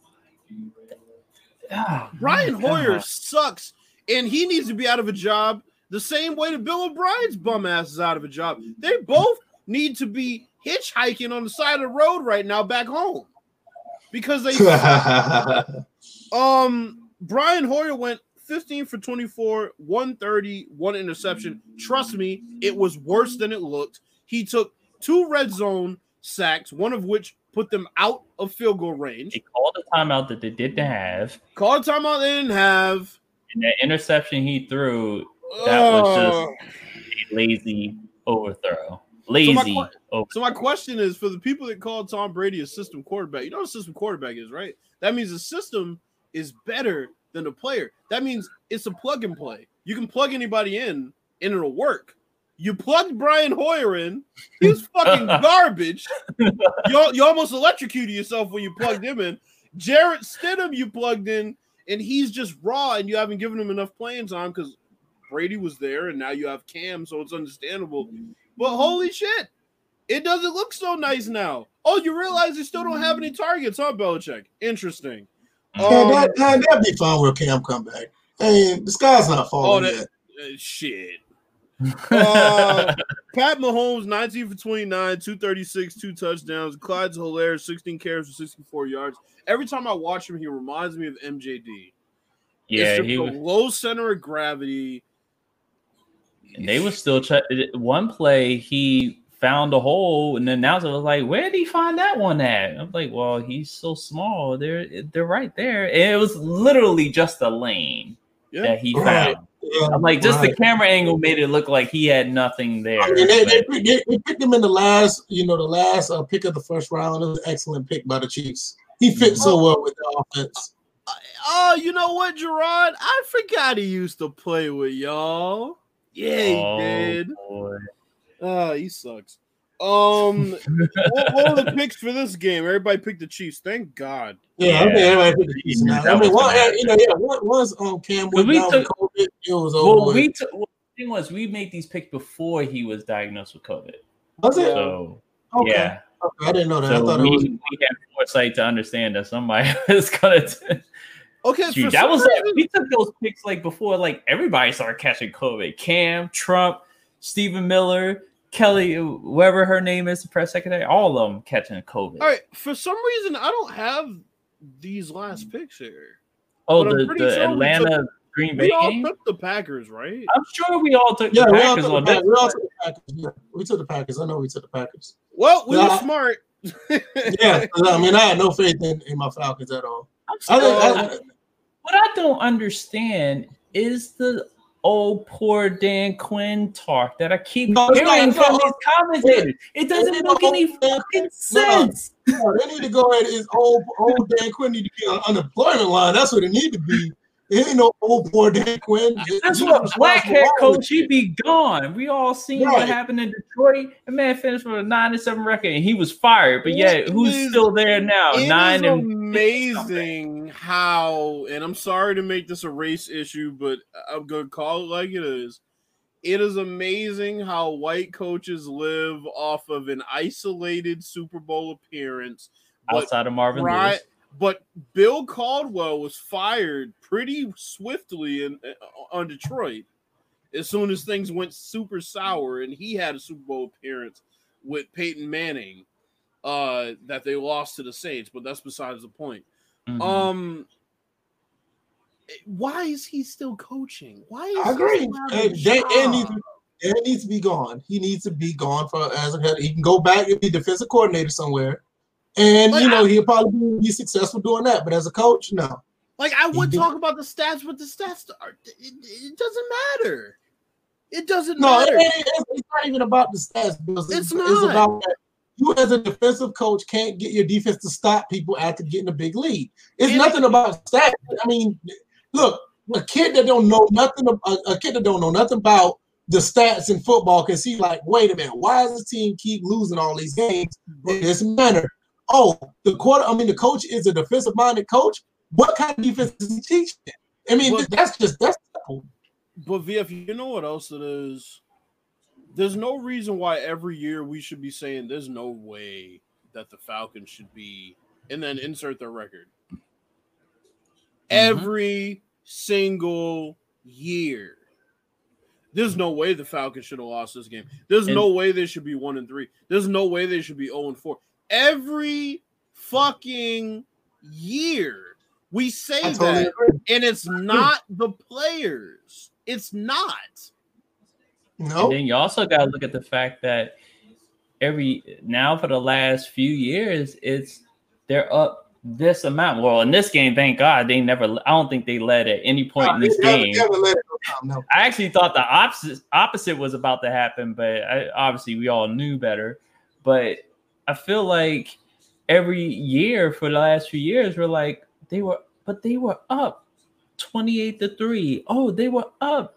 oh, Brian Hoyer God. sucks, and he needs to be out of a job the same way that Bill O'Brien's bum ass is out of a job. They both need to be hitchhiking on the side of the road right now back home because they (laughs) um Brian Hoyer went 15 for 24, 130, one interception. Trust me, it was worse than it looked. He took two red zone sacks, one of which put them out of field goal range. They called the timeout that they didn't have, Called timeout they didn't have. and that interception he threw That was just- a lazy overthrow. my Lazy que- over. So my question is for the people that call Tom Brady a system quarterback, you know what a system quarterback is, right? That means the system is better than the player. That means it's a plug and play. You can plug anybody in and it'll work. You plugged Brian Hoyer in, he was fucking (laughs) garbage. You, you almost electrocuted yourself when you plugged him in. Jarrett Stidham, you plugged in, and he's just raw, and you haven't given him enough playing time because Brady was there, and now you have Cam, so it's understandable. But holy shit, it doesn't look so nice now. Oh, you realize you still don't have any targets, huh, Belichick? Interesting. Yeah, Um, that, that, that'd be fun with Cam come back. I mean, the sky's not falling that- yet. uh, shit. Uh, (laughs) Pat Mahomes, 19 for 29, 236, two touchdowns. Clyde Edwards-Helaire, 16 carries for 64 yards. Every time I watch him, he reminds me of MJD. yeah, it's just he a was. low center of gravity. And they were still try- one play. He found a hole, and the announcer was like, "Where did he find that one at?" I'm like, "Well, he's so small. They're they're right there." And it was literally just a lane Yeah. that he Right. Found. Yeah, I'm like, just right. the camera angle made it look like he had nothing there. I mean, they, they, they, they picked him in the last, you know, the last uh, pick of the first round. It was an excellent pick by the Chiefs. He fit so well with the offense. Oh, you know what, Gerard? I forgot he used to play with y'all. Yeah, he Oh, did. boy. Ah, he sucks. Um, what, what were the picks for this game? Everybody picked the Chiefs. Thank God. Yeah, I think Yeah. everybody picked the Chiefs Yeah, now. I mean, was one, you know, yeah, one- once um, Cam went we took- COVID, it was over. Well, we took. Well, the thing was, we made these picks before he was diagnosed with COVID. was it? So Okay. yeah, Okay, I didn't know that. I so thought we, it was. we had foresight to understand that somebody (laughs) is gonna. T- Okay, Shoot, for that some was like we took those picks like before like everybody started catching COVID. Cam, Trump, Stephen Miller, Kelly, whoever her name is, the press secretary, all of them catching COVID. All right, for some reason I don't have these last mm. picks here. oh, but the, the sure we Atlanta Green Bay We all game. took the Packers, right? I'm sure we all took Yeah, the we all, Packers took the on Packers. that. we all took the Packers. Yeah, we took the Packers. I know we took the Packers. Well, we were smart. (laughs) yeah, I mean, I had no faith in, in my Falcons at all. I'm I, still- I, I, what I don't understand is the old poor Dan Quinn talk that I keep No, hearing from these commentators. It doesn't It make any fucking sense. No, they need to go ahead. Is old old Dan Quinn need to be on unemployment line? That's what it need to be. It ain't no old poor Dan Quinn. That's what black responsible hair for all coach. He'd be gone. We all seen Right. what happened in Detroit. The man finished with a nine and seven record, and he was fired. But yeah, who's is- still there now? Nine and amazing how, and I'm sorry to make this a race issue, but I'm gonna call it like it is. It is amazing how white coaches live off of an isolated Super Bowl appearance. Outside of Marvin Right, Lewis. But Bill Caldwell was fired pretty swiftly in uh, on Detroit. as soon as things went super sour and he had a Super Bowl appearance with Peyton Manning uh that they lost to the Saints, but that's besides the point. Mhm. Um why is he still coaching? Why is I he agree. still having a And Dan, Dan needs, job? Dan needs to be gone. He needs to be gone for as a head. He can go back and be defensive coordinator somewhere, and But you know I- he'll probably be successful doing that. But as a coach, no. Like I would talk about the stats, but the stats are it, it doesn't matter. It doesn't No, matter. it- it's, it's not even about the stats. It's It's, not. it's about that you as a defensive coach can't get your defense to stop people after getting a big lead. It's And- nothing about stats. I mean, look, a kid that don't know nothing, a, a kid that don't know nothing about the stats in football can see like, wait a minute, why does this team keep losing all these games in this manner? Oh, the quarter. I mean, the coach is a defensive-minded coach. What kind of defense is he teaching? I mean, Well- that's just that's. But VF, you know what else it is? There's no reason why every year we should be saying there's no way that the Falcons should be, and then insert their record. Mm-hmm. Every single year. There's no way the Falcons should have lost this game. There's And- no way they should be one and three. There's no way they should be 0 and 4. Every fucking year we say totally that agree. and it's not the players. It's not. No, And then you also got to look at the fact that every now for the last few years, it's they're up this amount. Well, in this game, thank God they never. I don't think they led at any point in this They never- game. never let it go down, no. I actually thought the opposite opposite was about to happen, but I, obviously we all knew better. But I feel like every year for the last few years, we're like they were, but they were up twenty eight to three. Oh, they were up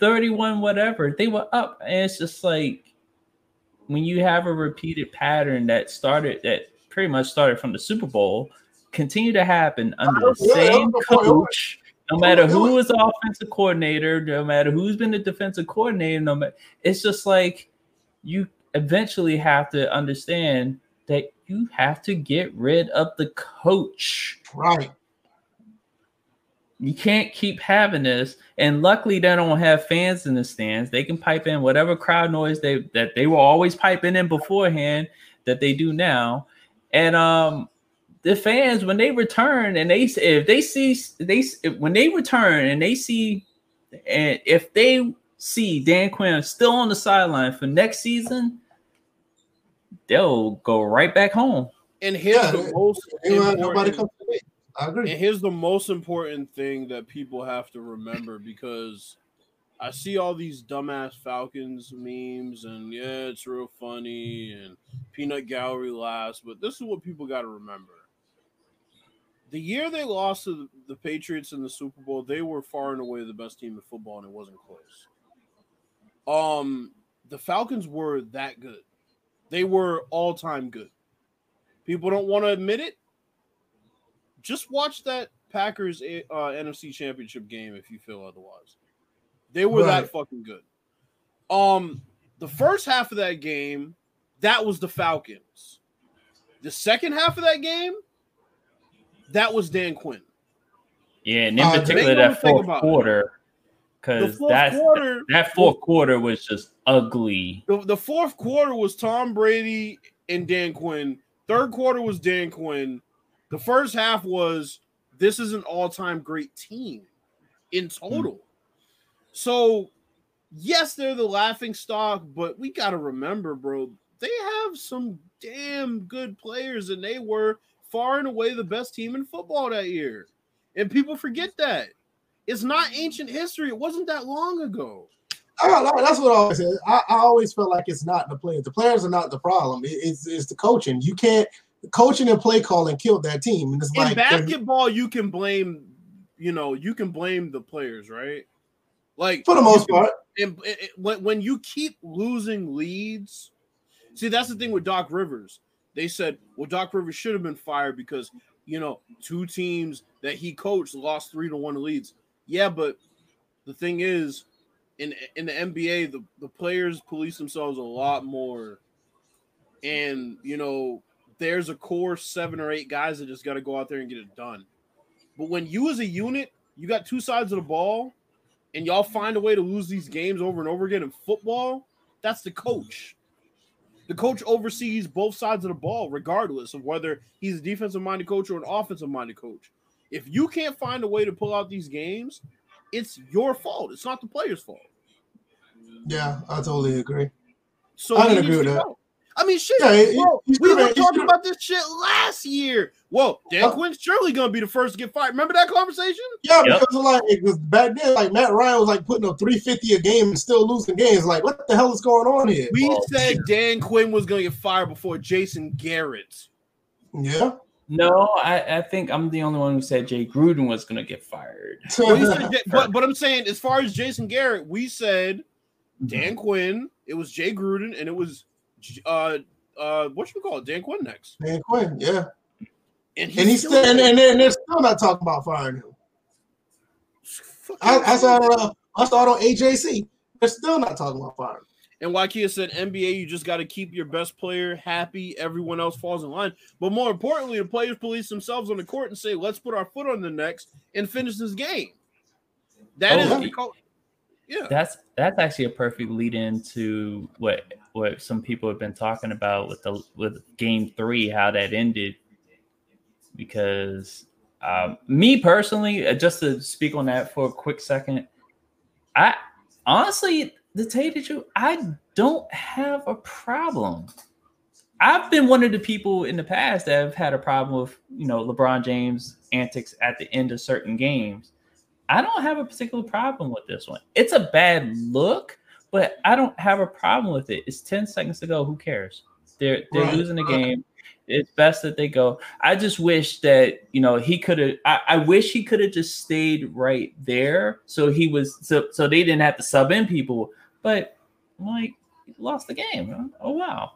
thirty one, whatever. They were up, and it's just like when you have a repeated pattern that started that pretty much started from the Super Bowl, continue to happen under the same was before it was. coach. No matter who is the offensive coordinator, no matter who's been the defensive coordinator, no matter it's just like you eventually have to understand that you have to get rid of the coach. Right. You can't keep having this. And luckily, they don't have fans in the stands. They can pipe in whatever crowd noise they that they were always piping in beforehand that they do now. And um, the fans when they return and they if they see they when they return and they see and if they see Dan Quinn still on the sideline for next season, they'll go right back home. And here's Yeah, the most nobody important, comes. I agree. and here's the most important thing that people have to remember because I see all these dumbass Falcons memes and yeah, it's real funny and peanut gallery laughs, but this is what people got to remember. The year they lost to the, the Patriots in the Super Bowl, they were far and away the best team in football, and it wasn't close. Um, the Falcons were that good. They were all time good. People don't want to admit it. Just watch that Packers uh, NFC Championship game if you feel otherwise. They were that fucking good. Um, the first half of that game, that was the Falcons. The second half of that game, that was Dan Quinn. Yeah, and in Uh, particular that fourth about it. quarter, The because fourth quarter, that fourth quarter was just ugly. the, the fourth quarter was Tom Brady and Dan Quinn. Third quarter was Dan Quinn. The first half was this is an all-time great team in hmm. total. So, yes, they're the laughing stock, but we got to remember, bro, they have some damn good players, and they were far and away the best team in football that year. And people forget that. It's not ancient history. It wasn't that long ago. I, that's what I always say. I, I always feel like it's not the players. The players are not the problem. It- it's, it's the coaching. You can't coaching and play calling killed that team. And it's in like basketball, you can blame, you know, you can blame the players, right? Like for the most part. and when when you keep losing leads, see that's the thing with Doc Rivers. They said, well, Doc Rivers should have been fired because you know two teams that he coached lost three to one leads. Yeah, but the thing is, in in the NBA, the the players police themselves a lot more, and you know there's a core seven or eight guys that just got to go out there and get it done. But when you as a unit, you got two sides of the ball. and y'all find a way to lose these games over and over again in football, that's the coach. The coach oversees both sides of the ball, regardless of whether he's a defensive minded coach or an offensive minded coach. If you can't find a way to pull out these games, it's your fault. It's not the player's fault. Yeah, I totally agree. So I agree with that. go. I mean, shit. Yeah, he- bro, we were talking about this shit last year. Whoa, Dan Oh. Quinn's surely gonna be the first to get fired. Remember that conversation? Yeah, Yep. because like it was back then, like Matt Ryan was like putting up 350 a game and still losing games. Like, what the hell is going on here? We Well, said Dan Quinn was gonna get fired before Jason Garrett. Yeah. No, I, I think I'm the only one who said Jay Gruden was going to get fired. (laughs) Well, said (laughs) but but I'm saying as far as Jason Garrett, we said Dan Quinn, it was Jay Gruden, and it was uh uh what should we call it? Dan Quinn next. Dan Quinn, yeah. And And he's still and, and, and they're still not talking about firing him. I, I saw it on I saw it on AJC. They're still not talking about firing. And Wakia said, NBA, you just got to keep your best player happy. Everyone else falls in line. But more importantly, the players police themselves on the court and say, let's put our foot on the necks and finish this game. That is Oh, the co- yeah. That's that's actually a perfect lead into what what some people have been talking about with the with game three, how that ended. Because um, me personally, uh, just to speak on that for a quick second, I honestly, to tell you the truth, I don't have a problem. I've been one of the people in the past that have had a problem with you know LeBron James antics at the end of certain games. I don't have a particular problem with this one. It's a bad look, but I don't have a problem with it. It's 10 seconds to go. Who cares? They're they're Right. losing the game. It's best that they go. I just wish that you know he could have. I, I wish he could have just stayed right there, so he was so so they didn't have to sub in people. But like, lost the game. Oh wow!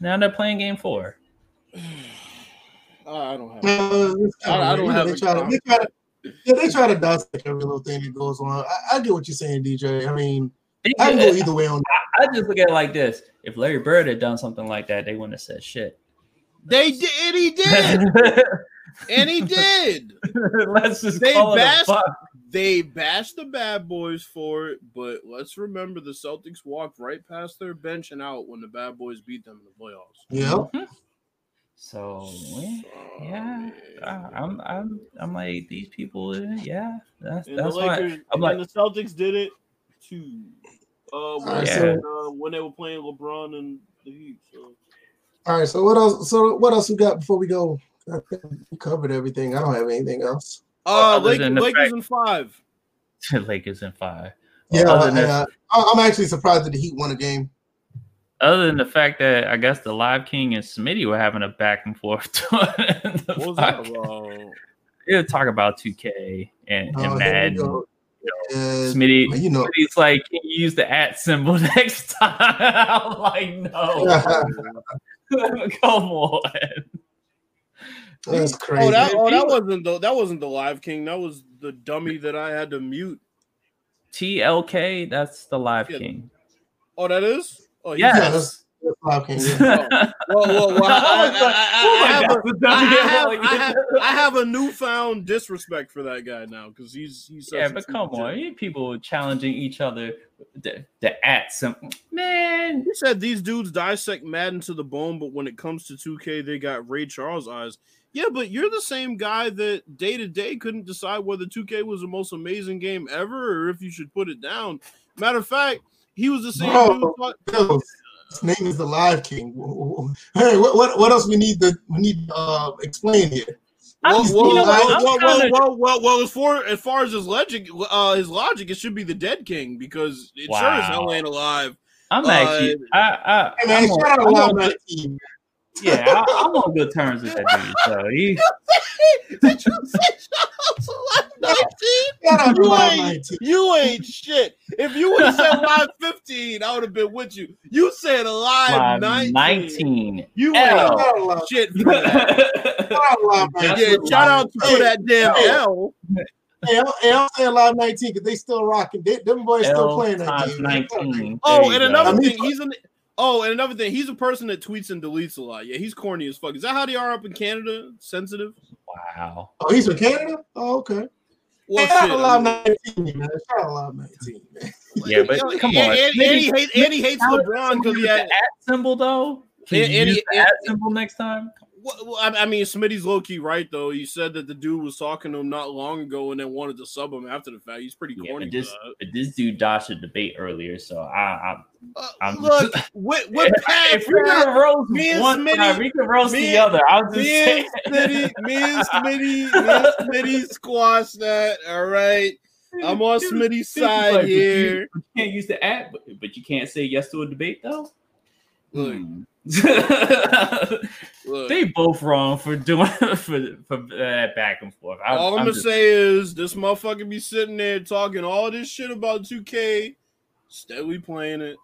Now they're playing game four. (sighs) I don't have Uh, I- I don't you have they try to, they try to yeah, they try to dissect every little thing that goes on. I, I get what you're saying, DJ. I mean, I can go either way on That. I just look at it like this: if Larry Bird had done something like that, they wouldn't have said shit. They did, and he (laughs) did, and he did. Let's just They call it a bashed- fuck. They bashed the bad boys for it, but let's remember the Celtics walked right past their bench and out when the bad boys beat them in the playoffs. Yeah. So yeah, yeah, man. I- I'm, I'm, I'm like these people. uh, Yeah, that's And that's the why I'm and like, the Celtics did it too. Uh, when, Alright, so- uh, when they were playing LeBron and the Heat. So All right. So what else? So what else we got before we go? I think we covered everything. I don't have anything else. Uh, Other Lakers, than fact- in five. (laughs) Lakers in five. Yeah, Other but, than- uh, I- I'm actually surprised that the Heat won a game. Other than the fact that I guess the Live King and Smitty were having a back and forth. (laughs) during the What was that about? They were talking about 2K and, and Oh, here we Madden. go. Uh, Smitty, you know, Smitty's like, can you use the at symbol (laughs) next time? I'm like, no. Come on. That's oh, crazy. Oh, that, oh, that wasn't the that wasn't the live king. That was the dummy that I had to mute. TLK, that's the Live Yeah. King. Oh, that is. Oh, Yes. Yeah, that's, that's Live yeah. Oh. Well, well, well, I, (laughs) Oh have God, a- I have, Like- I, have, I have a newfound disrespect for that guy now because he's he's such yeah, a but true come on, you people challenging each other. The, the at symbol, man. He said these dudes dissect Madden to the bone, but when it comes to 2K, they got Ray Charles eyes. Yeah, but you're the same guy that day to day couldn't decide whether 2K was the most amazing game ever or if you should put it down. Matter of fact, he was the same Bro. dude. thought- His name is the Live King. Hey, what what, what else we need to we need to uh, explain here? Well, well, well, well, well, well, well, well, as far as far as his logic, uh, his logic, it should be the Dead King because it sure as hell ain't alive. I'm Uh, actually, I, I, Hey man, I'm on- shout out to Live on- 19. Yeah, I, I'm on good terms with that dude. So he, (laughs) Did you say shout out to Live 19? Shout out to You ain't, you ain't shit. If you would have said live (laughs) 15, I would have been with you. You said live live 19. 19. You L. ain't (laughs) Shout out to Live- shit for that. shout out to Live 19. That's Yeah, shout out to for that damn Hey. L. Hey, I'm, hey, I'm saying Live 19 because they still rocking. They, them boys still playing that times game. 19. Oh, and go. another thing, he's an oh, and another thing, he's a person that tweets and deletes a lot. Yeah, he's corny as fuck. Is that how they are up in Canada? Sensitive. Wow. Oh, he's from Canada? Oh, okay. Well, Shout shit, out I Live mean- 19, man. Shout out Live 19, man. (laughs) Yeah, but come on. and- and he hates, and he hates How- LeBron because he had. the at symbol though. Can And- you and use he- the and- at symbol next time? Well, well, I I mean, Smitty's low key right though. He said that the dude was talking to him not long ago and then wanted to sub him after the fact. He's pretty corny. but for this, this dude dodged a debate earlier, so I, Uh, I'm look, with I Pat, if we're roast me and one Smitty- side, we can roast the other. I'll just me (laughs) Smitty, me and Smitty, me and Smitty squash that. All right, I'm on Dude, Smitty's side like, but you- here. You can't use the app, but, but you can't say yes to a debate though. Look, Hmm. (laughs) (laughs) look. they both wrong for doing for for that back and forth. I, all I'm, I'm gonna just- say is this motherfucker be sitting there talking all this shit about 2K, steadily playing it.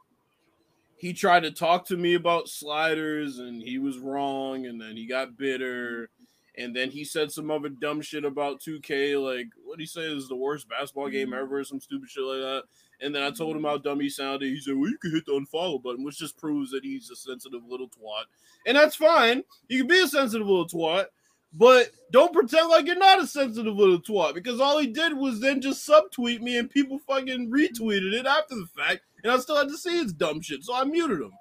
He tried to talk to me about sliders and he was wrong, and then he got bitter, and then he said some other dumb shit about 2K, like what he said is the worst basketball game mm-hmm. ever, some stupid shit like that. And then I told him mm-hmm. how dumb he sounded. He said, "Well, you can hit the unfollow button," which just proves that he's a sensitive little twat, and that's fine. You can be a sensitive little twat, but don't pretend like you're not a sensitive little twat because all he did was then just subtweet me and people fucking retweeted it after the fact, and I still had to see his dumb shit, so I muted him.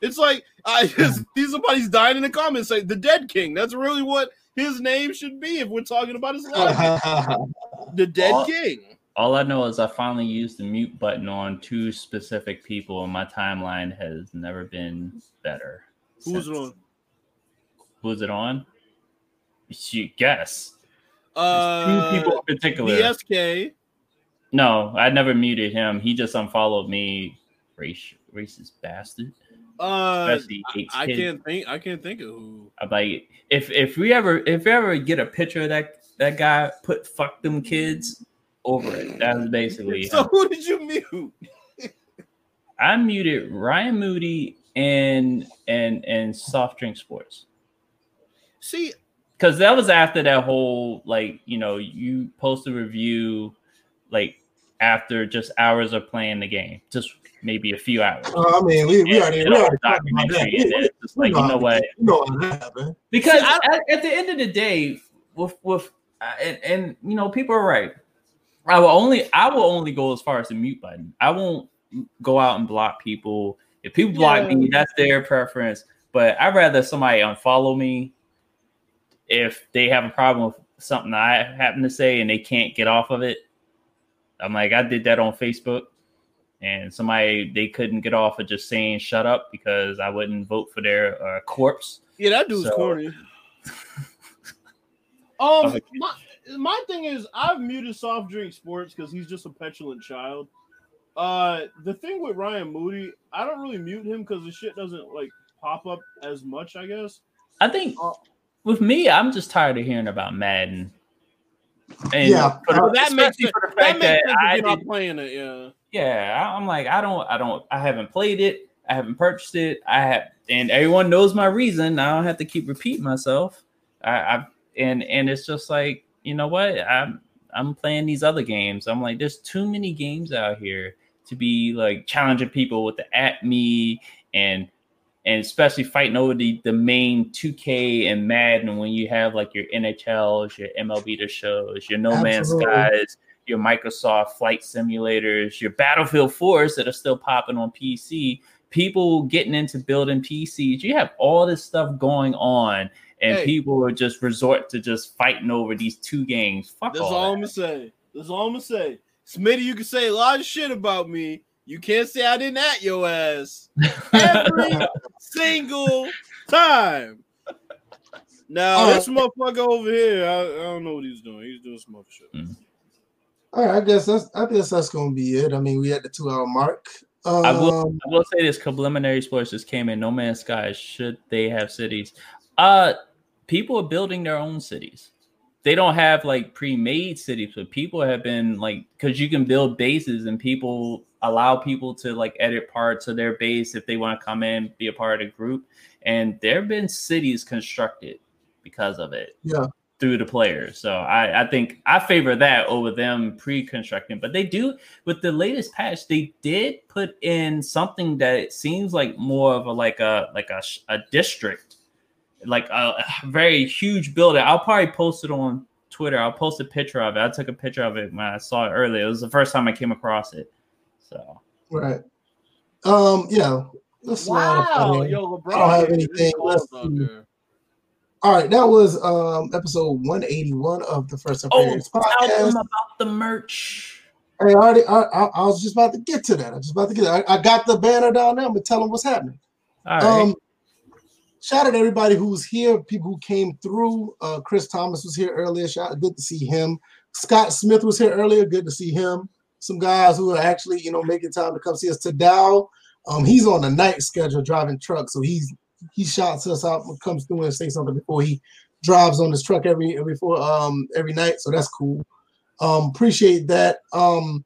It's like I (laughs) just see somebody's dying in the comments say the Dead King. That's really what his name should be if we're talking about his life. (laughs) the Dead All- King. all I know is I finally used the mute button on two specific people, and my timeline has never been better. Who's it on? Who's it on? You guess. Uh, two people in particular. BSK. No, I never muted him. He just unfollowed me. Race, racist bastard. Uh, hates I can't think. I can't think of who. I'm like, if if we ever if we ever get a picture of that that guy, put fuck them kids over it. That's basically. So him. who did you mute? I muted Ryan Moody and and and soft drink sports See, because that was after that whole like you know you post a review like after just hours of playing the game, just maybe a few hours. Uh, I mean, we, we already, we already talked about that. documentary, and it's just like we you know what You know how that happened. because See, I- at, at the end of the day with with uh, and, and you know people are right i will only i will only go as far as the mute button i won't go out and block people if people block me that's their preference but i'd rather somebody unfollow me if they have a problem with something i happen to say and they can't get off of it i'm like i did that on facebook and somebody they couldn't get off of just saying shut up because i wouldn't vote for their uh, corpse yeah, that dude's So- corny. (laughs) Um, Okay. my, my thing is, I've muted soft drink sports because he's just a petulant child. Uh, the thing with Ryan Moody, I don't really mute him because the shit doesn't like pop up as much. I guess. I think Uh, with me, I'm just tired of hearing about Madden. And Yeah. for Well, uh, that makes especially sense. for the That fact makes that sense if I you're not did, playing it. Yeah. yeah, I- I'm like, I don't, I don't, I haven't played it, I haven't purchased it, I have, and everyone knows my reason. I don't have to keep repeating myself. I, I and and it's just like, you know what, I'm I'm playing these other games. I'm like, there's too many games out here to be like challenging people with the at me and and especially fighting over the, the main 2K and Madden when you have like your NHLs, your MLB the shows, your No Man's Absolutely. Skies, your Microsoft flight simulators, your Battlefield 4s that are still popping on PC, people getting into building PCs. You have all this stuff going on, and Hey. people are just resort to just fighting over these two games. Fuck That's all all I'm gonna say. That's all I'm gonna say. Smitty, you can say a lot of shit about me. You can't say I didn't at your ass (laughs) every single (laughs) time. Now All right. this motherfucker over here, I, I don't know what he's doing. He's doing some other shit. All right, I guess that's I guess that's gonna be it. I mean, we at the two hour mark. Um, I will, I will say this: preliminary sports just came in. No Man's Sky. Should they have cities? Uh, people are building their own cities. They don't have like pre-made cities, but people have been like because you can build bases and people allow people to like edit parts of their base if they want to come in, be a part of the group. And there have been cities constructed because of it Yeah. through the players. So I, I think I favor that over them pre-constructing. But they do with the latest patch, they did put in something that seems like more of a like a like a, a district, like a, a very huge building. I'll probably post it on Twitter. I'll post a picture of it. I took a picture of it when I saw it earlier. It was the first time I came across it. So right. Um, yeah. Let's wow, yo, LeBron. I don't have anything. Let's all right, that was um episode 181 of the first appearance oh, podcast. Tell them about the merch. Hey, I already I, I, I, was just about to get to that. I was just about to get I, I, got the banner down there. I'm gonna tell them what's happening. All right. Um, shout out to everybody who's here, people who came through. Uh, Chris Thomas was here earlier. Shout good to see him. Scott Smith was here earlier. Good to see him. Some guys who are actually, you know, making time to come see us. Tadal, um, he's on the night schedule driving truck, so he's he shouts us out comes through and say something before he drives on his truck every every for um every night. So that's cool. Um, appreciate that. Um,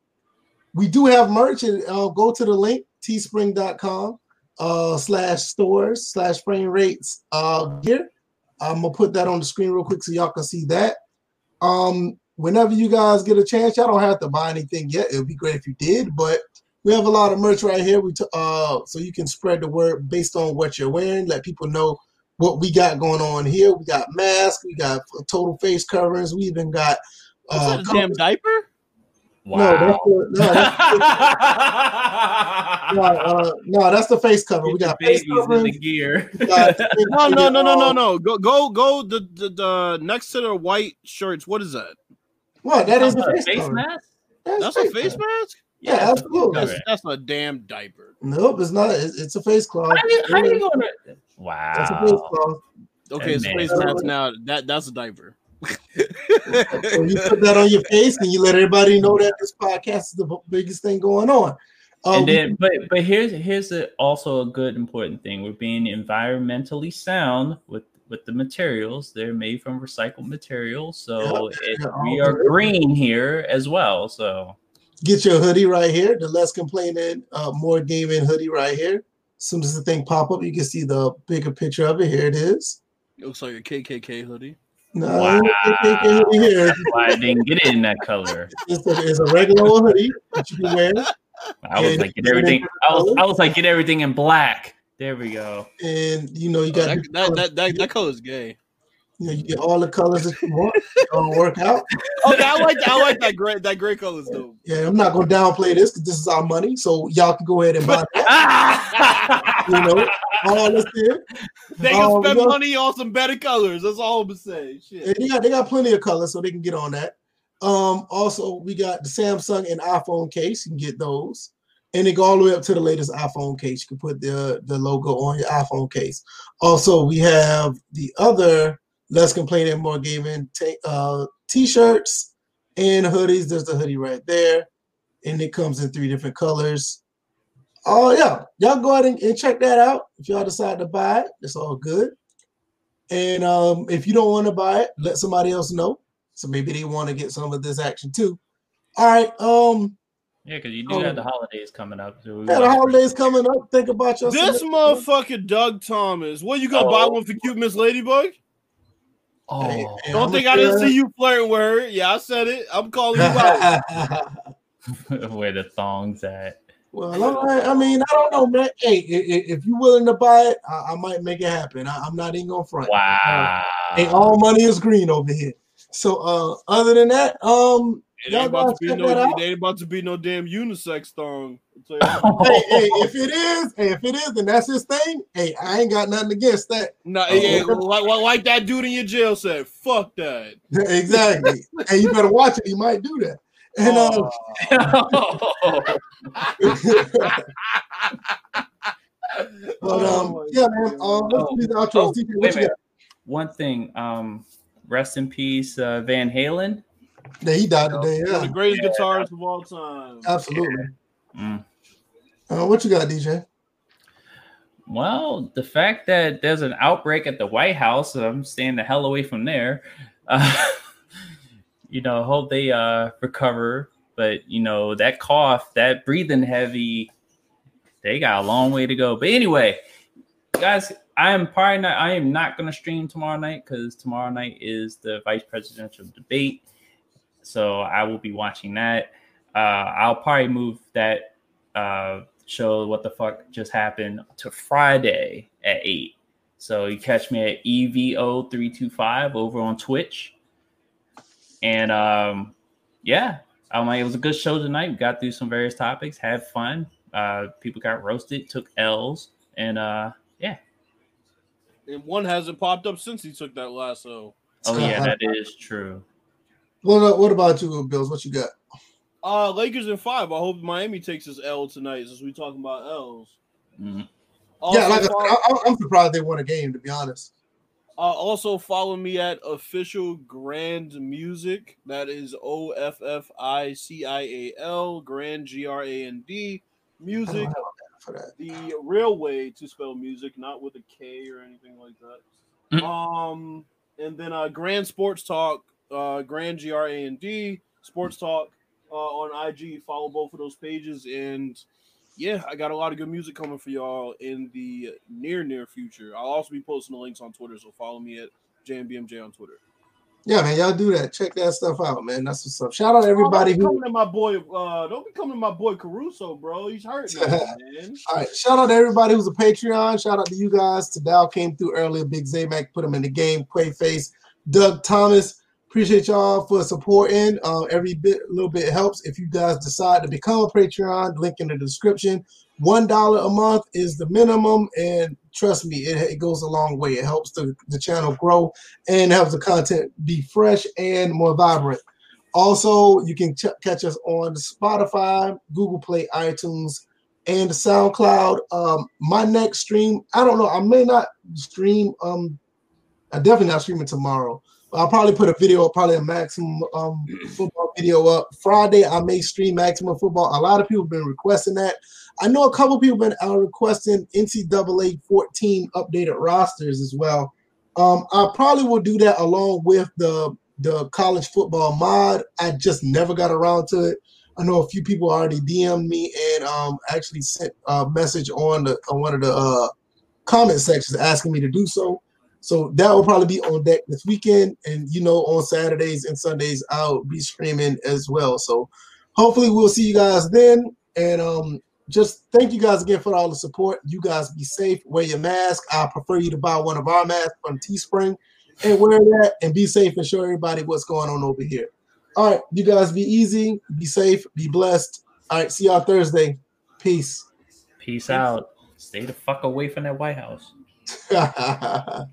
we do have merch and uh, go to the link teespring.com uh slash stores slash frame rates uh here. I'm gonna put that on the screen real quick so y'all can see that. Um, whenever you guys get a chance, y'all don't have to buy anything yet. It would be great if you did, but we have a lot of merch right here. We t- uh, so you can spread the word based on what you're wearing. Let people know what we got going on here. We got masks. We got total face coverings. We even got. Uh, that a damn diaper? Wow. No, that's the, no, that's the, (laughs) no, uh, no, that's the face cover. We got face coverings. In the gear. (laughs) no, no, no, no, no, no. Go, go, go. The, the, the next to the white shirts. What is that? What? That is a face, face mask. That's, that's a face mask. Yeah, yeah absolutely. That's, that's, a damn diaper. Nope, it's not. It's, it's a face cloth. How, you, how you gonna? Wow. That's a face cloth. Okay, it's face mask now. That that's a diaper. so you put that on your face and you let everybody know that this podcast is the biggest thing going on. Um, and then, but but here's here's a, also a good important thing. We're being environmentally sound with with the materials. They're made from recycled materials, so (laughs) it, we are green here as well. So Get your hoodie right here, the less complaining, uh, more gaming hoodie right here. As soon as the thing pop up, you can see the bigger picture of it. Here it is. It looks like a KKK hoodie. No, wow. KKK hoodie here. I didn't get it in that color. (laughs) It's a, it's a regular hoodie that you can wear. I was and like, get everything. I was, I was like, get everything in black. There we go. And you know, you got oh, that, that, that, that, that color is gay. You know, you get all the colors that you want. Don't work out. Okay, I like that. I like that gray. That gray colors is dope. Yeah, I'm not gonna downplay this because this is our money, so y'all can go ahead and buy that. (laughs) you know, all this here. They can um, spend money on some better colors. That's all I'm gonna say. Shit. They got they got plenty of colors, so they can get on that. Um, also we got the Samsung and iPhone case. You can get those. And they go all the way up to the latest iPhone case. You can put the, the logo on your iPhone case. Also, we have the other Less complaining, more gaming. T- uh, t-shirts and hoodies. There's the hoodie right there, and it comes in three different colors. Oh yeah, y'all go ahead and, and check that out. If y'all decide to buy it, it's all good. And um, if you don't want to buy it, let somebody else know. So maybe they want to get some of this action too. All right. Um. Yeah, because you do um, have the holidays coming up. So yeah, the holidays coming up. Think about your. This motherfucker, Doug Thomas. What you gonna oh. buy one for cute Miss Ladybug? Oh, hey, hey, don't think I didn't see you flirting with her. Yeah, I said it. I'm calling you out. (laughs) (laughs) Where the thongs at? Well, I, I, mean, I don't know, man. Hey, if you're willing to buy it, I, I might make it happen. I, am not even gonna front. Wow. Hey, all money is green over here. So, uh, other than that, um, it ain't, about to be no, it ain't about to be no damn unisex thong. (laughs) hey, hey, if it is, hey, if it is, then that's his thing. Hey, I ain't got nothing against that. No, uh, yeah, like, like that dude in your jail said, "Fuck that." (laughs) exactly. hey, you better watch it. He might do that. And uh, (laughs) but um, oh yeah, man. Um, let's the outro. Oh, wait, wait. One thing. Um, rest in peace, uh, Van Halen. Yeah, he died today. Yeah, the greatest yeah. guitarist of all time. Absolutely. Mm. Uh, what you got, DJ? Well, the fact that there's an outbreak at the White House, I'm staying the hell away from there. (laughs) Uh, you know, hope they uh, recover. But you know, that cough, that breathing heavy, they got a long way to go. But anyway, guys, I am probably not. I am not going to stream tomorrow night because tomorrow night is the vice presidential debate. So I will be watching that. Uh, I'll probably move that uh, show what the fuck just happened to Friday at eight. So you catch me at EVO three two five over on Twitch. And um, yeah, I mean, it was a good show tonight. We got through some various topics, had fun. Uh, people got roasted, took L's, and uh, yeah. And one hasn't popped up since he took that lasso. Oh yeah, that is true. What What about you, Bills? What you got? Uh, Lakers in five. I hope Miami takes his L tonight, since we talking about L's. Mm-hmm. yeah, like I, am surprised they won a game. To be honest. Uh, also follow me at official Grand Music. That is O F F I C I A L Grand G R A N D Music. The real way to spell music, not with a K or anything like that. Mm-hmm. Um, and then uh, Grand Sports Talk, uh, Grand G R A N D Sports Talk uh, on IG. Follow both of those pages and yeah, I got a lot of good music coming for y'all in the near near future. I'll also be posting the links on Twitter, so follow me at JMBMJ on Twitter. Yeah, man, y'all do that. Check that stuff out, man. That's what's up. Shout out to everybody who coming to my boy. Uh, don't be coming to my boy Caruso, bro. He's hurt, (laughs) man. All right. Shout out to everybody who's a Patreon. Shout out to you guys. Tadal came through earlier. BigZayMack put him in the game. Quaface, Doug Thomas. Appreciate y'all for supporting. Uh, every bit, little bit helps. If you guys decide to become a Patreon, link in the description. One dollar a month is the minimum, and trust me, it, it goes a long way. It helps the, the channel grow and helps the content be fresh and more vibrant. Also, you can ch- catch us on Spotify, Google Play, iTunes, and SoundCloud. Um, my next stream, I don't know, I may not stream. Um, I'm definitely not streaming tomorrow. I'll probably put a video, probably a maximum um, (clears throat) football video up. Friday, I may stream maximum football. A lot of people have been requesting that. I know a couple people have been uh, requesting NCAA 14 updated rosters as well. Um, I probably will do that along with the the college football mod. I just never got around to it. I know a few people already DM'd me and um, actually sent a message on the on one of the uh, comment sections asking me to do so. So that will probably be on deck this weekend. And you know, on Saturdays and Sundays, I'll be streaming as well. So hopefully we'll see you guys then. And um, just thank you guys again for all the support. You guys be safe, wear your mask. I prefer you to buy one of our masks from Teespring and wear that and be safe and show everybody what's going on over here. All right, you guys be easy, be safe, be blessed. All right, see y'all Thursday. Peace. Peace out. Stay the fuck away from that White House. (laughs)